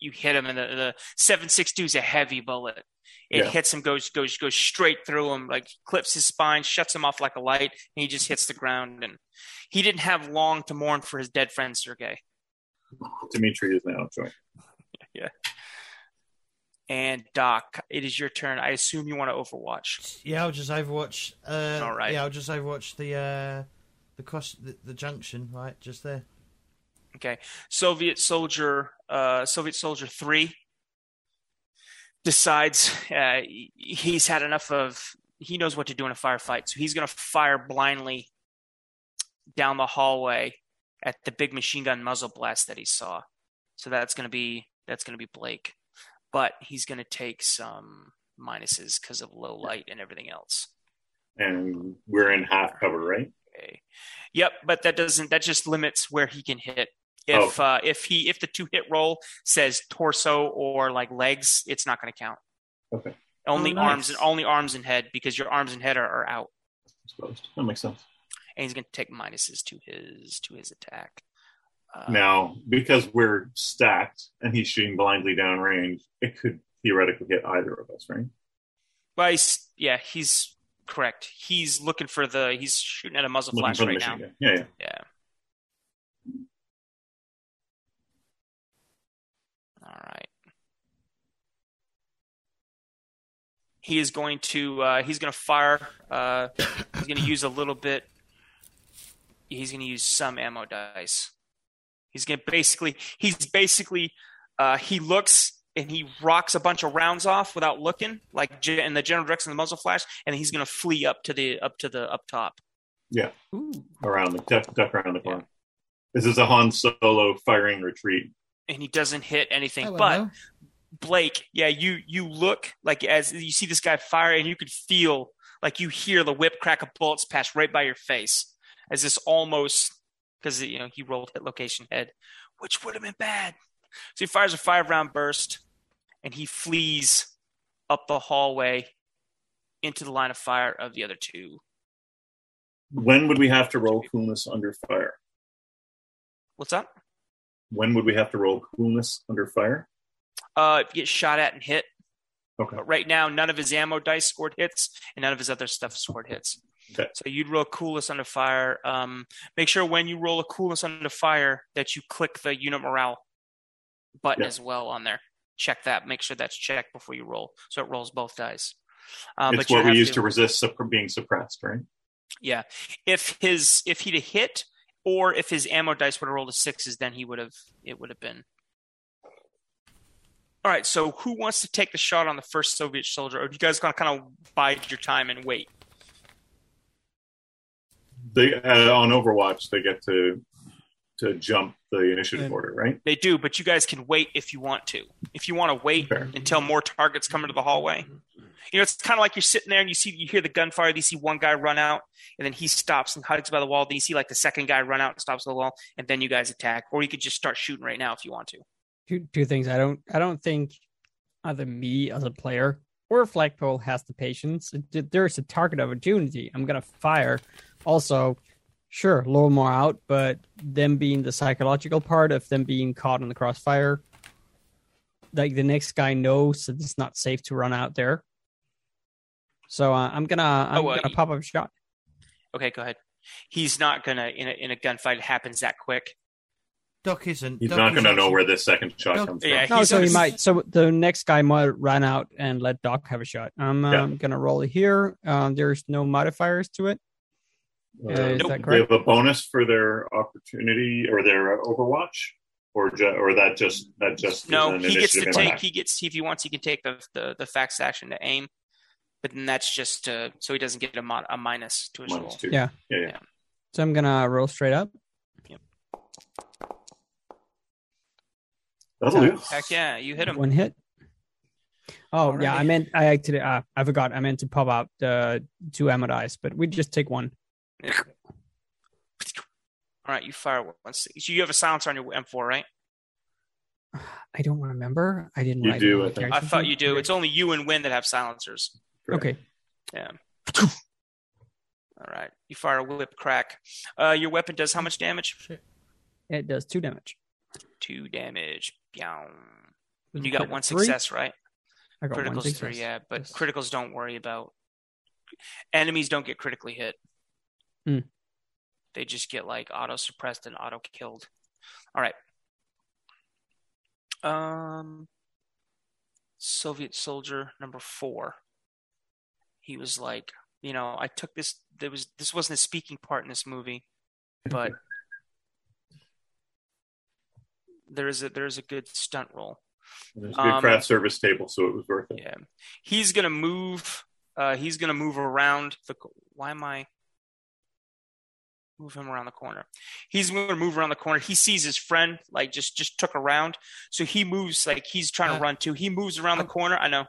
you hit him, and the, the seven six two is a heavy bullet. It Yeah. hits him, goes goes goes straight through him, like clips his spine, shuts him off like a light, and he just hits the ground. And he didn't have long to mourn for his dead friend Sergey. Dimitri is now joined. Yeah. And Doc, it is your turn. I assume you want to Overwatch. Yeah, I'll just Overwatch. Uh, All right. Yeah, I'll just Overwatch the uh, the cross the, the junction right just there. Okay. Soviet soldier, uh, Soviet soldier three decides uh, he's had enough of. He knows what to do in a firefight, so he's going to fire blindly down the hallway at the big machine gun muzzle blast that he saw. So that's going to be that's going to be Blake, but he's going to take some minuses because of low light and everything else. And we're in half cover, right? Okay. Yep, but that doesn't that just limits where he can hit. If uh, if he if the two hit roll says torso or like legs, it's not going to count. Okay. Only Oh, nice. arms and only arms and head because your arms and head are, are out, Supposed. That makes sense. and he's going to take minuses to his to his attack. Uh, Now, because we're stacked and he's shooting blindly downrange, it could theoretically hit either of us, right? well, he's, yeah, he's correct. He's looking for the he's shooting at a muzzle Looking flash right now. Yeah, yeah. Yeah. All right. He is going to uh, he's going to fire. Uh, he's going to use a little bit. He's going to use some ammo dice. He's gonna basically he's basically uh, he looks and he rocks a bunch of rounds off without looking, like ge- in the general direction of the muzzle flash, and he's gonna flee up to the up to the up top. Ooh. around the duck, duck around the corner. This is a Han Solo firing retreat. And he doesn't hit anything, but no. Blake, yeah, you you look like as you see this guy fire, and you could feel like you hear the whip crack of bullets pass right by your face, as this almost because you know he rolled hit location head, which would have been bad. So he fires a five round burst, and he flees up the hallway into the line of fire of the other two. When would we have to roll coolness under fire? What's up? When would we have to roll coolness under fire? Uh, if you get shot at and hit. Okay. But right now, none of his ammo dice scored hits, and none of his other stuff scored hits. Okay. So you'd roll coolness under fire. Um, make sure when you roll a coolness under fire that you click the unit morale button Yeah. as well on there. Check that. Make sure that's checked before you roll, so it rolls both dice. Uh, it's what we use to, resist supp- being suppressed, right? Yeah, if his if he'd hit, or if his ammo dice would have rolled a sixes, then he would have it would have been. All right, so who wants to take the shot on the first Soviet soldier, or do you guys gonna kind of bide your time and wait? They uh, on Overwatch they get to to jump the initiative Yeah. order, right? They do, but you guys can wait if you want to. If you want to wait Fair. until more targets come into the hallway, you know it's kind of like you're sitting there and you see you hear the gunfire. You see one guy run out, and then he stops and hides by the wall. Then you see like the second guy run out and stops the wall, and then you guys attack. Or you could just start shooting right now if you want to. two two things. I don't I don't think either me as a player or Flagpole has the patience. There's a target opportunity, I'm gonna fire. Also, sure, a little more out, but them being the psychological part of them being caught in the crossfire, like the next guy knows that it's not safe to run out there. So uh, I'm gonna I'm Oh, uh, gonna pop up a shot. Okay, go ahead. He's not gonna in a in a gunfight. It happens that quick. Doc isn't. He's Doc not going to know where this second shot No, comes yeah, from. No, so he might. So the next guy might run out and let Doc have a shot. I'm Yeah. um, gonna roll it here. Um, there's no modifiers to it. Uh, is that They have a bonus for their opportunity or their uh, Overwatch, or ju- or that just that just No, he gets to take. He gets if he wants, he can take the the, the fax action to aim, but then that's just uh, so he doesn't get a, mod, a minus to his Minus roll. two. Yeah. yeah, yeah. So I'm gonna roll straight up. That'll do. Heck yeah, you hit him. One hit. Oh yeah, I meant I actually uh, I forgot. I meant to pop out the two ammo dice, but we just take one. All right, you fire once. So you have a silencer on your M4, right? I don't remember. I didn't. You write do, it I think. I thought you do. It's only you and Win that have silencers. Okay. Yeah. All right, you fire a whip crack. Uh, your weapon does how much damage? Shit. It does two damage. Two damage. Pew. You got crit- one three? success, right? I got one Criticals success. three, yeah, but Yes. criticals don't worry about. Enemies don't get critically hit. Hmm. They just get like auto suppressed and auto killed. All right. Um, Soviet soldier number four. He was like, you know, I took this. There was this wasn't a speaking part in this movie, but there is a there is a good stunt roll. There's a good Um, craft service table, so it was worth it. Yeah, he's gonna move. Uh, he's gonna move around the. Why am I? Move him around the corner. He's gonna move around the corner. He sees his friend like just just took around, so he moves like he's trying Uh, to run too. He moves around the um, corner. I know.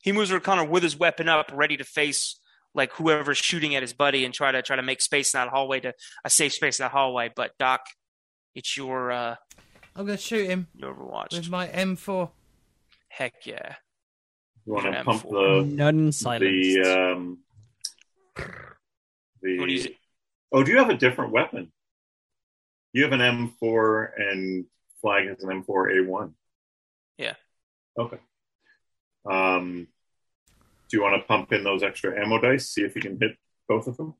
He moves around the corner with his weapon up, ready to face like whoever's shooting at his buddy and try to try to make space in that hallway to a safe space in that hallway. But Doc, it's your uh I'm going to shoot him your Overwatch. with my M4. Heck yeah. You want to pump M4. the None silenced. the um You wanna use the oh, do you have a different weapon? You have an M4 and Flag has an M4A1. Yeah. Okay. Um, do you want to pump in those extra ammo dice? See if you can hit both of them,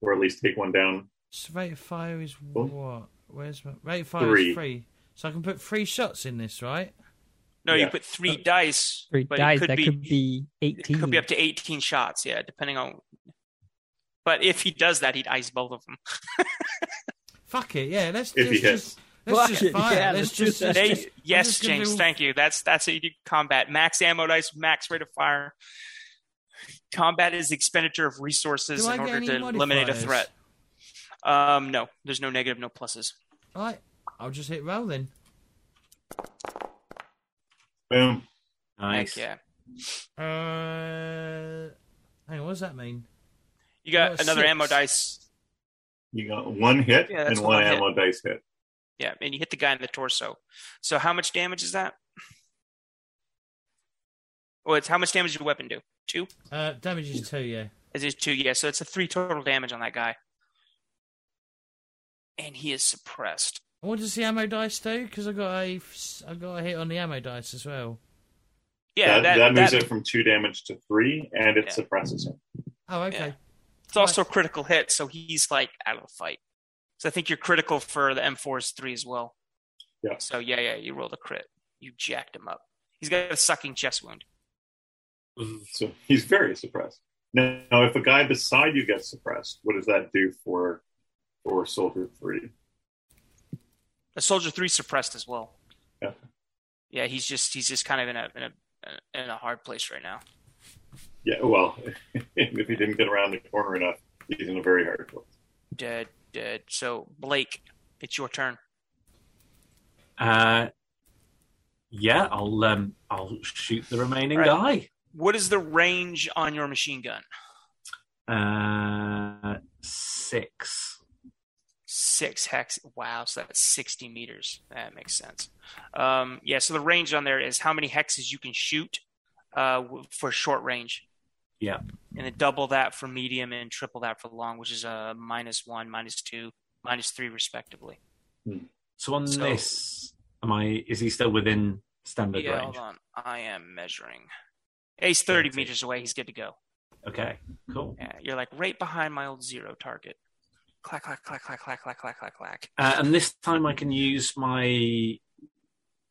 or at least take one down. So rate of fire is Cool. what? Where's my rate of fire Three. is three. So I can put three shots in this, right? No, Yeah. you put three dice. Three but dice. It could that be, could be it could be up to 18 shots, yeah, depending on. But if he does that, he'd ice both of them. Fuck it, yeah. Let's If he just, hits. just let's Fuck just fire. yeah, let's, let's just, let's They, just- yes, just James. do- Thank you. That's that's how you do combat. Max ammo dice, max rate of fire. Combat is the expenditure of resources Do in order any to eliminate a threat. Um, no, there's no negative, no pluses. Right, I'll just hit roll then. Boom. Nice. Heck yeah. Uh, hang on, what does that mean? You got Oh, another six. ammo dice. You got one hit Yeah, and one one hit. ammo dice hit. Yeah, and you hit the guy in the torso. So how much damage is that? Well, it's how much damage does your weapon do? Two? Uh, damage is two, yeah. Is it two? Yeah, so it's a three total damage on that guy. And he is suppressed. What does the ammo dice do? Because I got a, I got a hit on the ammo dice as well. Yeah, that, that, that moves that- it from two damage to three, and it Yeah. suppresses him. Oh, okay. Yeah. it's also a critical hit, so he's like out of the fight. So I think you're critical for the M4 is three as well. Yeah. So yeah, yeah, you rolled a crit. You jacked him up. He's got a sucking chest wound. Mm-hmm. So he's very suppressed. Now, if a guy beside you gets suppressed, what does that do for for Soldier Three? A soldier three suppressed as well. Yeah. Yeah, he's just he's just kind of in a in a in a hard place right now. Yeah, well, if he didn't get around the corner enough, he's in a very hard place. Dead, dead. So Blake, it's your turn. Uh, yeah, I'll um, I'll shoot the remaining Right. What is the range on your machine gun? Uh, six. Six hex. Wow, so that's sixty meters. That makes sense. Um, yeah, so the range on there is how many hexes you can shoot uh, for short range. Yeah. and then double that for medium and triple that for long, which is a minus one, minus two, minus three, respectively. So on So- this, am I? Is he still within standard yeah, range? hold on. I am measuring. He's 30 30. meters away. He's good to go. Okay, cool. Yeah, you're like right behind my old zero target. Clack, clack, clack, clack, clack, clack, clack, clack, clack. Uh, and this time I can use my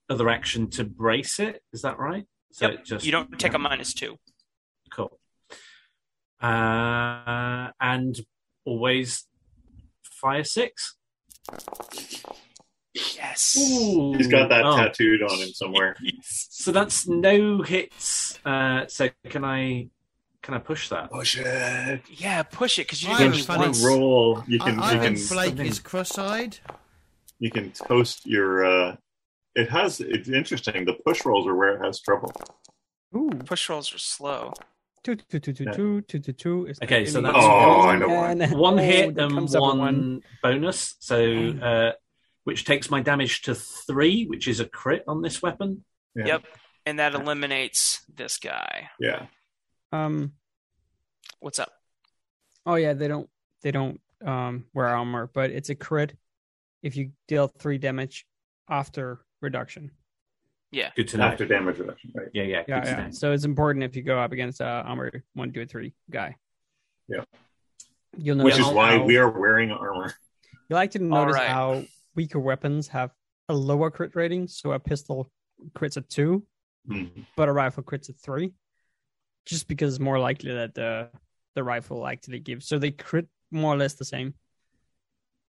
other action to brace it. Is that right? So Yep. it just You don't take yeah, a minus two. cool. Uh, and always fire six. Yes. He's got that Oh. tattooed on him somewhere. So that's no hits. Uh, so can I can I push that? Push it. Yeah, push it because you I didn't was give me funny. roll. You can I, I you can think Blake is cross-eyed. you can toast your. uh It has. It's interesting. The push rolls are where it has trouble. Ooh, Push rolls are slow. Two, two, two, two, Yeah. two, two, two, two. Is Okay, so any- that's- Oh, I know one. And- One oh, hit there and comes up a one, bonus. So uh, which takes my damage to three, which is a crit on this weapon. Yeah. Yep. And that eliminates this guy. Yeah. Um. What's up? Oh yeah, they don't they don't um wear armor, but it's a crit if you deal three damage after reduction. Good to know. After damage reduction, right? Yeah, yeah. Yeah, yeah. So it's important if you go up against a armor one, two, three guy. Yeah. You'll notice Which is why how, we are wearing armor. You like to notice right. how weaker weapons have a lower crit rating. So a pistol crits at two, Mhm. but a rifle crits at three, just because it's more likely that the the rifle actually gives. So they crit more or less the same.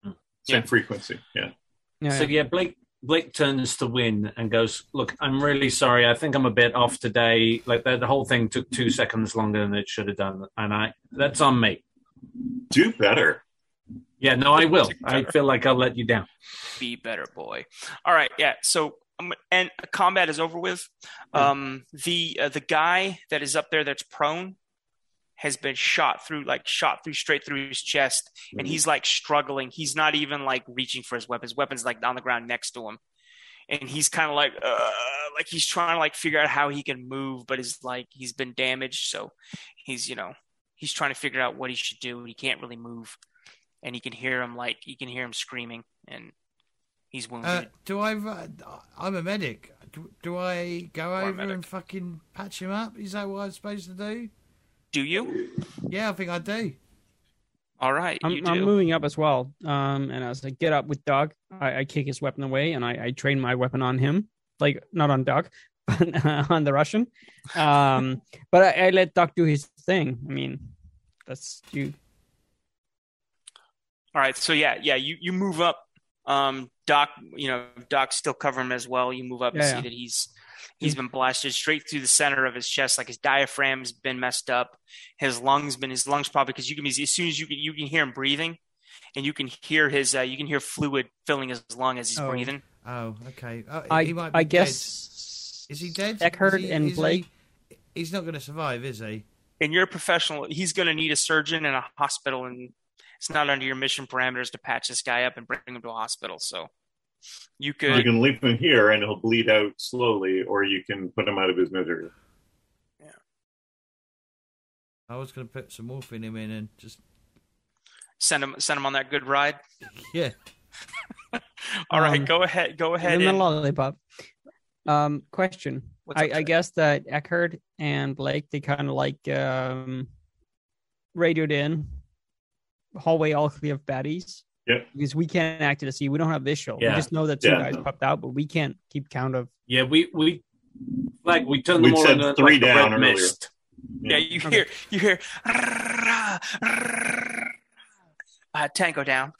Same Yeah. frequency. Yeah. Yeah, So yeah. yeah, Blake Blake turns to Win and goes, "Look, I'm really sorry. I think I'm a bit off today. Like the, the whole thing took two seconds longer than it should have done, and I that's on me. Do better. Yeah, no, I will. I feel like I'll let you down. Be better, boy. All right, yeah. So um, and combat is over with. Um, the uh, the guy that is up there that's prone has been shot through, like shot through straight through his chest, and he's like struggling. He's not even like reaching for his weapon. His weapon's like on the ground next to him, and he's kind of like, uh, like he's trying to like figure out how he can move, but he's like he's been damaged, so he's you know he's trying to figure out what he should do. He can't really move, and he can hear him like he can hear him screaming, and he's wounded. Uh, do I? uh, I'm a medic. Do, do I go over and fucking patch him up? Is that what I'm supposed to do? Do you? Yeah, I think I do. All right, I'm, you do. I'm moving up as well. Um, and as I get up with Doug, I, I kick his weapon away and I, I train my weapon on him, like not on Doug, but uh, on the Russian. Um, but I, I let Doug do his thing. I mean, that's you. All right, so yeah, yeah, you, you move up Um, Doc, you know, Doc's still covering him as well. You move up and see yeah. that he's he's been blasted straight through the center of his chest, like his diaphragm's been messed up. His lungs been his lungs probably because you can be as soon as you can you can hear him breathing, and you can hear his uh, you can hear fluid filling his lung as he's Oh. breathing. Oh, okay. Oh, I he might be I dead. guess Is he dead? Eckhart he- and Blake. He, he's not going to survive, is he? And you're a professional. He's going to need a surgeon and a hospital, and it's not under your mission parameters to patch this guy up and bring him to a hospital. So you could You can leave him here and he'll bleed out slowly, or you can put him out of his misery. Yeah. I was going to put some morphine in him and just send him send him on that good ride. yeah. All right, Um, go ahead. Go ahead. Give him a And, lollipop. Um, question. I, I guess that Eckhart and Blake they kind of like um, radioed in hallway all clear of baddies. Yep. Because we can't act actually see. We don't have visual. Yeah. We just know that two Yeah, guys popped out, but we can't keep count of. Yeah, we we like we turned We'd them all into three like down red earlier. mist. yeah, you Okay. hear you hear uh, tango down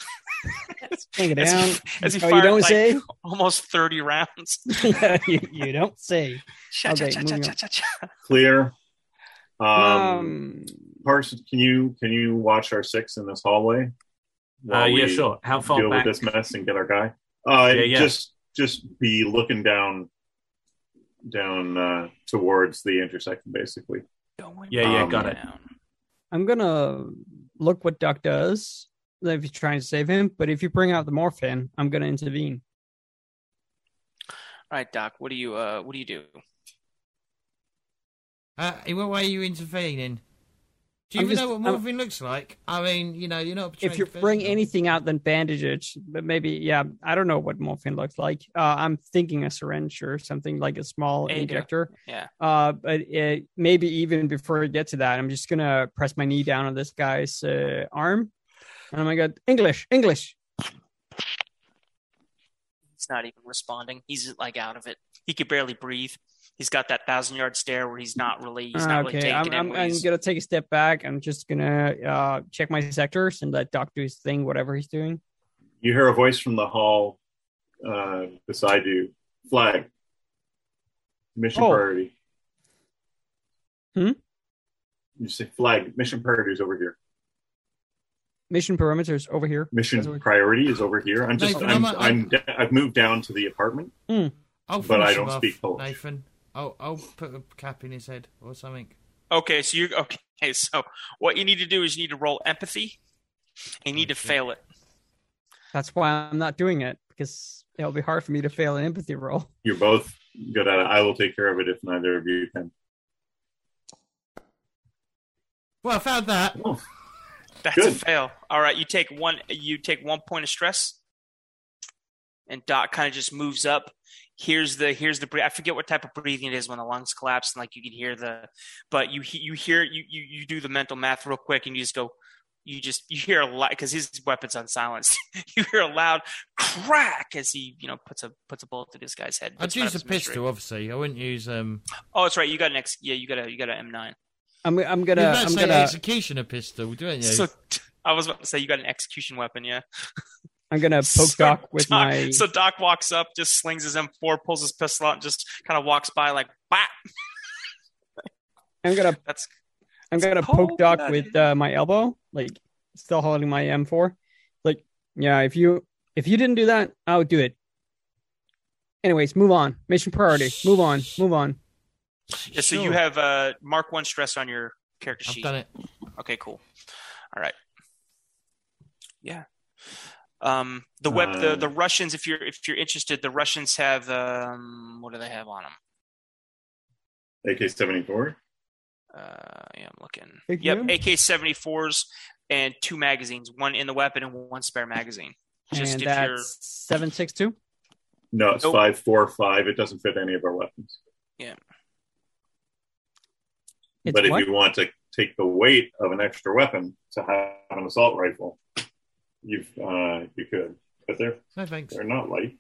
Take it As down. he- as he oh, you don't like, say. almost thirty rounds. you, you don't say. Cha, Okay, cha, cha, cha, cha, cha. Clear. Um, Um, Parsons, can you can you watch our six in this hallway? Uh, yeah, we sure. How far Deal back? with this mess and get our guy. Uh, Yeah, yeah. Just just be looking down down uh, towards the intersection, basically. Going Yeah, yeah, Um, got it. down. I'm gonna look what Doc does if he's trying to save him. But if you bring out the morphine, I'm gonna intervene. All right, Doc. What do you uh what do you do? Uh, in what are you intervening? Do you I'm even just- know what I'm- morphine looks like? I mean, you know, you're not. a if you bring professional. anything out, then bandage it. But maybe, yeah, I don't know what morphine looks like. Uh, I'm thinking a syringe or something like a small There injector. Yeah. Uh, but it, maybe even before we get to that, I'm just gonna press my knee down on this guy's uh, arm, and I'm gonna go English, English. He's not even responding. He's like out of it. He could barely breathe. He's got that thousand yard stare where he's not really he's not really okay, taking I'm, in I'm, I'm gonna take a step back. I'm just gonna uh, check my sectors and let Doc do his thing, whatever he's doing. You hear a voice from the hall uh, beside you. Flag. Mission Oh. priority. Hmm? You say flag. Mission priority is over here. Mission perimeters over here. Mission priority is over here. I'm just. Nathan, I'm. I'm- I'm, da- I've moved down to the apartment. I'll but I don't off, speak Polish. Nathan, I'll I'll put a cap in his head or something. Okay, so you okay? So what you need to do is you need to roll empathy. You need to fail it. That's why I'm not doing it because it'll be hard for me to fail an empathy roll. You're both good at it. I will take care of it if neither of you can. Well, I found that. Oh, That's a fail. All right, you take one. You take one point of stress, and Doc kind of just moves up. Here's the here's the bre- I forget what type of breathing it is when the lungs collapse and like you can hear the, but you you hear you you you do the mental math real quick and you just go, you just you hear a lot because his weapon's unsilenced. you hear a loud crack as he you know puts a puts a bullet to this guy's head. I'd Puts use a his misery. pistol, obviously. I wouldn't use um. Oh, that's right. You got an X. Yeah, you got a you got an M9. I'm I'm gonna about I'm gonna executioner pistol, don't you? So I was about to say you got an execution weapon. Yeah. I'm gonna poke So Doc with Doc- my So Doc walks up, just slings his M4, pulls his pistol out, and just kind of walks by like, bap. I'm gonna That's I'm gonna poke Doc cold-blooded. with uh, my elbow, like still holding my M4. Like, yeah, if you if you didn't do that, I would do it. Anyways, move on. Mission priority. Move on. Move on. yeah, so you have uh, mark one stress on your character I've sheet. done it. Okay, cool. All right. Yeah. Um, the web, the Uh, the Russians. If you're if you're interested, the Russians have um, what do they have on them? AK seventy four. Uh, yeah, I'm looking. Big yep, room? AK 74s and two magazines, one in the weapon and one spare magazine. Just and if you're that's seven six two. No, it's Nope. five four five. It doesn't fit any of our weapons. It's but if what? you want to take the weight of an extra weapon to have an assault rifle, you've uh, you could. But they're No thanks. they're not light.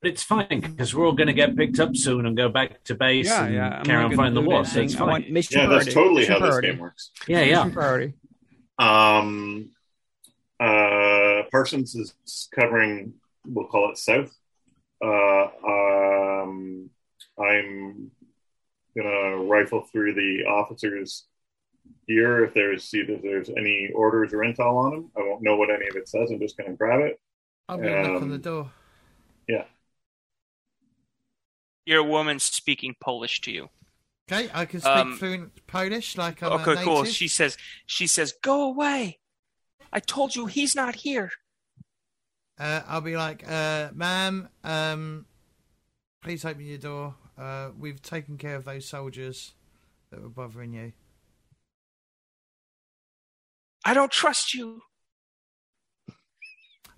But it's fine because we're all going to get picked up soon and go back to base Yeah, and yeah. I'm carry on gonna fighting the do war. So it's thing. I want fine. Yeah, priority. that's totally mission how priority. this game works. Yeah, yeah. Mission priority. Um, uh, Parsons is covering, we'll call it south. Uh, um, I'm gonna rifle through the officers here if there's see if there's any orders or intel on them. I won't know what any of it says. I'm just gonna grab it. I'm gonna knock Um, the door. You're a woman speaking Polish to you. Okay, I can speak um, fluent Polish like I'm Okay, native. cool. She says, she says, go away. I told you he's not here. Uh, I'll be like, uh, ma'am, um, please open your door. Uh, we've taken care of those soldiers that were bothering you. I don't trust you.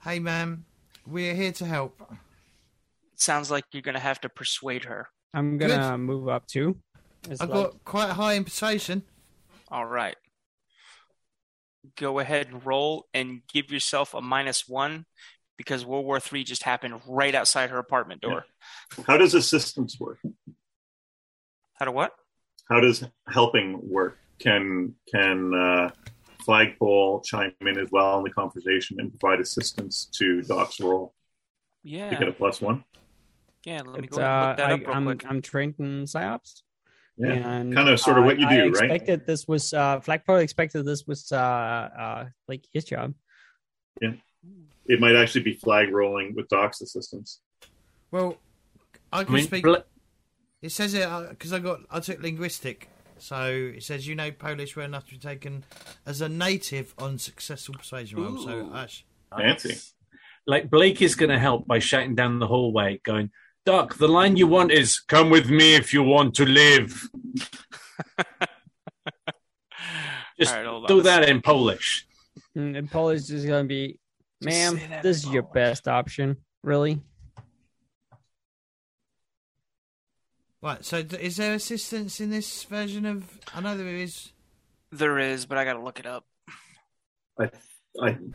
Hey, ma'am, we're here to help. It sounds like you're gonna have to persuade her. I'm gonna move up too. It's I've like- got quite high in persuasion. All right. Go ahead and roll and give yourself a minus one because World War Three just happened right outside her apartment door. How does assistance work? How to what? How does helping work? Can can uh, flagpole chime in as well in the conversation and provide assistance to Doc's role Yeah. to get a plus one? yeah. Let me It's, go ahead look uh, that I, up real I'm quick. I'm trained in psyops. Yeah, and kind of sort of what you I- do, I right? expected this was uh, Flagpole expected this was uh, uh, like his job. Yeah, it might actually be flag rolling with Doc's assistance. Well, I I can mean, speak. bl- It says it because I got I took linguistic, so it says you know Polish well enough to be taken as a native on successful persuasion roll. So Ooh. Ash, Fancy. like Blake is going to help by shouting down the hallway, going, "Doc, the line you want is come with me if you want to live." Just All right, hold on. do that in Polish. Hmm, in Polish is gonna be, ma'am, this in is your best option, really. Right? So is there assistance in this version of? I know there is. There is, but I gotta look it up. I, I Boom,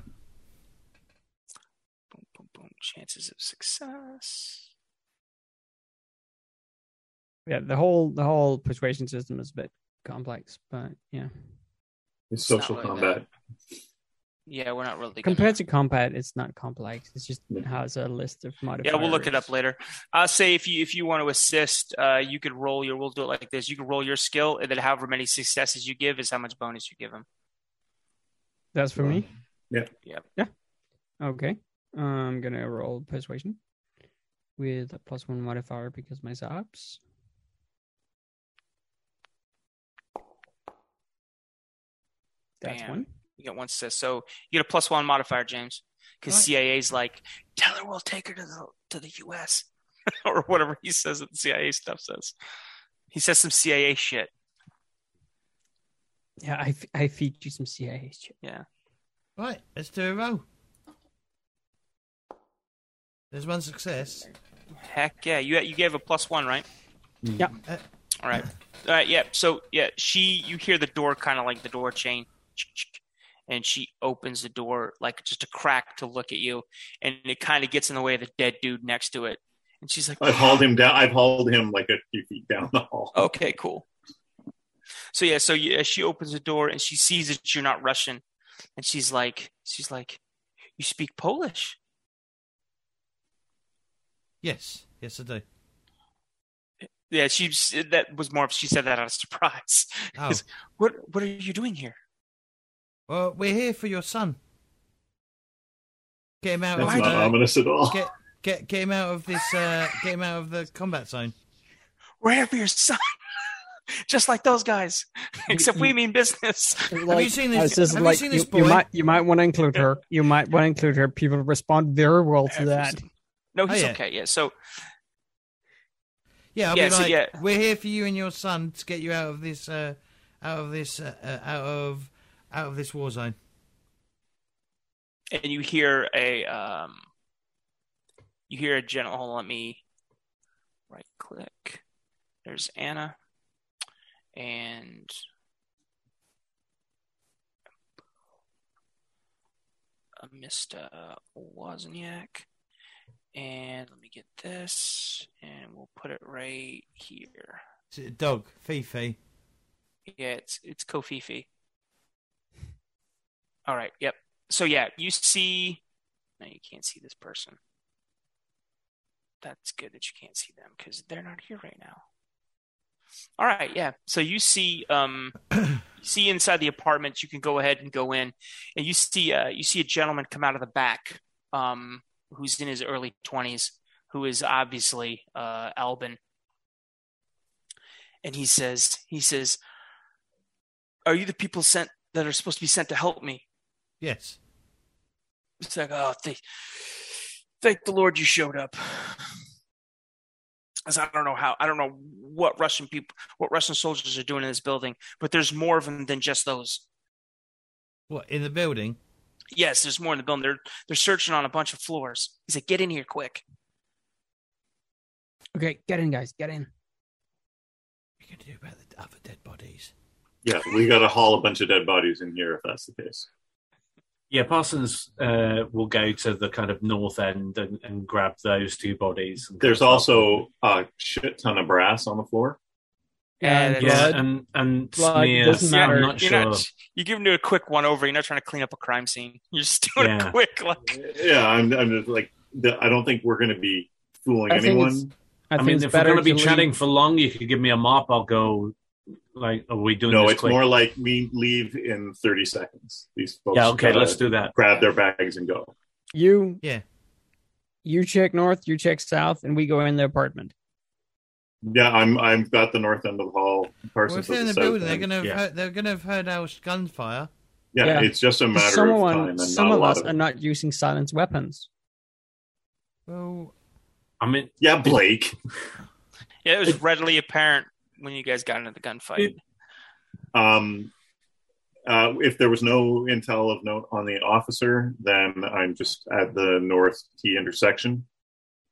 boom, boom. Chances of success. Yeah, the whole the whole persuasion system is a bit complex, but yeah, it's It's social really combat. Yeah, we're not really. Gonna... compared to combat, it's not complex. It's just Yeah. has a list of modifiers. Yeah, we'll look it up later. I'll say if you if you want to assist, uh, you could roll your. We'll do it like this. You can roll your skill, and then however many successes you give is how much bonus you give him. That's for me. Yeah. Yep. Yeah. Okay. I'm gonna roll persuasion with a plus one modifier because my zaps. That's Bam. one. You get one success, so you get a plus one modifier, James, because Right. CIA's like, tell her we'll take her to the to the U.S. or whatever he says that the CIA stuff says. He says some CIA shit. Yeah, I, f- I feed you some CIA shit. Yeah. Right, let's do a roll. There's one success. Heck yeah, you you gave a plus one, right? Mm-hmm. Yeah. Uh, all right. All right. Yeah. So yeah, she you hear the door kind of like the door chain, and she opens the door like just a crack to look at you, and it kind of gets in the way of the dead dude next to it, and she's like, I've hauled him down. I've hauled him like a few feet down the hall. Okay, cool. So yeah, so yeah, she opens the door and she sees that you're not Russian, and she's like, she's like, you speak Polish. Yes, yes, I do. Yeah, she that was more of she said that out of surprise. Oh, What what are you doing here? Well, we're here for your son. Get him out That's of not uh, ominous at all. get get get him out of this. Uh, get him out of the combat zone. We're here for your son, just like those guys. Except we mean business. Like, you seen I this- was just have you seen you, this you boy? might you might want to include her. You might want to include her. People respond very well to that. No, he's Oh, yeah. okay. Yeah. So Yeah, I'll Yeah, be so like, yeah. we're here for you and your son to get you out of this, uh, out of this, uh, uh, out of, out of this war zone. and you hear a um, you hear a. Hold on, let me right click. There's Anna, and a Mr. Wozniak. And let me get this, and we'll put it right here. Is it a dog, Fifi? Yeah, it's it's Kofifi. All right. Yep. So yeah, you see No, you can't see this person. That's good that you can't see them because they're not here right now. All right, yeah. So you see, um, see inside the apartment. You can go ahead and go in, and you see, uh, you see a gentleman come out of the back, um, who's in his early twenties, who is obviously uh, Albin, and he says, he says, "Are you the people sent that are supposed to be sent to help me?" Yes. It's like, oh, thank, thank the Lord you showed up. As I don't know how, I don't know what Russian people, what Russian soldiers are doing in this building, but there's more of them than just those. What in the building? Yes, there's more in the building. They're they're searching on a bunch of floors. He's like, get in here quick. Okay, get in, guys. Get in. What are you going to do about the other dead bodies? Yeah, we got to haul a bunch of dead bodies in here if that's the case. Yeah, Parsons uh, will go to the kind of north end and, and grab those two bodies. There's also a shit ton of brass on the floor. And And yeah, blood. and and Blood, smear. doesn't matter. I'm not You're sure. not, you give him a quick one over. You're not trying to clean up a crime scene. You're just doing Yeah. a quick like. Yeah, I'm, I'm just like, the, I don't think we're going to be fooling I think it's- anyone. I, I, think mean, it's if we're going to be leave- chatting for long, you could give me a mop. I'll go. Like, are we doing No, this it's quick? more like we leave in 30 seconds. These folks yeah, okay, let's do that. grab their bags and go. You Yeah. you check north, you check south, and we go in the apartment. Yeah, I'm. I've got the north end of the hall. Well, if they're in the south building, they're going to have yeah. heard, they're going to have heard our gunfire. Yeah, Yeah. it's just a matter Someone, of time. And some of us of are not using silenced weapons. Well, I mean, Yeah, Blake. Yeah, it was readily apparent when you guys got into the gunfight. Um, uh, if there was no intel of note on the officer, then I'm just at the north T intersection,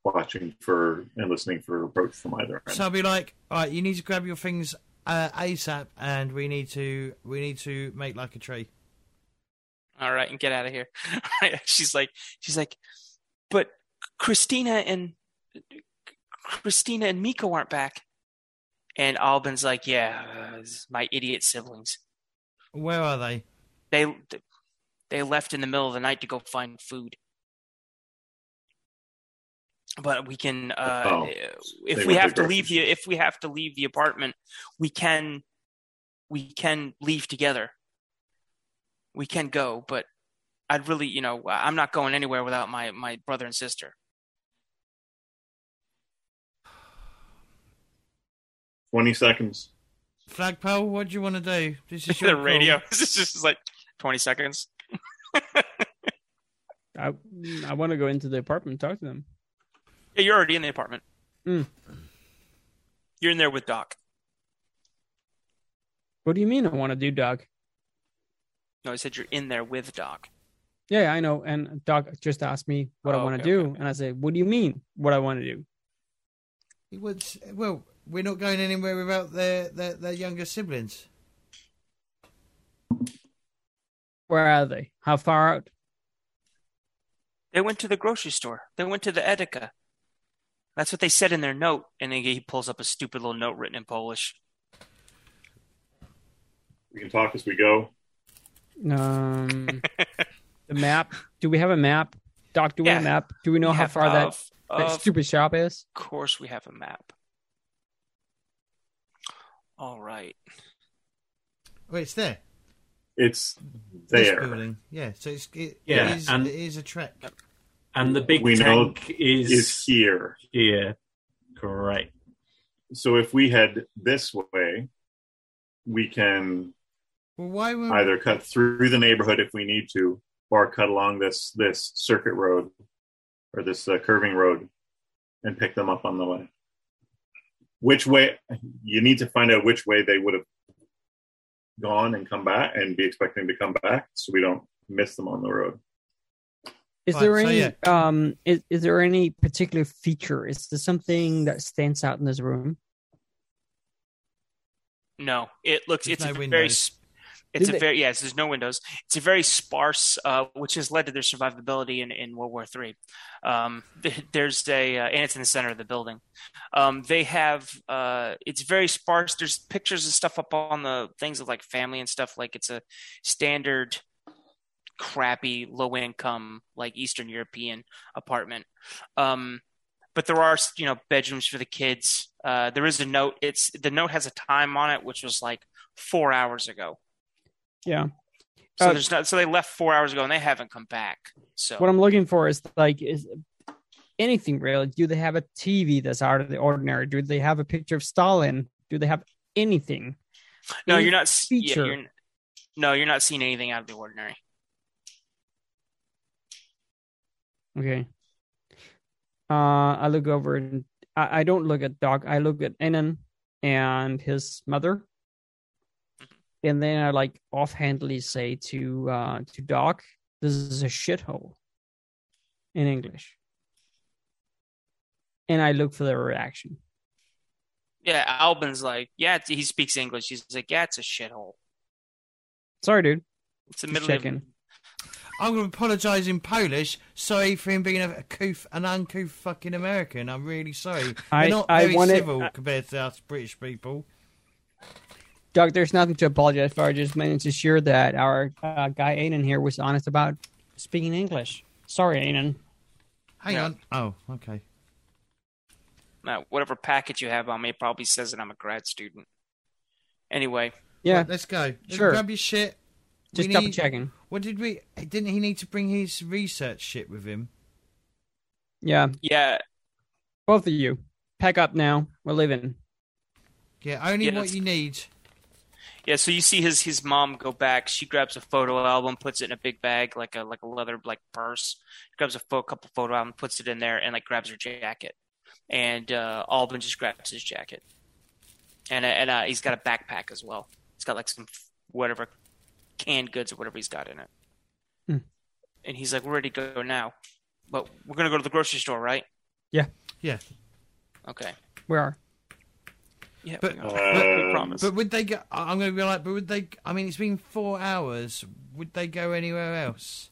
watching for and listening for approach from either end. so I'll be like, all right, you need to grab your things uh, ASAP, and we need to we need to make like a tree. All right, and get out of here. she's like, she's like, but Christina and Christina and Miko aren't back. And Albin's like, yeah, uh, my idiot siblings. Where are they? They they left in the middle of the night to go find food. But we can, uh, Oh, if we have to leave the if we have to leave the apartment, we can we can leave together. We can go, but I'd really, you know, I'm not going anywhere without my my brother and sister. Twenty seconds. Flagpole, what do you want to do? This is your the call. radio. It's just like 20 seconds. I I want to go into the apartment and talk to them. Yeah, you're already in the apartment. Mm. You're in there with Doc. What do you mean I want to do, Doc? No, I said you're in there with Doc. Yeah, I know. And Doc just asked me what I Oh, want to okay, do, okay, okay. and I said, "What do you mean? What I want to do?" He would, well, we're not going anywhere without their, their, their younger siblings. Where are they? How far out? They went to the grocery store. They went to the Edeka. That's what they said in their note. And then he pulls up a stupid little note written in Polish. We can talk as we go. Um, the map. Do we have a map? Doc, do we have a map? Do we know We how have far that, that of stupid shop is? Of course, we have a map. All right. Oh, it's there. It's This there. building. Yeah, so it's, it, Yeah, it, is, and- it is a trek. and the big We know tank is, Is here. here. Great. So if we head this way, we can Well, why were either cut through the neighborhood if we need to, or cut along this this circuit road or this uh, curving road and pick them up on the way. Which way? You need to find out which way they would have gone and come back, and be expecting to come back, so we don't miss them on the road. Is Right, there so any yeah. um is, is there any particular feature? Is there something that stands out in this room? No, it looks There's it's no a very windows. sp- it's Did a they- very yes. There's no windows. It's a very sparse, uh, which has led to their survivability in, in World War Three. Um, there's a uh, and it's in the center of the building. Um, they have uh, it's very sparse. There's pictures and stuff up on the things of like family and stuff. Like it's a standard crappy, low income, like Eastern European apartment. Um, but there are you know bedrooms for the kids. Uh, there is a note. It's the note has a time on it, which was like four hours ago. Yeah. So Uh, there's not. So they left four hours ago, and they haven't come back. So What I'm looking for is like is anything really. Do they have a TV that's out of the ordinary? Do they have a picture of Stalin? Do they have anything? no, any you're not. s- Yeah, feature. you're, no, you're not seeing anything out of the ordinary. Okay. Uh, I look over and I, I don't look at Doc. I look at Enan and his mother, and then I like offhandedly say to uh to Doc, "This is a shithole," in English, and I look for their reaction. Yeah, Albin's like, yeah, he speaks English. He's like, yeah, it's a shithole. Sorry, dude. It's the Just middle of checking. I'm going to apologise in Polish. Sorry for him being a couth, an uncouth fucking American. I'm really sorry. I- We're not I very wanted- civil I- compared to us British people. Doc, there's nothing to apologize for. I just managed to share that our uh, guy Aiden here was honest about speaking English. Sorry, Aiden. Hang Yeah. on. Oh, okay. Now, whatever packet you have on me probably says that I'm a grad student. Anyway, Yeah, Right, let's go. Let's Sure. grab your shit. just we double need- checking. What did we? Didn't he need to bring his research shit with him? Yeah, yeah, both of you, pack up now. We're leaving. Yeah, only Yeah, what you need. Yeah. So you see his his mom go back. She grabs a photo album, puts it in a big bag, like a like a leather like purse. grabs a pho- couple photo album, puts it in there, and like grabs her jacket. And uh, Albin just grabs his jacket, and uh, and uh, he's got a backpack as well. It's got like some whatever canned goods or whatever he's got in it. Hmm. And he's like, "We're ready to go now, but we're gonna go to the grocery store, right?" Yeah. Yeah. Okay. We are. Yeah. But- we, Uh, we promise. But would they go? I- I'm going to be like, but would they? I mean, it's been four hours. Would they go anywhere else?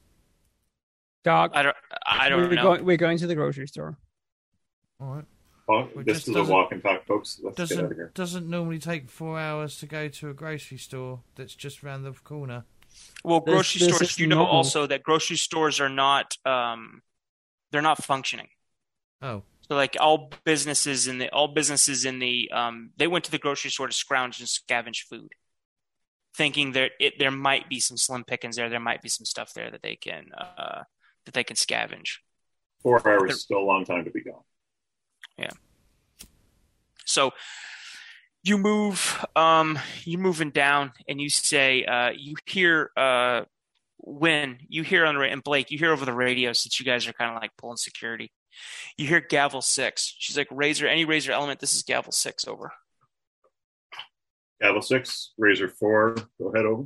Doc, I don't. I don't we're know. going. We're going to the grocery store. All right. Oh, It this is a walk and talk, folks. Let's get out of here. Doesn't doesn't normally take four hours to go to a grocery store that's just around the corner. Well, This- grocery this stores. is You know normal. also that grocery stores are not. Um, they're not functioning. Oh, So like all businesses in the all businesses in the um, they went to the grocery store to scrounge and scavenge food, thinking that it there might be some slim pickings there. There might be some stuff there that they can uh, that they can scavenge. Four hours is still a long time to be gone. Yeah. So you move, um, you're moving down, and you say, uh, you hear, uh, when you hear on the and Blake, you hear over the radio since you guys are kind of like pulling security. You hear gavel six. She's like, Razor, any Razor element. This is gavel six over. Gavel six, Razor four. Go ahead over.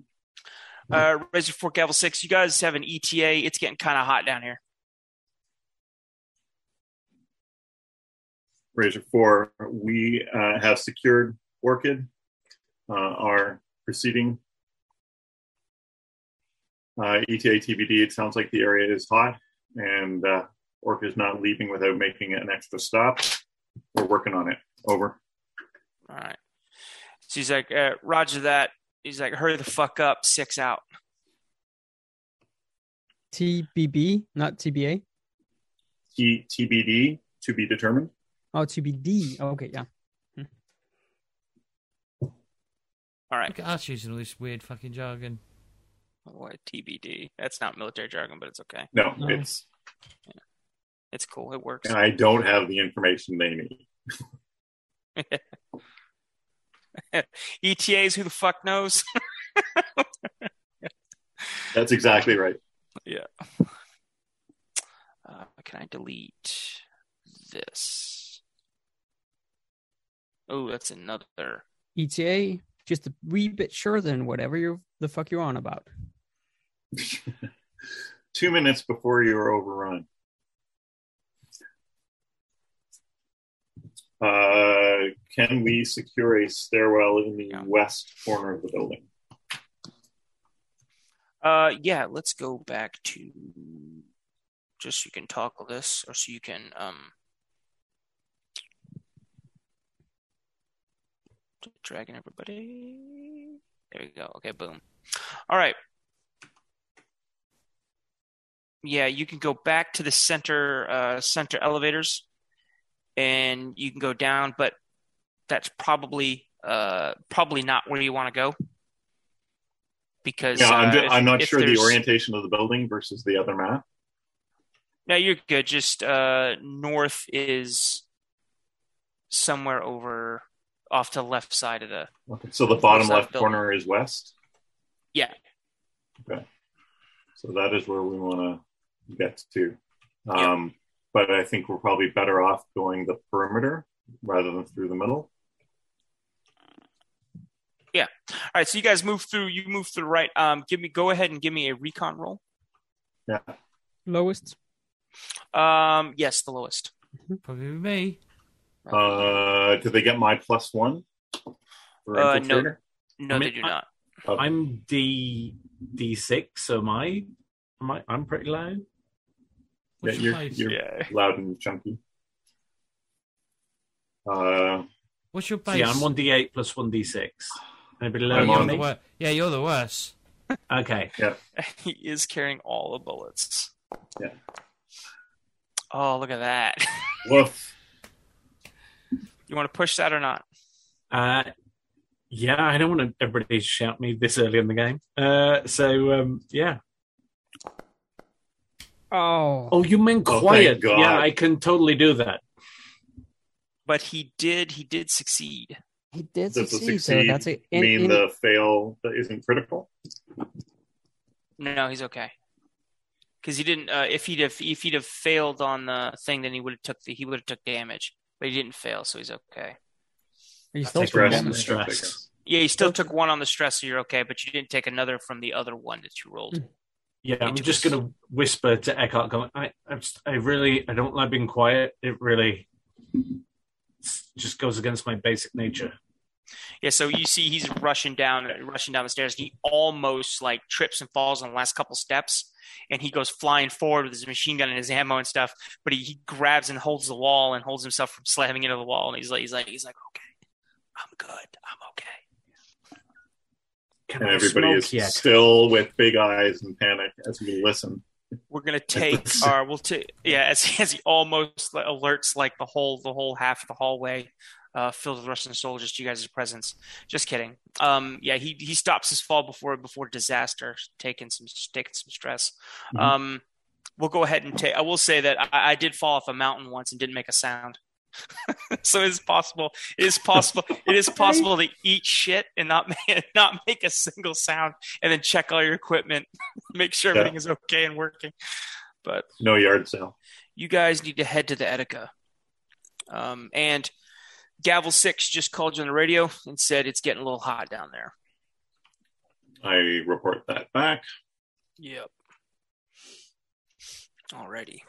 Uh, Razor four, gavel six. You guys have an ETA. It's getting kind of hot down here. Razor four. We uh, have secured Orchid. Uh, are proceeding. Uh, ETA TBD. It sounds like the area is hot, and uh, Orchid is not leaving without making an extra stop. We're working on it. Over. All right. So he's like, uh, Roger that. He's like, hurry the fuck up. Six out. TBB, not TBA. T- TBD to be determined. Oh, TBD. Okay, yeah. All right. look at us using all this weird fucking jargon. What TBD? That's not military jargon, but it's okay. No, No. it's It's cool. It works. and I don't have the information they need. ETAs, who the fuck knows? That's exactly right. yeah. Uh, can I delete this? Oh, that's another. ETA, just a wee bit shorter than whatever you the fuck you're on about. Two minutes before you're overrun. Uh, can we secure a stairwell in the Yeah. west corner of the building? Uh, yeah. Let's go back to just so you can toggle this, or so you can um. Dragging everybody. There we go. Okay, boom. All right. yeah, you can go back to the center uh, center elevators, and you can go down, but that's probably uh, probably not where you want to go because Yeah, I'm, uh, if- I'm not sure the orientation of the building versus the other map. No, you're good. Just uh, north is somewhere over off to the left side of the. Okay. So the bottom that left corner is west. Yeah, Okay. So that is where we want to get to. Um, But I think we're probably better off going the perimeter rather than through the middle. Yeah. All right, so you guys move through. You move through the right. Um, give me. Go ahead and give me a recon roll. Yeah. Lowest. Um, yes, the lowest. Probably me. Uh, did they get my plus one? For Uh, no. No, I mean, they do I, not. I'm D D six, so my my I'm pretty low. Yeah, you're, base? you're Yeah. loud and chunky. Uh, What's your So base? yeah, I'm one D eight plus one D six. Anybody Oh, lower you're than the me? wor- yeah, you're the worst. Okay. Yeah. he is carrying all the bullets. Yeah. Oh, look at that. woof. you want to push that or not? Uh, yeah, I don't want everybody to shout me this early in the game. Uh, so um, yeah. Oh. Oh, you mean Oh, quiet? God. yeah, I can totally do that. But he did. He did succeed. He did Does the succeed, so that's it. In- mean in- the fail that isn't critical? No, he's okay. Because he didn't. Uh, if he'd have if he'd have failed on the thing, then he would have took the he would have took damage. But he didn't fail, so he's okay. he still took rest Stress on one. the stress. Yeah, you still took one on the stress, so you're okay. But you didn't take another from the other one that you rolled. Yeah, I'm just going to whisper to Eckhart. Going, I, I'm I really, I don't like being quiet. It really just goes against my basic nature. Yeah, so you see he's rushing down, rushing down the stairs. He almost like trips and falls on the last couple steps, and he goes flying forward with his machine gun and his ammo and stuff. But he, he grabs and holds the wall and holds himself from slamming into the wall. And he's like, he's like, he's like, okay, I'm good, I'm okay. Can And I everybody is yet? still with big eyes and panic as we listen. We're gonna take our, we'll take, yeah, as as he almost alerts like the whole the whole half of the hallway. Uh, filled with Russian soldiers to you guys' presence. Just kidding. Um, yeah, he he stops his fall before before disaster, taking some taking some stress. Mhm. Um, we'll go ahead and take. I will say that I, I did fall off a mountain once and didn't make a sound. so it is possible. It is possible. it is possible to eat shit and not make, not make a single sound, and then check all your equipment, make sure Yeah. everything is okay and working. But No yard sale. you guys need to head to the Edeka. Um, and Gavel Six just called you on the radio and said it's getting a little hot down there. I report that back. Yep. Alrighty.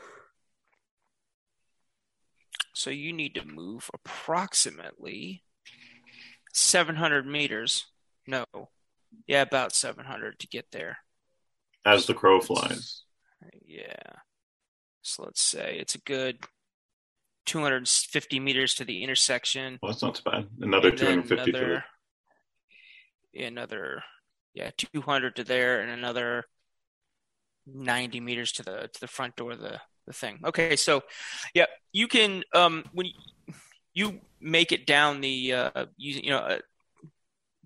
So you need to move approximately 700 meters. No. Yeah, about 700 to get there. As the crow flies. Yeah. So let's say it's a good 250 meters to the intersection. Well, that's not too bad. Another and then 250 to the another, yeah, another, yeah, 200 to there, and another 90 meters to the to the front door of the the thing. Okay, so yeah, you can um when you, make it down the uh you, you know uh,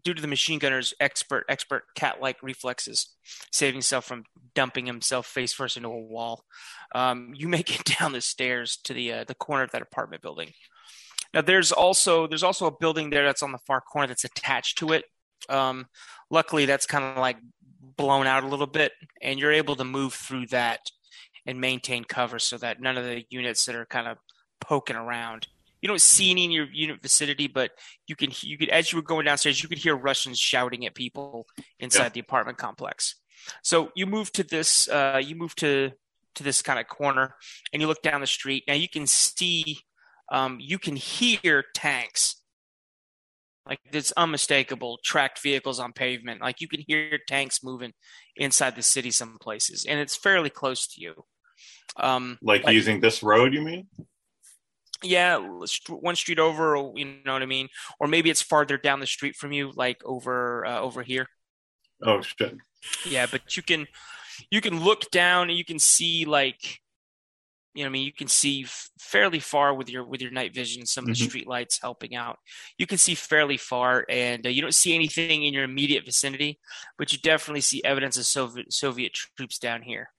due to the machine gunner's expert expert cat like reflexes, saving himself from dumping himself face first into a wall. Um, you make it down the stairs to the uh, the corner of that apartment building. Now there's also there's also a building there that's on the far corner that's attached to it. Um, luckily, that's kind of like blown out a little bit, and you're able to move through that and maintain cover so that none of the units that are kind of poking around. You don't see any in your unit vicinity, but you can you could as you were going downstairs, you could hear Russians shouting at people inside Yeah. the apartment complex. So you move to this uh, you move to to this kind of corner, and you look down the street. Now you can see um, you can hear tanks. Like it's unmistakable. Tracked vehicles on pavement. Like you can hear tanks moving inside the city some places, and it's fairly close to you. Um, Like Like- using this road, you mean? yeah, one street over, you know what I mean, or maybe it's farther down the street from you, like over uh, over here. Oh shit! Yeah, but you can you can look down and you can see like you know, what I mean, you can see fairly far with your with your night vision. Some of the Mhm. street lights helping out. You can see fairly far, and uh, you don't see anything in your immediate vicinity, but you definitely see evidence of Soviet Soviet troops down here.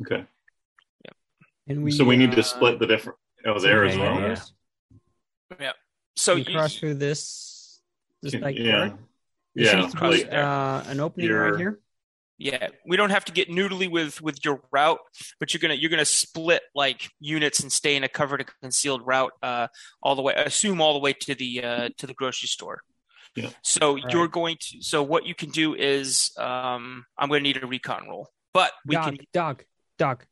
Okay. And we, so we need uh, to split the different. Oh, there as well. yeah, yeah. So we you, cross through this this Can- backyard. yeah. There Yeah. seems Like, uh, an opening you're- right here. yeah, we don't have to get noodly with with your route, but you're gonna you're gonna split like units and stay in a covered and concealed route uh, all the way. Assume all the way to the uh, to the grocery store. Yeah. So Right. you're going to. So what you can do is, um, I'm going to need a recon roll, but we Doc, can. Doc, Doc.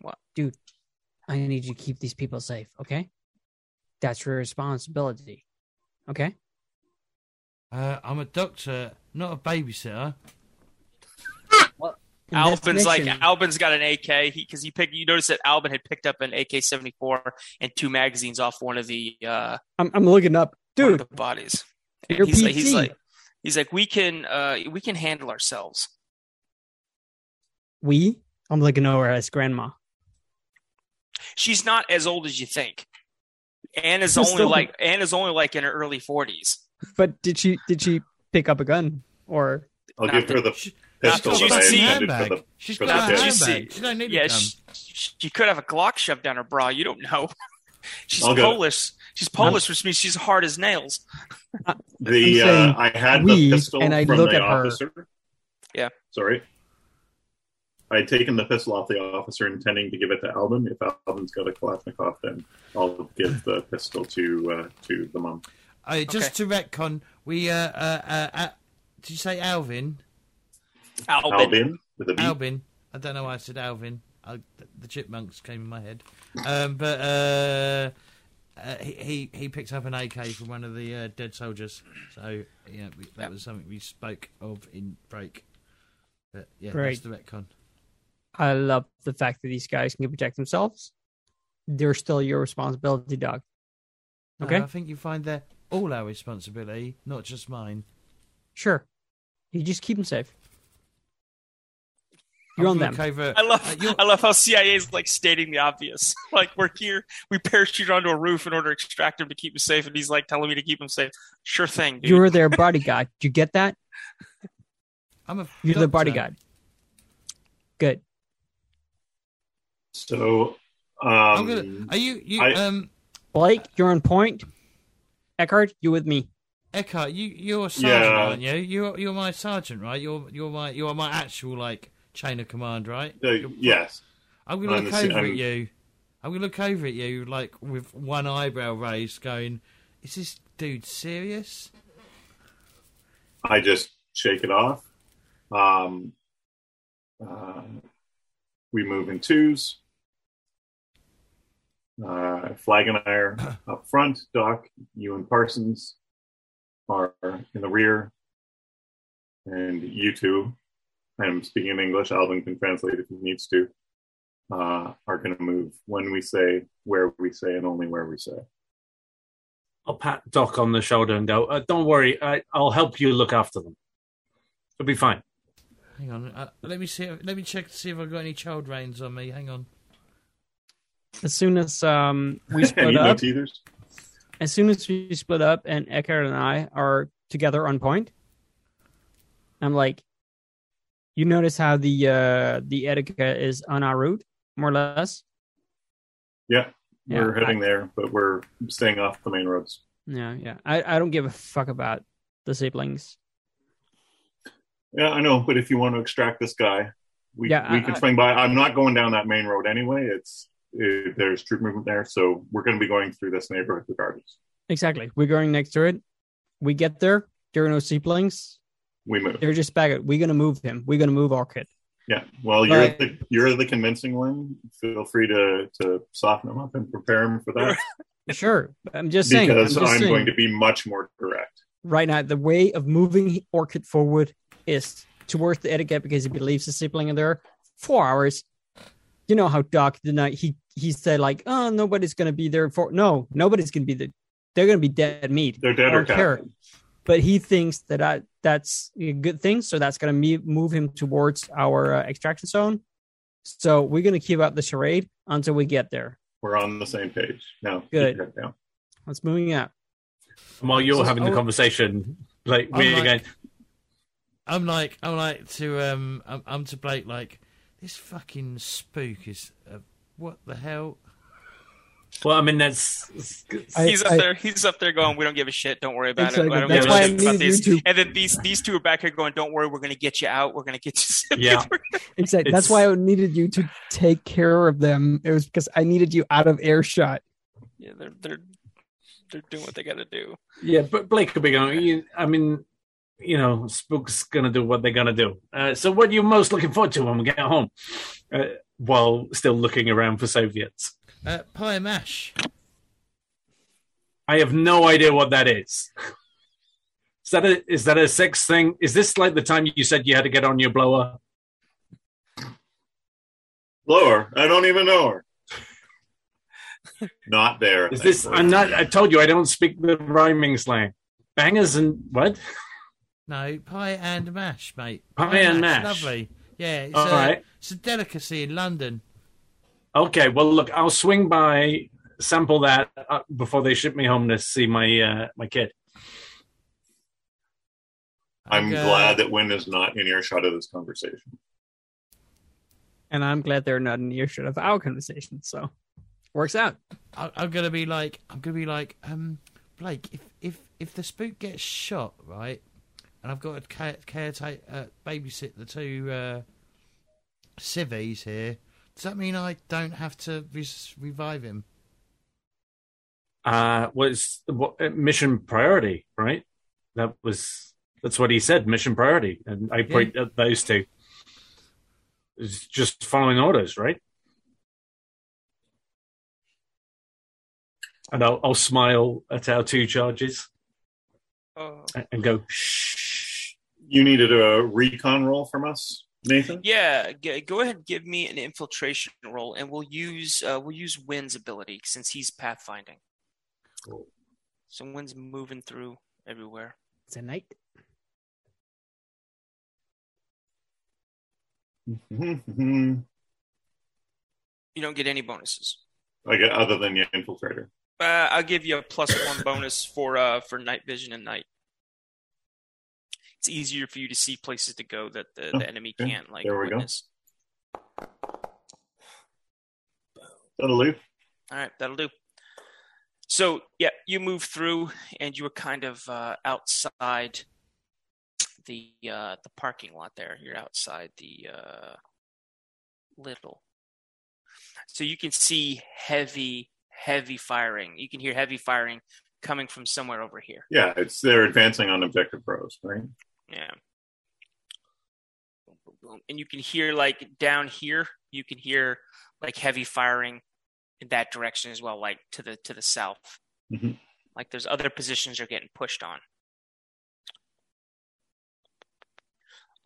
What? Dude, I need you to keep these people safe, okay? That's your responsibility. Okay? Uh, I'm a doctor, not a babysitter. In this Albin's like mission- Albin's got an AK because he, picked. You notice that Albin had picked up an AK-74 and two magazines off one of the uh, I'm, I'm looking up. Dude, the bodies. And You're he's like, he's like, he's like, we can, uh, we can handle ourselves. we? I'm looking over at his grandma. She's not as old as you think. Anne is She's only still- like Anne is only like in her early forties. But did she did she pick up a gun? Or I'll Not give her the She, pistol she's that I got a intended for handbag. the. She's for got the a tip. handbag. You She don't need Yeah, a gun. she, she could have a Glock shoved down her bra. You don't know. She's I'll. Polish. She's Polish, which means she's hard as nails. The I'm uh, I had we, the pistol and I from look the at her. officer. Yeah. Sorry. I had taken the pistol off the officer, intending to give it to Alvin. If Albin's got a Kalashnikov, then I'll give the pistol to uh, to the mom. Uh, just to retcon, we uh, uh, uh, uh, did you say Alvin? Albin. Albin with a B. Albin. I don't know why I said Alvin. I, the chipmunks came in my head. Um, but uh, uh, he, he he picked up an AK from one of the uh, dead soldiers. So yeah, we, that was something we spoke of in break. But yeah, Great. that's the retcon. I love the fact that these guys can protect themselves. They're still your responsibility, Doc. No, Okay. I think you find they're all our responsibility, not just mine. Sure. You just keep them safe. You're on look them. Over, I love uh, I love how CIA is like stating the obvious. Like we're here, we parachute onto a roof in order to extract him to keep him safe, and he's like telling me to keep him safe. Sure thing, dude. You're their bodyguard. Do you get that? I'm a You're the doctor. bodyguard. Good. So, um, I'm gonna. Are you you I- um Blake, you're on point. Eckhart, you with me. Eckhart? You you're a sergeant, Yeah. aren't you? You're you're my sergeant, right? You're you're my you're my actual like chain of command, right? uh, yes, I'm gonna I'm look over I'm- at you. I'm gonna look over at you like with one eyebrow raised, going, "Is this dude serious?" I just shake it off. Um, uh, we move in twos. Uh, Flag and I are up front. Doc, you and Parsons are in the rear. And you two, I'm speaking in English, Alvin can translate if he needs to, uh, are going to move when we say, where we say, and only where we say. I'll pat Doc on the shoulder and go, uh, "Don't worry, I, I'll help you look after them. It'll be fine." Hang on, uh, let me see. Let me check to see if I've got any child reins on me. Hang on. As soon as um we split up, teethers? as soon as we split up and Eckhart and I are together on point, I'm like, you notice how the uh the Edeka is on our route, more or less. Yeah, Yeah, we're heading I- there, but we're staying off the main roads. Yeah, yeah. I, I don't give a fuck about the siblings. Yeah, I know, but if you want to extract this guy, we Yeah, we I- can swing by. I'm not going down that main road anyway. It's it, there's troop movement there, so we're going to be going through this neighborhood regardless. Exactly. We're going next to it. We get there. There are no siblings. We move. They're just back. We're gonna move him. We're gonna move our kid. Yeah. Well, you're Right. the you're the convincing one. Feel free to to soften him up and prepare him for that Sure. I'm just saying. I'm because just I'm saying. going to be much more direct. right now the way of moving Orchid forward is towards the Edeka because he believes his sibling in there. Four hours. You know how Doc the night he he said like, oh nobody's gonna be there for no, nobody's gonna be there. They're gonna be dead meat. They're dead or don't care. but he thinks that I, that's a good thing. So that's going to move him towards our uh, extraction zone. So we're going to keep up the charade until we get there. We're on the same page. No, Good. keep your head down. Let's moving out. And while you're So- having the oh. conversation, like I'm me like- again, I'm like, I'm like to um, I'm, I'm to Blake like this fucking spook is uh, what the hell? well, I mean that's I- he's up I- there. He's up there going, "We don't give a shit. Don't worry about Exactly. it. I don't That's give why a I shit about needed you And then these these two are back here going, "Don't worry, we're going to get you out. We're going to get you." Yeah. Exactly. That's why I needed you to take care of them. It was because I needed you out of earshot. yeah, they're they're they're doing what they got to do. yeah. But Blake could be going. you- I mean, you know, Spook's gonna do what they're gonna do. Uh, so, what are you most looking forward to when we get home? Uh, while still looking around for Soviets, Uh, pie and mash. I have no idea what that is. Is that a is that a sex thing? Is this like the time you said you had to get on your blower? Blower. I don't even know her. Not there. Is this? I'm not. I told you I don't speak the rhyming slang. Bangers and what? No, pie and mash, mate. Pie and mash. Lovely. Yeah, it's, All a, right. it's a delicacy in London. Okay. Well, look, I'll swing by, sample that uh, before they ship me home to see my uh, my kid. I'm And, uh, glad that Wynn is not in earshot of this conversation. And I'm glad they're not in earshot of our conversation. So works out. I, I'm gonna be like, I'm gonna be like, um, Blake, if if if the spook gets shot, right, and I've got to care, caretake, uh, babysit the two uh, civvies here, does that mean I don't have to res- revive him? Uh, was what, uh, mission priority, right? That was that's what he said. Mission priority, and I point at those two. It's just following orders, right? And I'll, I'll smile at our two charges Oh. and- and go shh. You needed a recon roll from us, Nathan? Yeah, g- go ahead and give me an infiltration roll, and we'll use uh, we'll use Wynn's ability since he's pathfinding. So Wynn's moving through everywhere. It's a night. You don't get any bonuses. I get other than your infiltrator. Uh, I'll give you a plus one bonus for uh for night vision and night. It's easier for you to see places to go that the, Oh, the enemy okay. can't like There we go. witness. That'll do. All right, that'll do. So yeah, you move through, and you were kind of uh, outside the uh, the parking lot. There, you're outside the uh, little. So you can see heavy, heavy firing. You can hear heavy firing coming from somewhere over here. Yeah, it's they're advancing on objective pros, right? Yeah. Boom, boom, boom. And you can hear like down here, you can hear like heavy firing in that direction as well, like to the to the south. Mhm. Like there's other positions you're getting pushed on.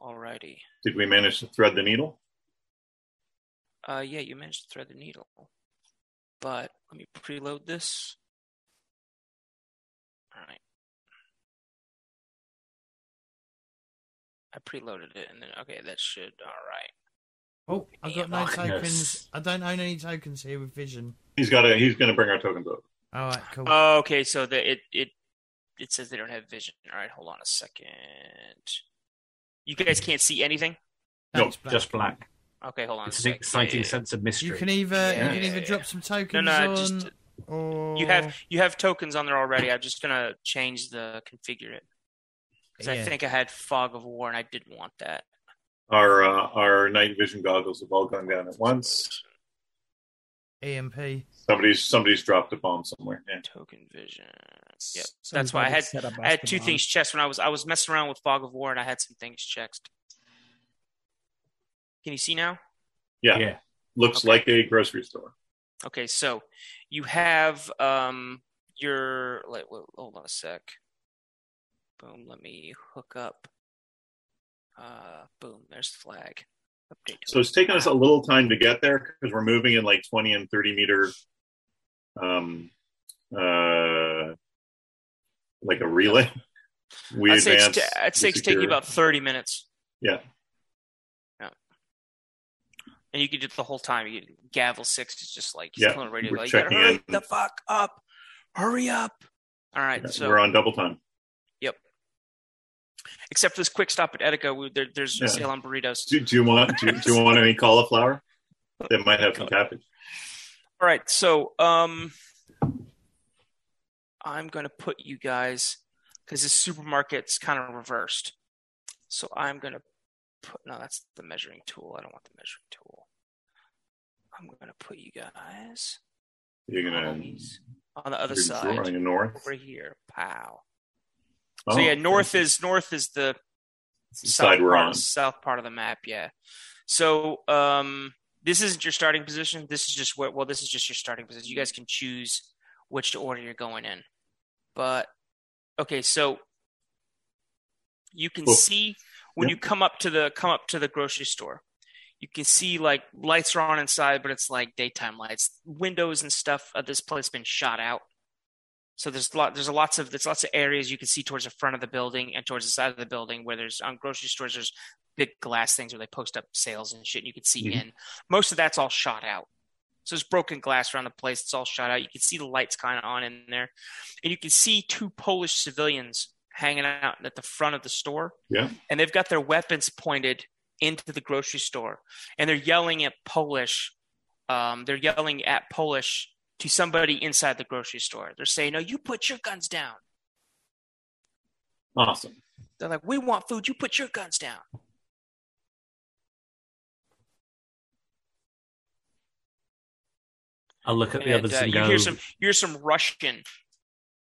Alrighty. Did we manage to thread the needle? Uh yeah, you managed to thread the needle. But let me preload this. Alright. I preloaded it and then okay, that should alright. Oh, I've got no Darkness. tokens. I don't own any tokens here with vision. He's got to. He's going to bring our tokens over. All right, cool. Oh, okay. So the it it it says they don't have vision. All right, hold on a second. You guys can't see anything. no, Thanks, Black. Just black. Okay, hold on. It's a an sec. exciting Yeah, sense of mystery. You can either Yeah, you can either yeah, drop yeah. some No, tokens no, on, just or you have you have tokens on there already. I'm just gonna change the configure it because I think I had fog of war and I didn't want that. Our uh, our night vision goggles have all gone down at once. EMP. Somebody's somebody's dropped a bomb somewhere. Yeah. Token vision. Yep. That's why I had I had two things checked when I was I was messing around with fog of war and I had some things checked. Can you see now? Yeah, yeah. looks Okay. like a grocery store. Okay, so you have um your like wait, hold on a sec. Boom, let me hook up. Uh boom, there's the flag. Update. So it's taken us a little time to get there because we're moving in like 20 and 30 meter, um, uh, like a relay. We I'd say, it's, t- I'd say it's taking about 30 minutes. Yeah. Yeah. And you can do it the whole time. You gavel six is just like Yeah, radio, we're like, you gotta hurry in. the fuck up. Hurry up. All right. Yeah, so we're on double time. Except for this quick stop at Edeka, there, there's Yeah. a sale on burritos. Do, do you want do, do you want any cauliflower? That might have some cabbage. All right, so um, I'm going to put you guys because this supermarket's kind of reversed. So I'm going to put no, that's the measuring tool. I don't want the measuring tool. I'm going to put you guys You're gonna on the other side north. over here. Pow. Oh, so yeah, north is north is the it's the south side we're on. south part of the map. Yeah. So um, this isn't your starting position. This is just what. Well, this is just your starting position. You guys can choose which to order you're going in. But okay, so you can Cool. see when Yeah. you come up to the come up to the grocery store. You can see like lights are on inside, but it's like daytime lights. Windows and stuff of this place been shot out. So there's a lot there's a lots of there's lots of areas you can see towards the front of the building and towards the side of the building where there's on grocery stores there's big glass things where they post up sales and shit and you can see Mhm. in. Most of that's all shot out. So there's broken glass around the place. It's all shot out. You can see the lights kind of on in there. And you can see two Polish civilians hanging out at the front of the store. Yeah. And they've got their weapons pointed into the grocery store. And they're yelling at Polish. Um, they're yelling at Polish to somebody inside the grocery store. They're saying, No, you put your guns down. Awesome. They're like, We want food. You put your guns down. I'll look at the and others uh, and you go. hear some you hear some Russian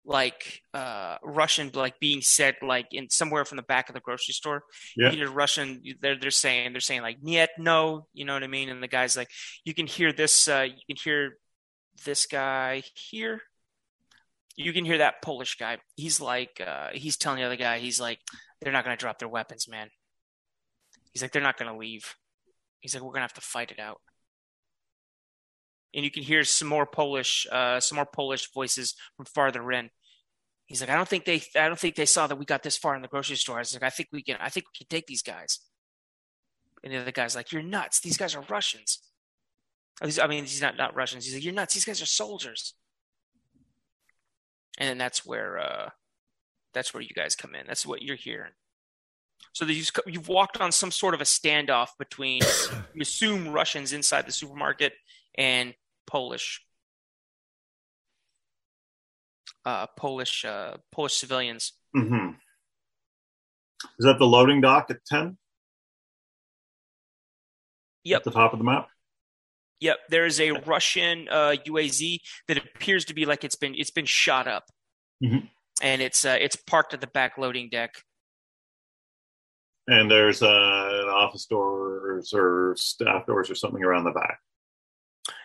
like uh Russian like being said like in somewhere from the back of the grocery store. Yeah. You hear Russian they're they're saying they're saying like niet no, you know what I mean? And the guy's like you can hear this uh you can hear this guy here. You can hear that Polish guy. He's like uh he's telling the other guy, he's like, they're not gonna drop their weapons, man. He's like, they're not gonna leave. He's like, we're gonna have to fight it out and you can hear some more Polish, uh, some more Polish voices from farther in. He's like, I don't think they, I don't think they saw that we got this far in the grocery store. I was like, I think we can, I think we can take these guys. And the other guy's like, You're nuts. These guys are Russians. I mean, he's not not Russians. He's like, You're nuts. These guys are soldiers. And then that's where, uh, that's where you guys come in. That's what you're hearing. So you've you've walked on some sort of a standoff between, you assume Russians inside the supermarket and Polish uh, Polish uh, Polish civilians. Mm-hmm. Is that the loading dock at ten? Yep. At the top of the map. Yep, there is a Russian uh, UAZ that appears to be like it's been it's been shot up, Mhm. and it's uh, it's parked at the back loading deck. And there's uh, an office doors or staff doors or something around the back.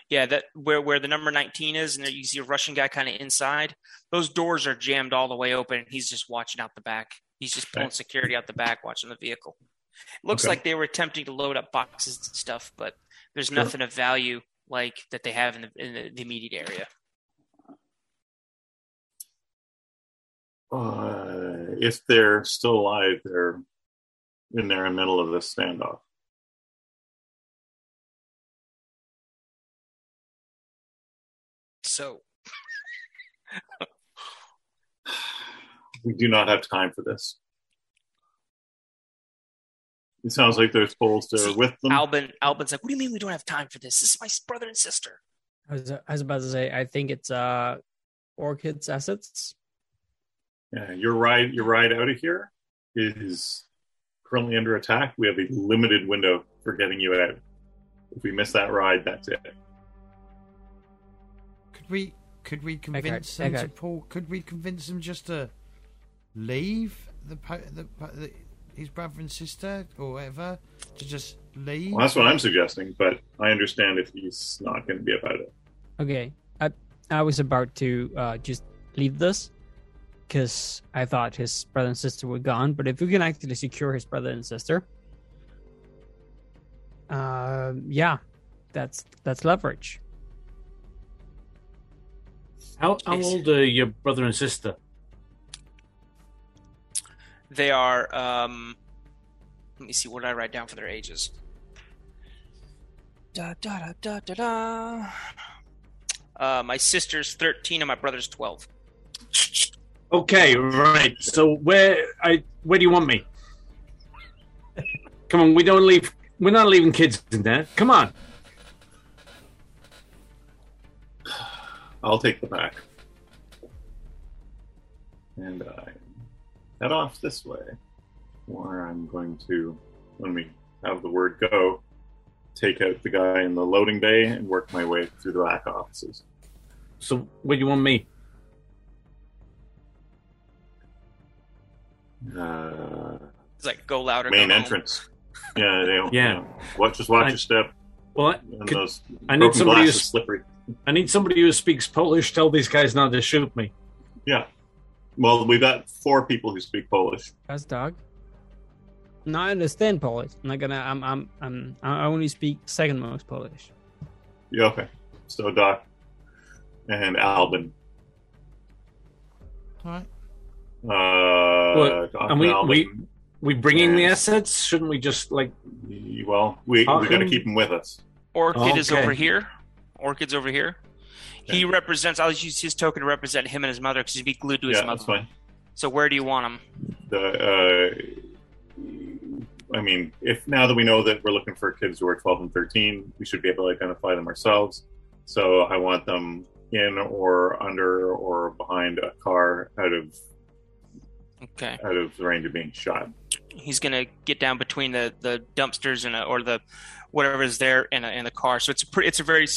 Yeah, that where where the number nineteen is, and you see a Russian guy kind of inside. Those doors are jammed all the way open, and he's just watching out the back. He's just pulling Okay. security out the back, watching the vehicle. It looks Okay. like they were attempting to load up boxes and stuff, but there's Sure. nothing of value like that they have in the in the, the immediate area. Uh, if they're still alive, they're in there in the middle of this standoff. So We do not have time for this. It sounds like they're supposed to See, with them. Albin Albin's like, "What do you mean we don't have time for this? This is my brother and sister." I was, I was about to say, I think it's uh, Orchid's assets. Yeah, your ride, your ride out of here is currently under attack. We have a limited window for getting you out. If we miss that ride, that's it. Could we could we convince okay. them to pull? Could we convince them just to leave the the, the his brother and sister or whatever to just leave? Well, that's what I'm suggesting, but I understand if he's not going to be about it. Okay, I I was about to uh, just leave this because I thought his brother and sister were gone. But if we can actually secure his brother and sister, um, yeah, that's that's leverage. How, how old are your brother and sister? They are. Um, let me see. What did I write down for their ages? Da da da da da da. Uh, my sister's thirteen and my brother's twelve. Okay, right. So where I where do you want me? Come on, we don't leave. We're not leaving kids in there. Come on. I'll take the back. And I head off this way. Or I'm going to, when we have the word go, take out the guy in the loading bay and work my way through the back offices. So what do you want me? Uh, It's like go louder. main go home. entrance. Yeah, they don't, Yeah. you know, watch, just watch I- your step. Well, I, And could- those I need somebody who's- slippery. I need somebody who speaks Polish. Tell these guys not to shoot me. Yeah. Well, we've got four people who speak Polish. That's dog. No, I understand Polish. I'm not gonna. I'm. I'm. I'm. I only speak second most Polish. Yeah, okay. So Doc and Albin. All right. Uh, Well, Doc and we- Albin. we- We bringing the assets? Shouldn't we just like? well, we we got to keep them with us. Orchid is over here. Orchid's over here. He represents. I'll use his token to represent him and his mother because he'd be glued to his Yeah, mother. that's fine. So where do you want him? The uh, I mean, if now that we know that we're looking for kids who are 12 and 13, we should be able to identify them ourselves. So I want them in or under or behind a car out of Okay. out of the range of being shot. He's gonna get down between the, the dumpsters and a, or the whatever is there in a, in the car. So it's a pretty, it's a very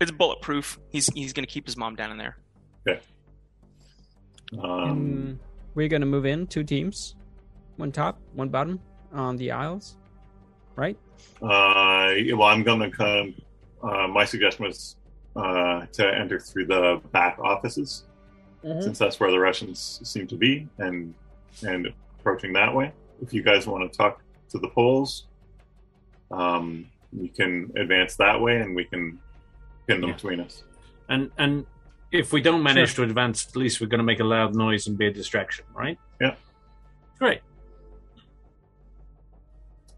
it's bulletproof. He's he's gonna keep his mom down in there. Um, we're gonna move in two teams, one top, one bottom on the aisles, right? Uh, well, I'm going to come. Uh, my suggestion was uh, to enter through the back offices, since that's where the Russians seem to be, and and approaching that way. If you guys want to talk to the Poles, um, we can advance that way, and we can pin them Yeah. between us. And and if we don't manage to advance, at least we're going to make a loud noise and be a distraction, right? Yeah. Great.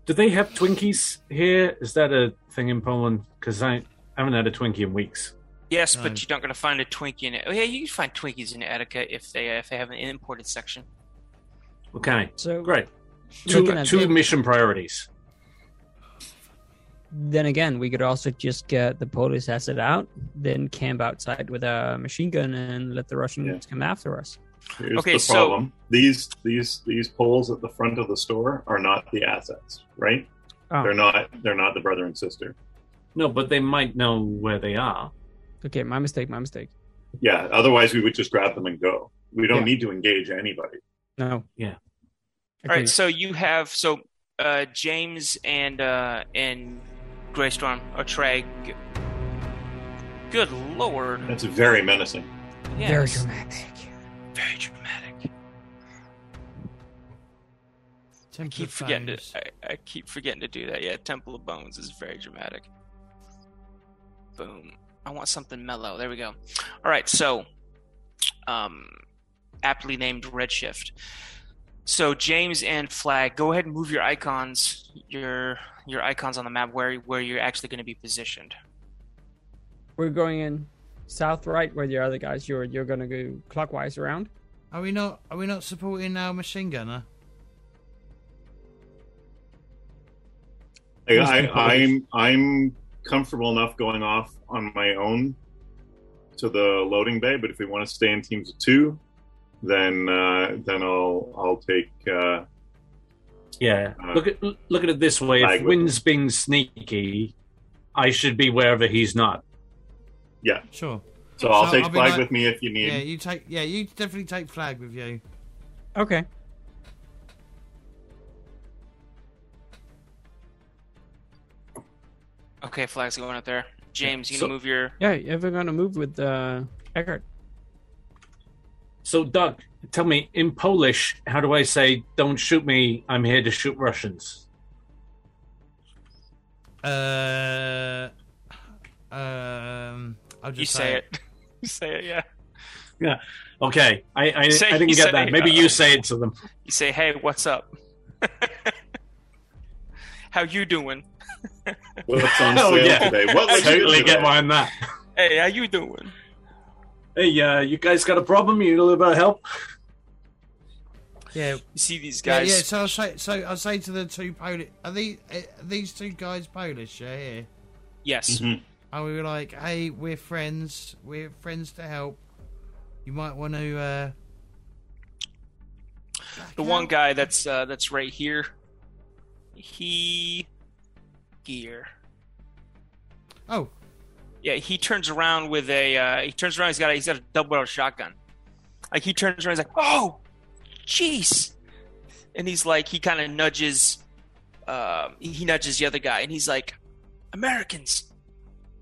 Do they have Twinkies here? Is that a thing in Poland? Because I haven't had a Twinkie in weeks. Yes, but you're not gonna find a Twinkie in it. Oh yeah, you can find Twinkies in Edeka if they if they have an imported section. Okay, So great. Two two mission priorities. Then again, we could also just get the Polish asset out, then camp outside with a machine gun and let the Russians Yeah. come after us. Here's Okay, the so- problem: these these these poles at the front of the store are not the assets, right? Oh. They're not. They're not the brother and sister. No, but they might know where they are. Okay, my mistake. My mistake. Yeah. Otherwise, we would just grab them and go. We don't Yeah. need to engage anybody. No. Yeah. All right, so you have so uh, James and uh, and Greystorm or Trey. g- Good lord! That's very menacing. Yes. Very dramatic. Very dramatic. I keep forgetting to. Foes. I, I keep forgetting to do that. Yeah, Temple of Bones is very dramatic. Boom. I want something mellow. There we go. All right, so, um, aptly named Redshift. So James and Flag, go ahead and move your icons, your your icons on the map where where you're actually going to be positioned. We're going in south right where the other guys. You're you're gonna go clockwise around. Are we not? Are we not supporting our machine gunner? I, I, I'm I'm comfortable enough going off on my own to the loading bay, but if we want to stay in teams of two, then uh, then I'll I'll take. Uh, Yeah. Uh, look at look at it this way. If with Wynn's being sneaky, I should be wherever he's not. Yeah. Sure. so I'll So take I'll flag like- with me if you need. Yeah, you take. Yeah, you definitely take flag with you. Okay. Okay, Flag's going up there. James, you So- gonna move your Yeah, if we're gonna move with uh, Eckhart. So, Doug, tell me in Polish, how do I say, "Don't shoot me. I'm here to shoot Russians"? Uh, um, I'll just You say it. you say it, yeah. Yeah. Okay, I I, Say- I didn't you get say, that. Maybe uh, you say it to them. You say, "Hey, what's up? How you doing? What's on Oh, sale yeah. today? What would Totally get behind that. Hey, how you doing?" Hey, uh, you guys got a problem? You need a little bit of help? Yeah, You see these guys? yeah. So I say, so I say to the two Polish, are these are these two guys Polish? Yeah, yeah. Yes. Mhm. And we were like, hey, we're friends. We're friends to help. You might want to. uh The one guy that's uh, that's right here. He here. Oh, Yeah, he turns around with a. Uh, he turns around. He's got. A, he's got a double barrel shotgun. Like he turns around. He's like, "Oh, jeez," and he's like, he kind of nudges. Uh, he nudges the other guy, and he's like, "Americans."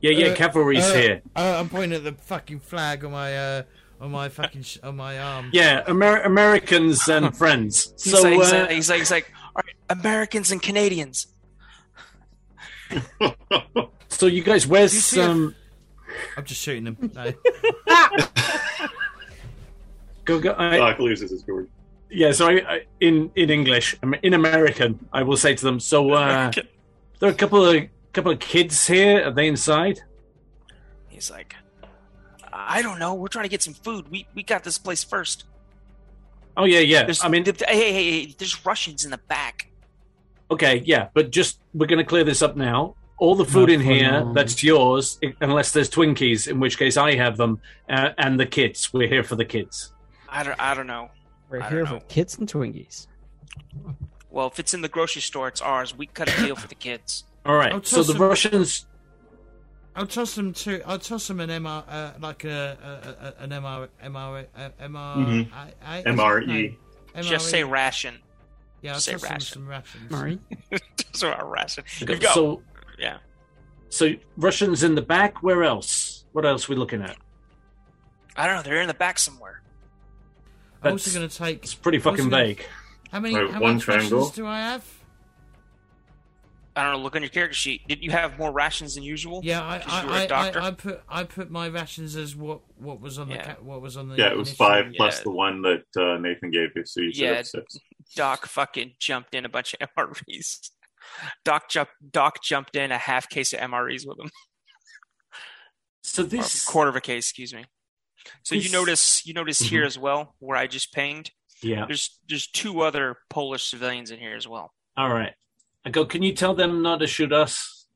Yeah, yeah, Uh, cavalry's uh, here. uh, I'm pointing at the fucking flag on my uh on my fucking sh- on my arm. Yeah, Amer- Americans and friends. He's, So, like, he's, uh, like, he's like, he's like, "All right, Americans and Canadians." so you guys, where's Do you see a- um? I'm just shooting them. No. Go, go, I, Doc loses his sword. Yeah, so I, I, in in English, um, in American, I will say to them. So uh, there are a couple of couple of kids here. Are they inside? He's like, "I don't know. We're trying to get some food. We we got this place first. Oh yeah, yeah. There's, I mean, th- hey, hey, hey, there's Russians in the back. okay, yeah, but just we're going to clear this up now. All the food in here problem. that's yours, unless there's Twinkies, in which case I have them, uh, and the kids. We're here for the kids. I don't, I don't know. We're I here don't for know. kids and Twinkies. Well, if it's in the grocery store, it's ours. We cut a deal for the kids. All right. So the them- Russians. I'll toss them to. I'll toss them an MR, uh, like a, a, a an MR, MR, uh, MR, Mhm. I- I- MRE. no, Just say ration. Yeah, I'll say toss them ration. some rations. Murray. so a ration. You go. So yeah. so Russians in the back. Where else? What else are we looking at? I don't know. They're in the back somewhere. I'm also going to take. It's pretty fucking Also gonna- vague. How many? Right, how one much triangle. rations do I have? I don't know. Look on your character sheet. Did you have more rations than usual? Yeah, I, 'Cause you were a I, I, doctor? I, I put I put my rations as what what was on the Yeah. ca- what was on the Yeah, it was initial- five plus Yeah. the one that uh, Nathan gave you, so you should Yeah. have six. Doc fucking jumped in a bunch of MREs. Doc jumped. Doc jumped in a half case of MREs with him. So this. a quarter of a case, excuse me. So you notice you notice here mm-hmm. as well where I just pinged. Yeah. There's there's two other Polish civilians in here as well. All right. I go. Can you tell them not to shoot us?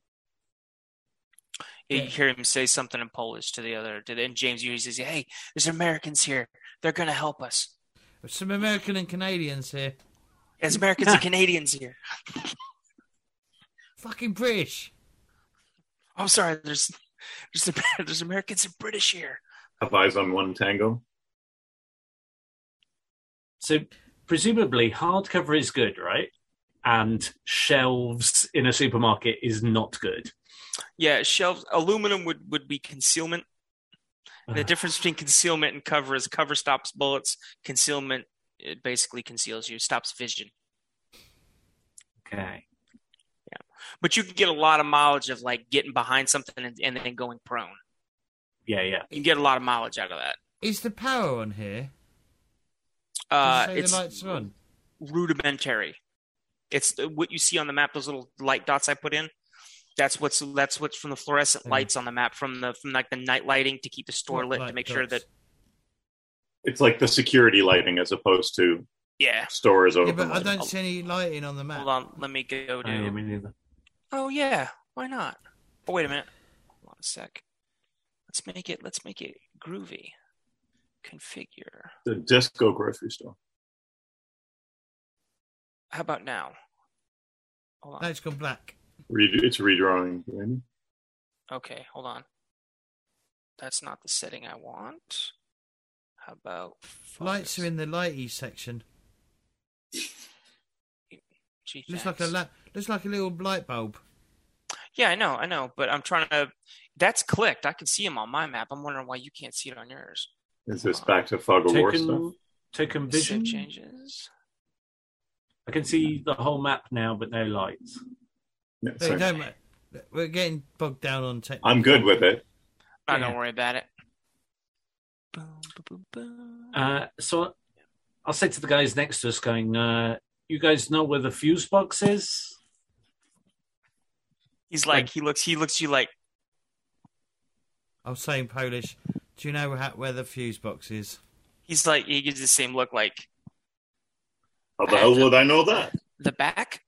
You Yeah. hear him say something in Polish to the other. To the, and James usually says, "Hey, there's Americans here. They're gonna help us. Some American and Canadians here. There's Americans and Canadians here." Fucking British. I'm sorry. There's there's there's Americans and British here. Have eyes on one tango. So presumably hardcover is good, right? And shelves in a supermarket is not good. Yeah, shelves. Aluminum would would be concealment. The Uh, difference between concealment and cover is cover stops bullets. Concealment it basically conceals you, stops vision. okay. Yeah, but you can get a lot of mileage of like getting behind something and, and then going prone. Yeah, yeah. You can get a lot of mileage out of that. Is the power on here? Uh, it's the lights are on? rudimentary. It's what you see on the map. Those little light dots I put in. That's what's that's what's from the fluorescent Yeah. lights on the map from the from like the night lighting to keep the store What lit to light make sure that It's like the security lighting as opposed to yeah. stores Yeah, open. but I don't see any lighting on the map. Hold on, let me go to. I mean. Oh yeah, why not? Oh wait a minute. Hold on a sec. Let's make it. Let's make it groovy. Configure. the disco grocery store. How about now? Hold on. No, it's gone black. Re- it's redrawing. Randy. Okay, hold on. That's not the setting I want. How about Lights are in the lighty section. Gee, Looks like a la- looks like a little light bulb. Yeah, I know, I know, but I'm trying to. That's clicked. I can see him on my map. I'm wondering why you can't see it on yours. Is this back to fog of war stuff? Token, token vision. Changes. I can see the whole map now, but no lights. Yeah, Hey, sorry. we're getting bogged down on tech. I'm good with it. I Yeah. gonna worry about it. Boom, boom, boom, boom. Uh, so I'll say to the guys next to us, going, uh, "You guys know where the fuse box is?" He's like, he looks, he looks you like, I was saying Polish. Do you know how, where the fuse box is? he's like, he gives the same look like How the hell would I know that? the back.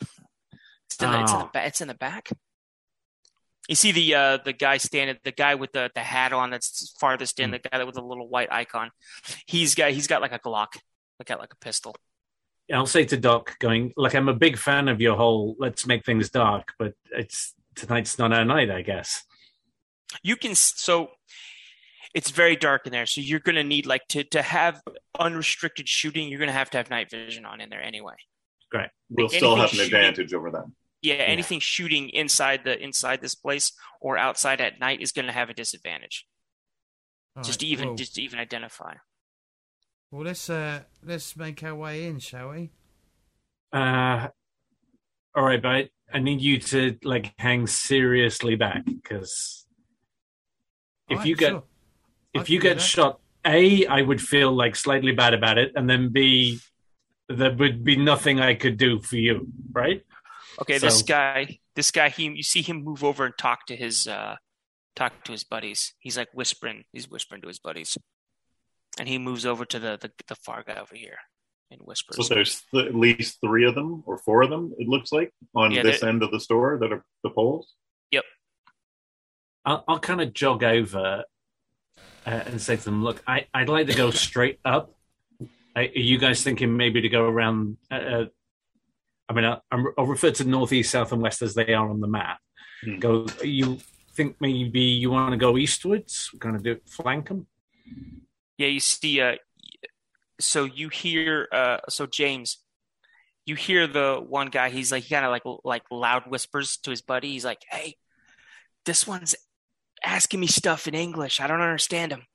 It's in the, it's in the Oh. back. It's in the back. You see the uh, the guy standing, the guy with the, the hat on that's farthest in, the guy with the little white icon. He's got he's got like a Glock, like got like a pistol. Yeah, I'll say to Doc, going, like I'm a big fan of your whole let's make things dark, but it's tonight's not our night, I guess." You can so it's very dark in there, so you're gonna need like to to have unrestricted shooting. You're gonna have to have night vision on in there anyway. Great. We'll Anything still have an shooting- advantage over them. Yeah, anything shooting inside the inside this place or outside at night is gonna have a disadvantage. All just right, to even well, just to even identify. well, let's uh, let's make our way in, shall we? Uh, all right, but I need you to like hang seriously back because if All right, you get sure. I if you get shot, a I would feel like slightly bad about it, and then b there would be nothing I could do for you, right? Okay, this guy, this guy, he you see him move over and talk to his uh talk to his buddies. He's like whispering, he's whispering to his buddies. And he moves over to the the, the far guy over here and whispers. So there's th- at least three of them or four of them. It looks like on Yeah, this end of the store that are the poles. I'll, I'll kind of jog over uh, and say to them, "Look, I, I'd like to go straight up. I, are you guys thinking maybe to go around? Uh, uh, I mean, I, I'm, I'll refer to northeast, south, and west as they are on the map. Hmm. Go. You think maybe you want to go eastwards? We're going to do flank them. Yeah, you see uh so you hear uh so James you hear the one guy he's like he kind of like like loud whispers to his buddy. He's like, "Hey, this one's asking me stuff in English. I don't understand him."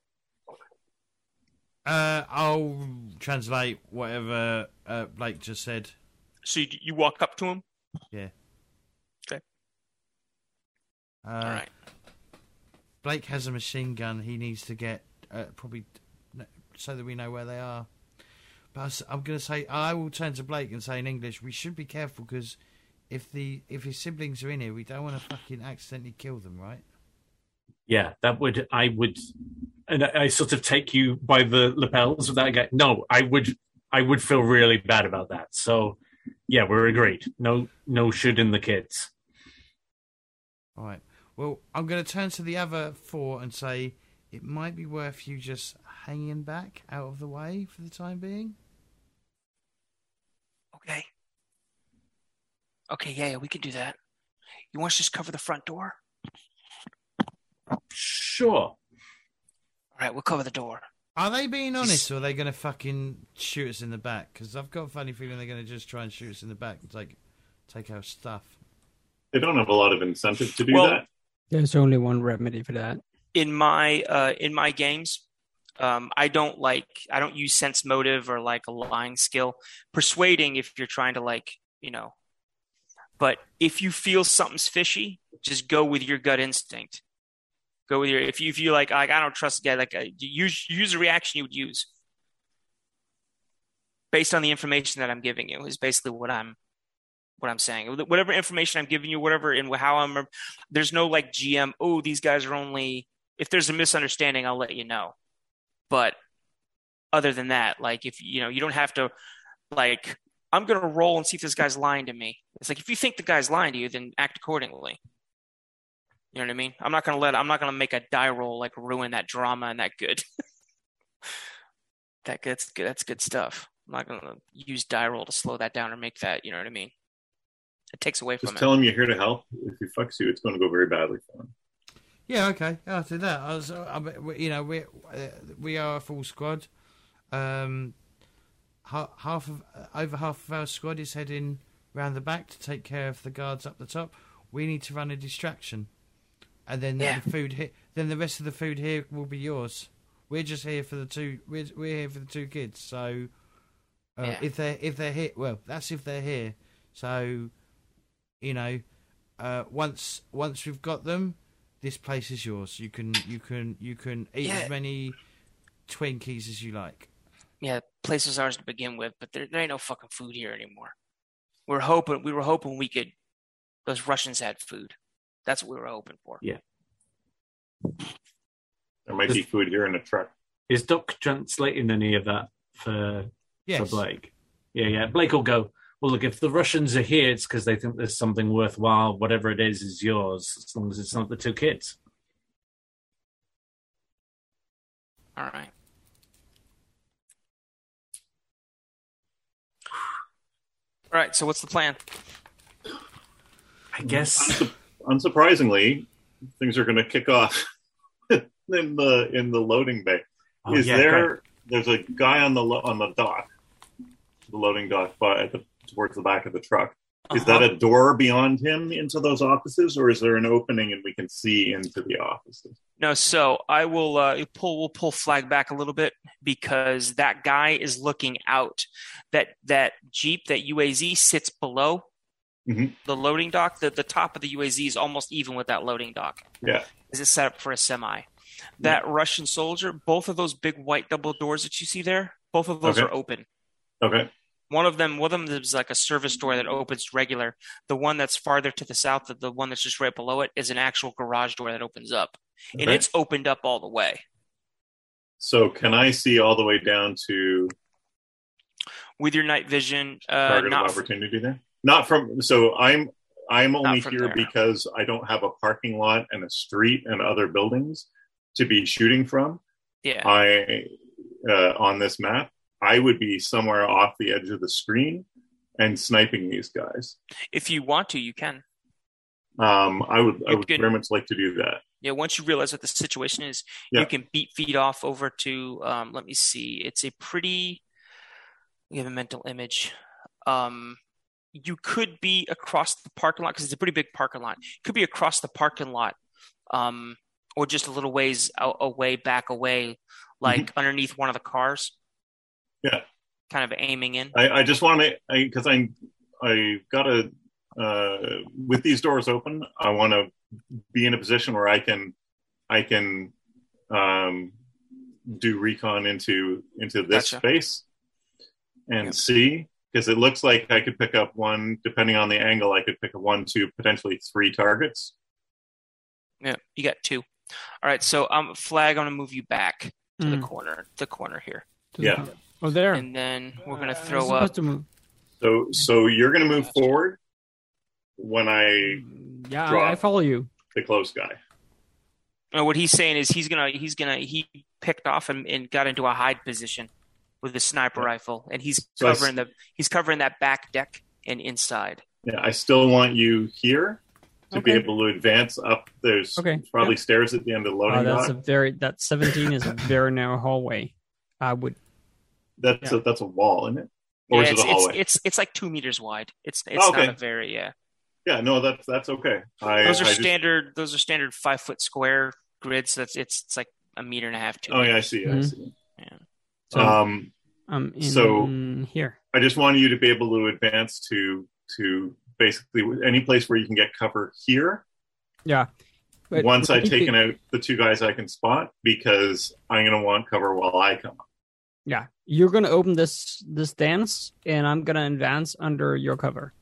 Uh, I'll translate whatever uh, Blake just said. So you, you walk up to him. Yeah. Okay. Uh, All right. Blake has a machine gun. He needs to get uh, probably so that we know where they are. But I'm going to say I will turn to Blake and say in English, we should be careful because if the if his siblings are in here, we don't want to fucking accidentally kill them, right? Yeah, that would. I would. And I, I sort of take you by the lapels of that guy. No, I would. I would feel really bad about that. So, yeah, we're agreed. No, no shooting the kids. All right. Well, I'm going to turn to the other four and say it might be worth you just hanging back out of the way for the time being. Okay. Okay, yeah, yeah, we can do that. You want us to just cover the front door? Sure. All right, we'll cover the door. Are they being honest, or are they going to fucking shoot us in the back? Because I've got a funny feeling they're going to just try and shoot us in the back and take take our stuff. They don't have a lot of incentive to do Well- that. There's only one remedy for that. in my uh, in my games, um, I don't like I don't use sense motive or like a lying skill. Persuading if you're trying to like you know, but if you feel something's fishy, just go with your gut instinct. Go with your if you if you like like I don't trust the guy like uh, use use a reaction you would use based on the information that I'm giving you is basically what I'm what I'm saying. Whatever information I'm giving you, whatever and how I'm there's no like GM, oh, these guys are only if there's a misunderstanding, I'll let you know. But other than that, like if you know, you don't have to like I'm gonna roll and see if this guy's lying to me. It's like if you think the guy's lying to you, then act accordingly. You know what I mean? I'm not gonna let I'm not gonna make a die roll like ruin that drama and that good. that that's good that's good stuff. I'm not gonna use die roll to slow that down or make that, you know what I mean? It takes away from Just it. tell him you're here to help. If he fucks you, it's going to go very badly for him. Yeah, okay, I'll do that. I was, I, we- you know, we uh, we are a full squad. Um, half of over half of our squad is heading round the back to take care of the guards up the top. We need to run a distraction, and then Yeah. the food here. Then the rest of the food here will be yours. We're just here for the two. We're we're here for the two kids. So uh, Yeah. if they're if they're here, well, that's if they're here. So you know, uh, once once we've got them, this place is yours. You can you can you can eat Yeah. as many Twinkies as you like. Yeah, place was ours to begin with, but there, there ain't no fucking food here anymore. We're hoping we were hoping we could. Those Russians had food. That's what we were hoping for. Yeah. There might be food here in the truck. Is Doc translating any of that for Yes. for Blake? Yeah, yeah. Blake will go. Well, look, if the Russians are here, it's because they think there's something worthwhile. Whatever it is, is yours, as long as it's not the two kids. All right. All right. So what's the plan? I guess. Unsu- Unsurprisingly, things are going to kick off in the in the loading bay. Oh, is yeah, there? There's a guy on the lo- on the dock, the loading dock, but at the towards the back of the truck. Is Uh-huh. that a door beyond him into those offices, or is there an opening and we can see into the offices? No, so I will uh, pull. We'll pull flag back a little bit because that guy is looking out. That that jeep, that UAZ sits below Mhm. the loading dock. The the top of the UAZ is almost even with that loading dock. Yeah. Is it set up for a semi? That Russian soldier, both of those big white double doors that you see there, both of those Okay. are open. Okay. One of them, one of them is like a service door that opens regular. The one that's farther to the south, the, the one that's just right below it, is an actual garage door that opens up, and it's opened up all the way. So can I see all the way down to with your night vision. Uh, target not of opportunity there? Not from. So I'm I'm only here there. because I don't have a parking lot and a street and other buildings to be shooting from. yeah. I uh, on this map, I would be somewhere off the edge of the screen and sniping these guys. if you want to, you can. Um, I would I would can- very much like to do that. Yeah. Once you realize what the situation is, Yeah. you can beat feet off over to. Um, let me see. It's a pretty. We have a mental image. Um, you could be across the parking lot because it's a pretty big parking lot. You could be across the parking lot, um, or just a little ways out, away, back away, like underneath one of the cars. Yeah. Kind of aiming in. I, I just want to because I I got to uh, with these doors open. I want to be in a position where I can I can um, do recon into into this Gotcha. space and Yep. see because it looks like I could pick up one depending on the angle. I could pick up one, two, potentially three targets. Yeah, you got two. All right, so um, flag. I'm gonna move you back to the Mm. corner, the corner here, To the Yeah. Oh, there. and then we're gonna Uh, throw supposed up. To move. So so you're going to move forward when I Yeah, I, I follow you. the close guy. No, what he's saying is he's gonna he's gonna he picked off and, and got into a hide position with a sniper rifle, and he's So I s- covering the he's covering that back deck and inside. Yeah, I still want you here to be able to advance up. There's Okay, probably stairs at the end of the Uh, loading that's dock. a very that 17 is a very narrow hallway. I would That's yeah. a, that's a wall, isn't it? Or yeah, is it's, it a hallway? it's it's it's like two meters wide. It's it's Okay. not a very yeah. yeah, no, that's that's okay. I, Those are I just- standard. Those are standard five foot square grids. That's it's it's like a meter and a half. Two. oh yeah, I see. I Mhm. see. So Um, um in so- here. I just want you to be able to advance to to basically any place where you can get cover here. Yeah. But Once I've need to- taken out the two guys I can spot, because I'm going to want cover while I come. up. Yeah, you're gonna open this this dance, and I'm gonna advance under your cover.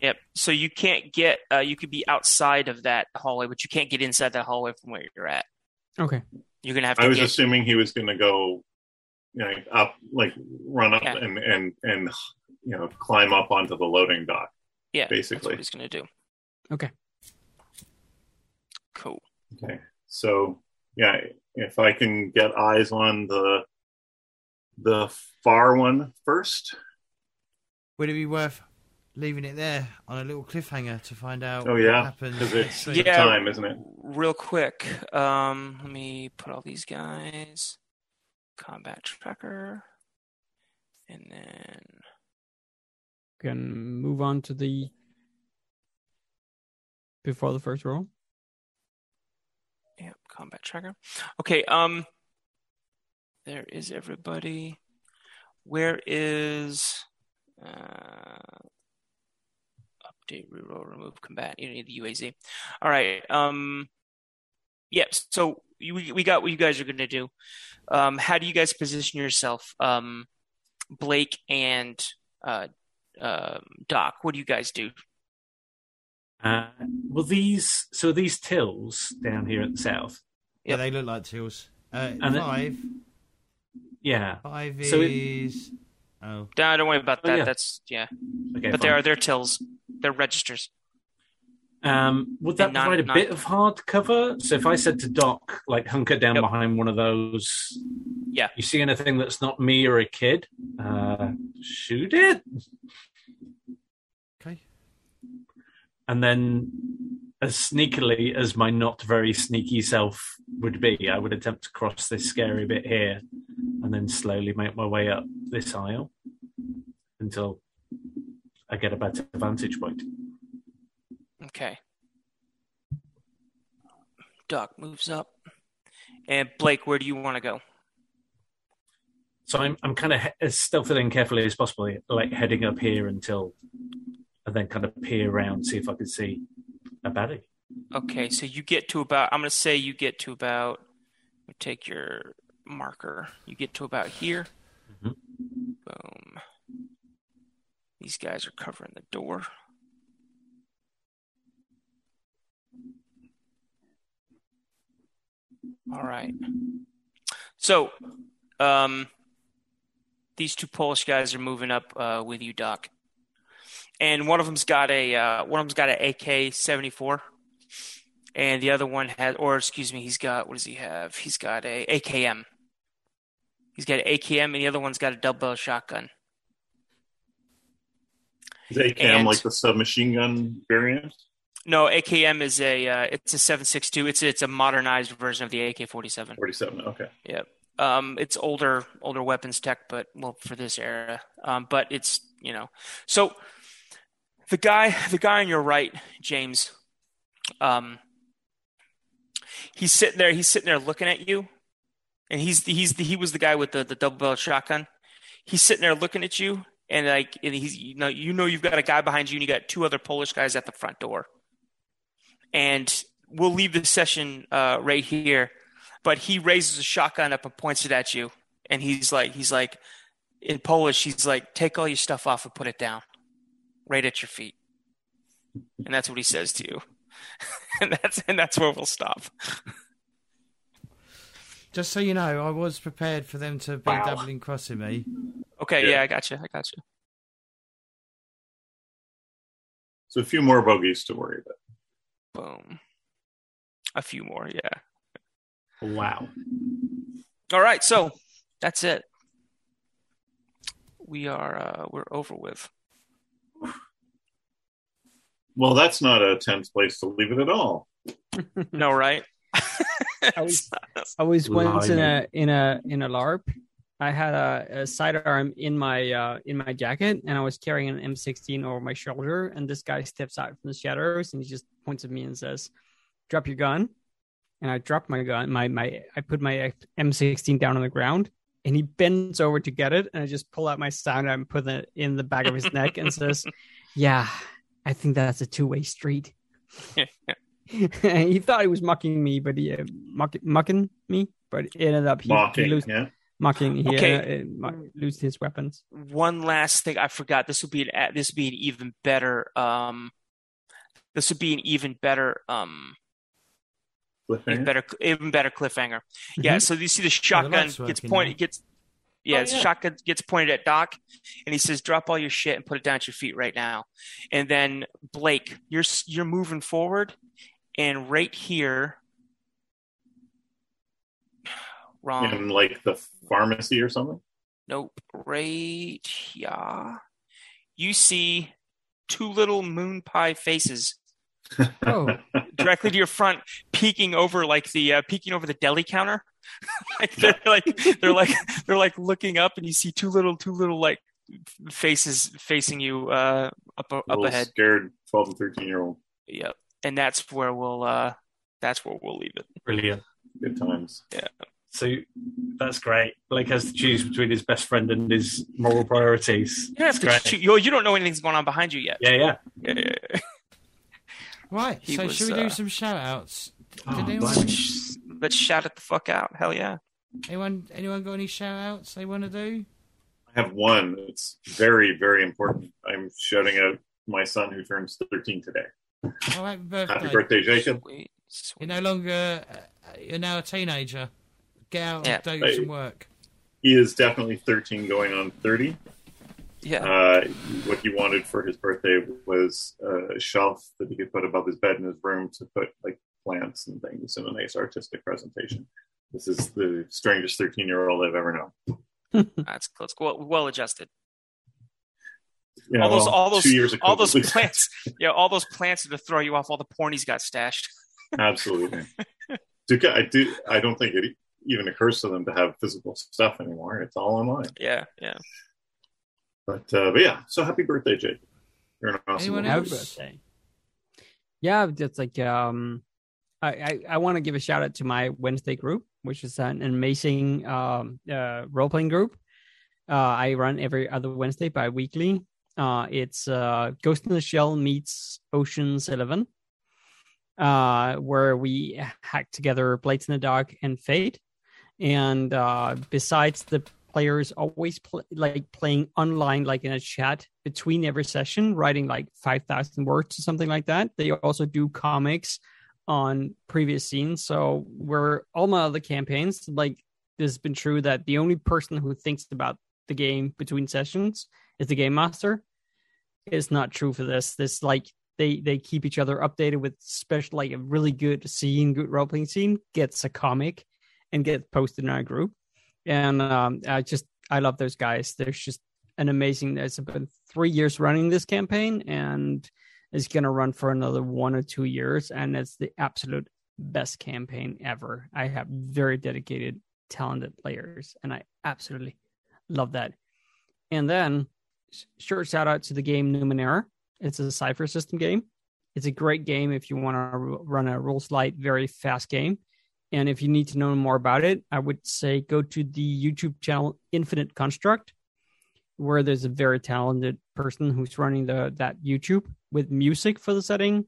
Yep. So you can't get. Uh, you could be outside of that hallway, but you can't get inside that hallway from where you're at. Okay. You're gonna have to I was get. assuming he was going to go, you know, up, like run up Yeah. and and and you know climb up onto the loading dock. yeah, that's basically. what he's gonna do. Okay. Cool. Okay. So yeah, if I can get eyes on the the far one first. Would it be worth leaving it there on a little cliffhanger to find out Oh, yeah, what happens? 'cause it's- next week? Yeah. time, isn't it? Real quick. Um, let me put all these guys. Combat tracker, and then Can move on to the before the first roll. yeah, combat tracker. Okay. Um, there is everybody. Where is uh update reroll remove combat? You need the UAZ. All right. Um, Yep. So we we got what you guys are going to do. Um, how do you guys position yourself, um, Blake and uh, uh, Doc? What do you guys do? Uh, well, these so these tills down here at the south. Yeah, they look like tills. Uh, And it- five. Yeah. Five So it- is. Oh. Nah, don't worry about Oh, that. yeah. That's yeah. Okay. but fine. they are they're tills. They're registers. Um, would that not- provide a not- bit of hard cover? So if I said to Doc, like hunker down Yep. behind one of those, Yeah. You see anything that's not me or a kid? Uh, shoot it, Okay. and then as sneakily as my not very sneaky self would be, I would attempt to cross this scary bit here, and then slowly make my way up this aisle until I get a better vantage point. Okay. Doc moves up, and Blake, where do you want to go? So I'm I'm kind of he- as stealthily and carefully as possible, like heading up here until, and then kind of peer around, see if I can see a baddie. Okay, so you get to about. I'm going to say you get to about. Take your marker. You get to about here. Mhm. Boom. These guys are covering the door. All right. So, um, these two Polish guys are moving up uh, with you, Doc. And one of them's got a uh, one of them's got an AK seventy four, and the other one has, or excuse me, he's got what does he have? He's got a AKM. He's got an AKM, and the other one's got a double barrel shotgun. Is AKM And- like the submachine gun variant? No, AKM is a uh, it's a seven six two. It's it's a modernized version of the AK forty seven. 47. Okay. Yep. Um, it's older older weapons tech, but well for this era. Um, but it's you know so the guy the guy on your right, James. Um, he's sitting there. He's sitting there looking at you, and he's he's the, he was the guy with the the double barrel shotgun. He's sitting there looking at you, and like and he's you know you know you've got a guy behind you, and you got two other Polish guys at the front door. And we'll leave the session uh, right here but he raises a shotgun up and points it at you and he's like he's like in polish he's like take all your stuff off and put it down right at your feet and that's what he says to you and that's and that's where we'll stop Just so you know, I was prepared for them to be Wow. doubling crossing me. okay Yeah. yeah, i got you i got you So a few more bogeys to worry about. Boom a few more yeah Wow. all right so that's it we are uh we're over with Well, that's not a tense place to leave it at all. no right I was- I was once in a in a in a LARP. I had a, a sidearm in my uh, in my jacket, and I was carrying an M16 over my shoulder. And this guy steps out from the shadows, and he just points at me and says, "Drop your gun." And I drop my gun. My my I put my M16 down on the ground, and he bends over to get it, and I just pull out my sidearm and put it in the back of his neck, and says, "Yeah, I think that's a two way street." he thought he was mocking me, but he uh, mock, mocking me, but it ended up he, he Mocking, lose, yeah. mocking. He Okay. uh, uh, lose his weapons. one last thing I forgot. This would be an this would be an even better um this would be an even better um even Cliffhanger. better even better cliffhanger. Yeah, so you see the shotgun light's gets working pointed now. gets yeah, Oh, yeah. shotgun gets pointed at Doc and he says drop all your shit and put it down at your feet right now. And then Blake, you're you're moving forward and right here wrong. In like the pharmacy or something. Nope. Right here. You see two little moon pie faces Oh, directly to your front, peeking over like the uh, peeking over the deli counter. like they're like they're like they're like looking up, and you see two little two little like faces facing you uh, up up Little ahead. Scared 12 and 13 year old. Yep. And that's where we'll uh, that's where we'll leave it. Brilliant. Good times. Yeah. So that's great. Blake has to choose between his best friend and his moral priorities. You don't have to That's shoot. You, you don't know anything's going on behind you yet. Yeah, yeah. Yeah, yeah, yeah. Right, He so was, should we do uh, some shout outs Oh, Did anyone, blimey. Let's shout it the fuck out. Hell yeah. anyone, anyone got any shout outs they want to do? I have one. It's very, very important. I'm shouting out my son who turns 13 today. Oh, happy birthday. Happy birthday, Jacob. Sweet, sweet. You're no longer, uh, you're now a teenager. Get out Yeah. and do Hey. some work. He is definitely 13 going on 30. Yeah. Uh, what he wanted for his birthday was a shelf that he could put above his bed in his room to put like plants and things in a nice artistic presentation. This is the strangest 13 year old I've ever known. That's close. Well, well adjusted. You all those, know, all those, all those plants. Yeah, all those plants are to throw you off all the porn he's got stashed. Absolutely. I do. I don't think it even occurs to them to have physical stuff anymore. It's all online. Yeah, yeah. But uh, but yeah. So happy birthday, Jake. You're an awesome. Anyone man. Happy else? birthday. Yeah, that's like um, I I, I want to give a shout out to my Wednesday group, which is an amazing um uh, role playing group. Uh, I run every other Wednesday bi-weekly. Uh, it's uh, Ghost in the Shell meets Ocean's Eleven, uh, where we hack together Blades in the Dark and Fate. And uh, besides the players always pl- like playing online, like in a chat between every session, writing like 5,000 words or something like that. They also do comics on previous scenes. So, where all my other campaigns, like this has been true that the only person who thinks about the game between sessions is the game master. It's not true for this. This like they they keep each other updated with special like a really good scene, good role playing scene gets a comic and gets posted in our group. And um, I just I love those guys. There's just an amazing. It's been three years running this campaign, and it's gonna run for another one or two years. And it's the absolute best campaign ever. I have very dedicated, talented players, and I absolutely love that. And then, short shout out to the game Numenera. It's a cipher system game. It's a great game if you want to run a rules light, very fast game. And if you need to know more about it, I would say go to the YouTube channel Infinite Construct, where there's a very talented person who's running the that YouTube with music for the setting,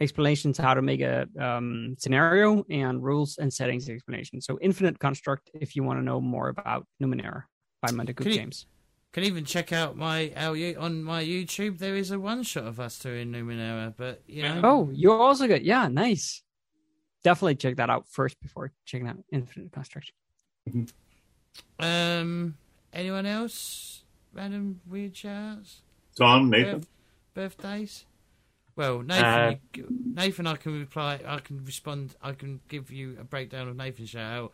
explanations how to make a um, scenario, and rules and settings explanation. So Infinite Construct, if you want to know more about Numenera by Monte Cook Can you- James. Can even check out my our, on my YouTube. There is a one shot of us doing Numenera, but you know, Oh, you're also good. Yeah, nice. Definitely check that out first before checking out Infinite Construct. um, anyone else? Random weird shouts, Tom, Nathan. Birth- birthdays. Well, Nathan, Uh, Nathan, I can reply. I can respond. I can give you a breakdown of Nathan's shout out.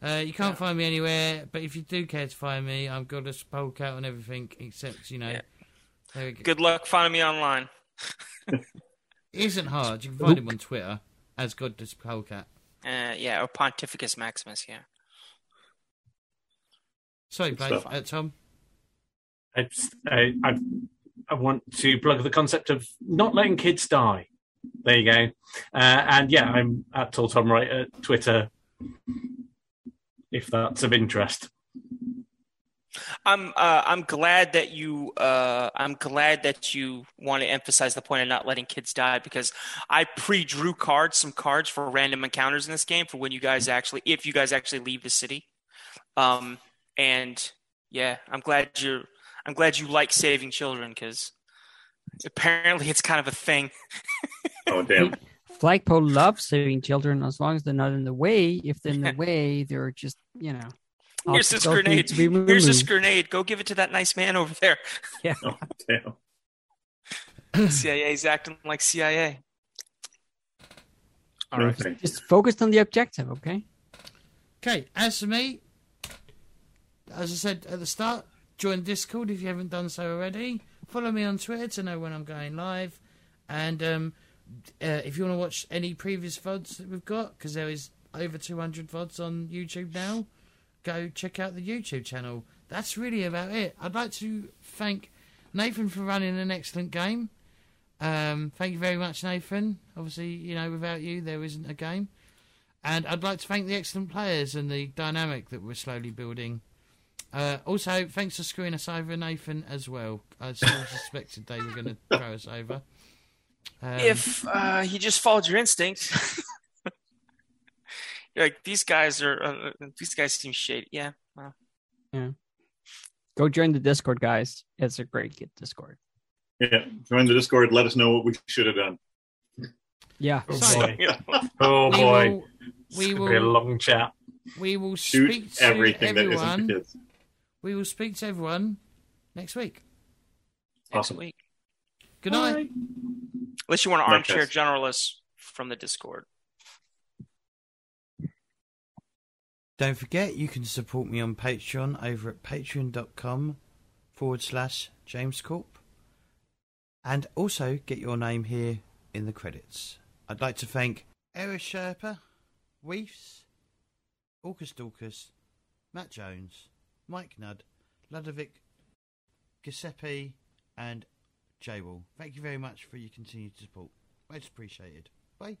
Uh, you can't find me anywhere, but if you do care to find me, I'm got a poke out on everything except you know. Yeah. There we go. Good luck finding me online. It isn't hard. You can find him on Twitter as good as Polecat. Uh, yeah, or Pontificus Maximus. Yeah. Sorry, Blake, uh, Tom. I, just- I, I, I want to plug the concept of not letting kids die. There you go. Uh, and yeah, I'm at Tall Tom Wright at Twitter, if that's of interest. I'm uh, I'm glad that you uh, I'm glad that you want to emphasize the point of not letting kids die because I pre-drew cards some cards for random encounters in this game for when you guys actually if you guys actually leave the city. Um and yeah, I'm glad you're I'm glad you like saving children because apparently it's kind of a thing. Oh damn. Flagpole loves saving children as long as they're not in the way. If they're in the way, they're just, you know. Here's this grenade. to be Here's this grenade. Go give it to that nice man over there. Yeah. Oh damn. CIA's acting like CIA. All right. Okay. Just focused on the objective, okay? Okay, as for me, as I said at the start, join Discord if you haven't done so already. Follow me on Twitter to know when I'm going live. And um, uh, if you want to watch any previous VODs that we've got, because there is over 200 VODs on YouTube now, go check out the YouTube channel. That's really about it. I'd like to thank Nathan for running an excellent game. Um, thank you very much, Nathan. Obviously, you know, without you, there isn't a game. And I'd like to thank the excellent players and the dynamic that we're slowly building. Uh, also, thanks for screwing us over, Nathan, as well. I sort of suspected they were going to throw us over. Um, if uh, you just followed your instinct. You're like these guys are uh, uh, these guys seem shady. Yeah. Well, Go join the Discord, guys. It's a great Discord. Yeah, join the Discord. Let us know what we should have done. Yeah. Oh So- boy. yeah. Oh we boy. will, we It's gonna be a long chat. we will Shoot speak to everything that isn't kids. We will speak to everyone next week. Next Awesome. week. Good night. Unless you want to Night, armchair guys. generalists from the Discord. Don't forget, you can support me on Patreon over at patreon.com forward slash James Corp. And also get your name here in the credits. I'd like to thank Era Sherpa, Weefs, Orcus Dorcas, Matt Jones, Mike Nudd, Ludovic, Giuseppe, and J Wall. Thank you very much for your continued support. Much appreciated. Bye.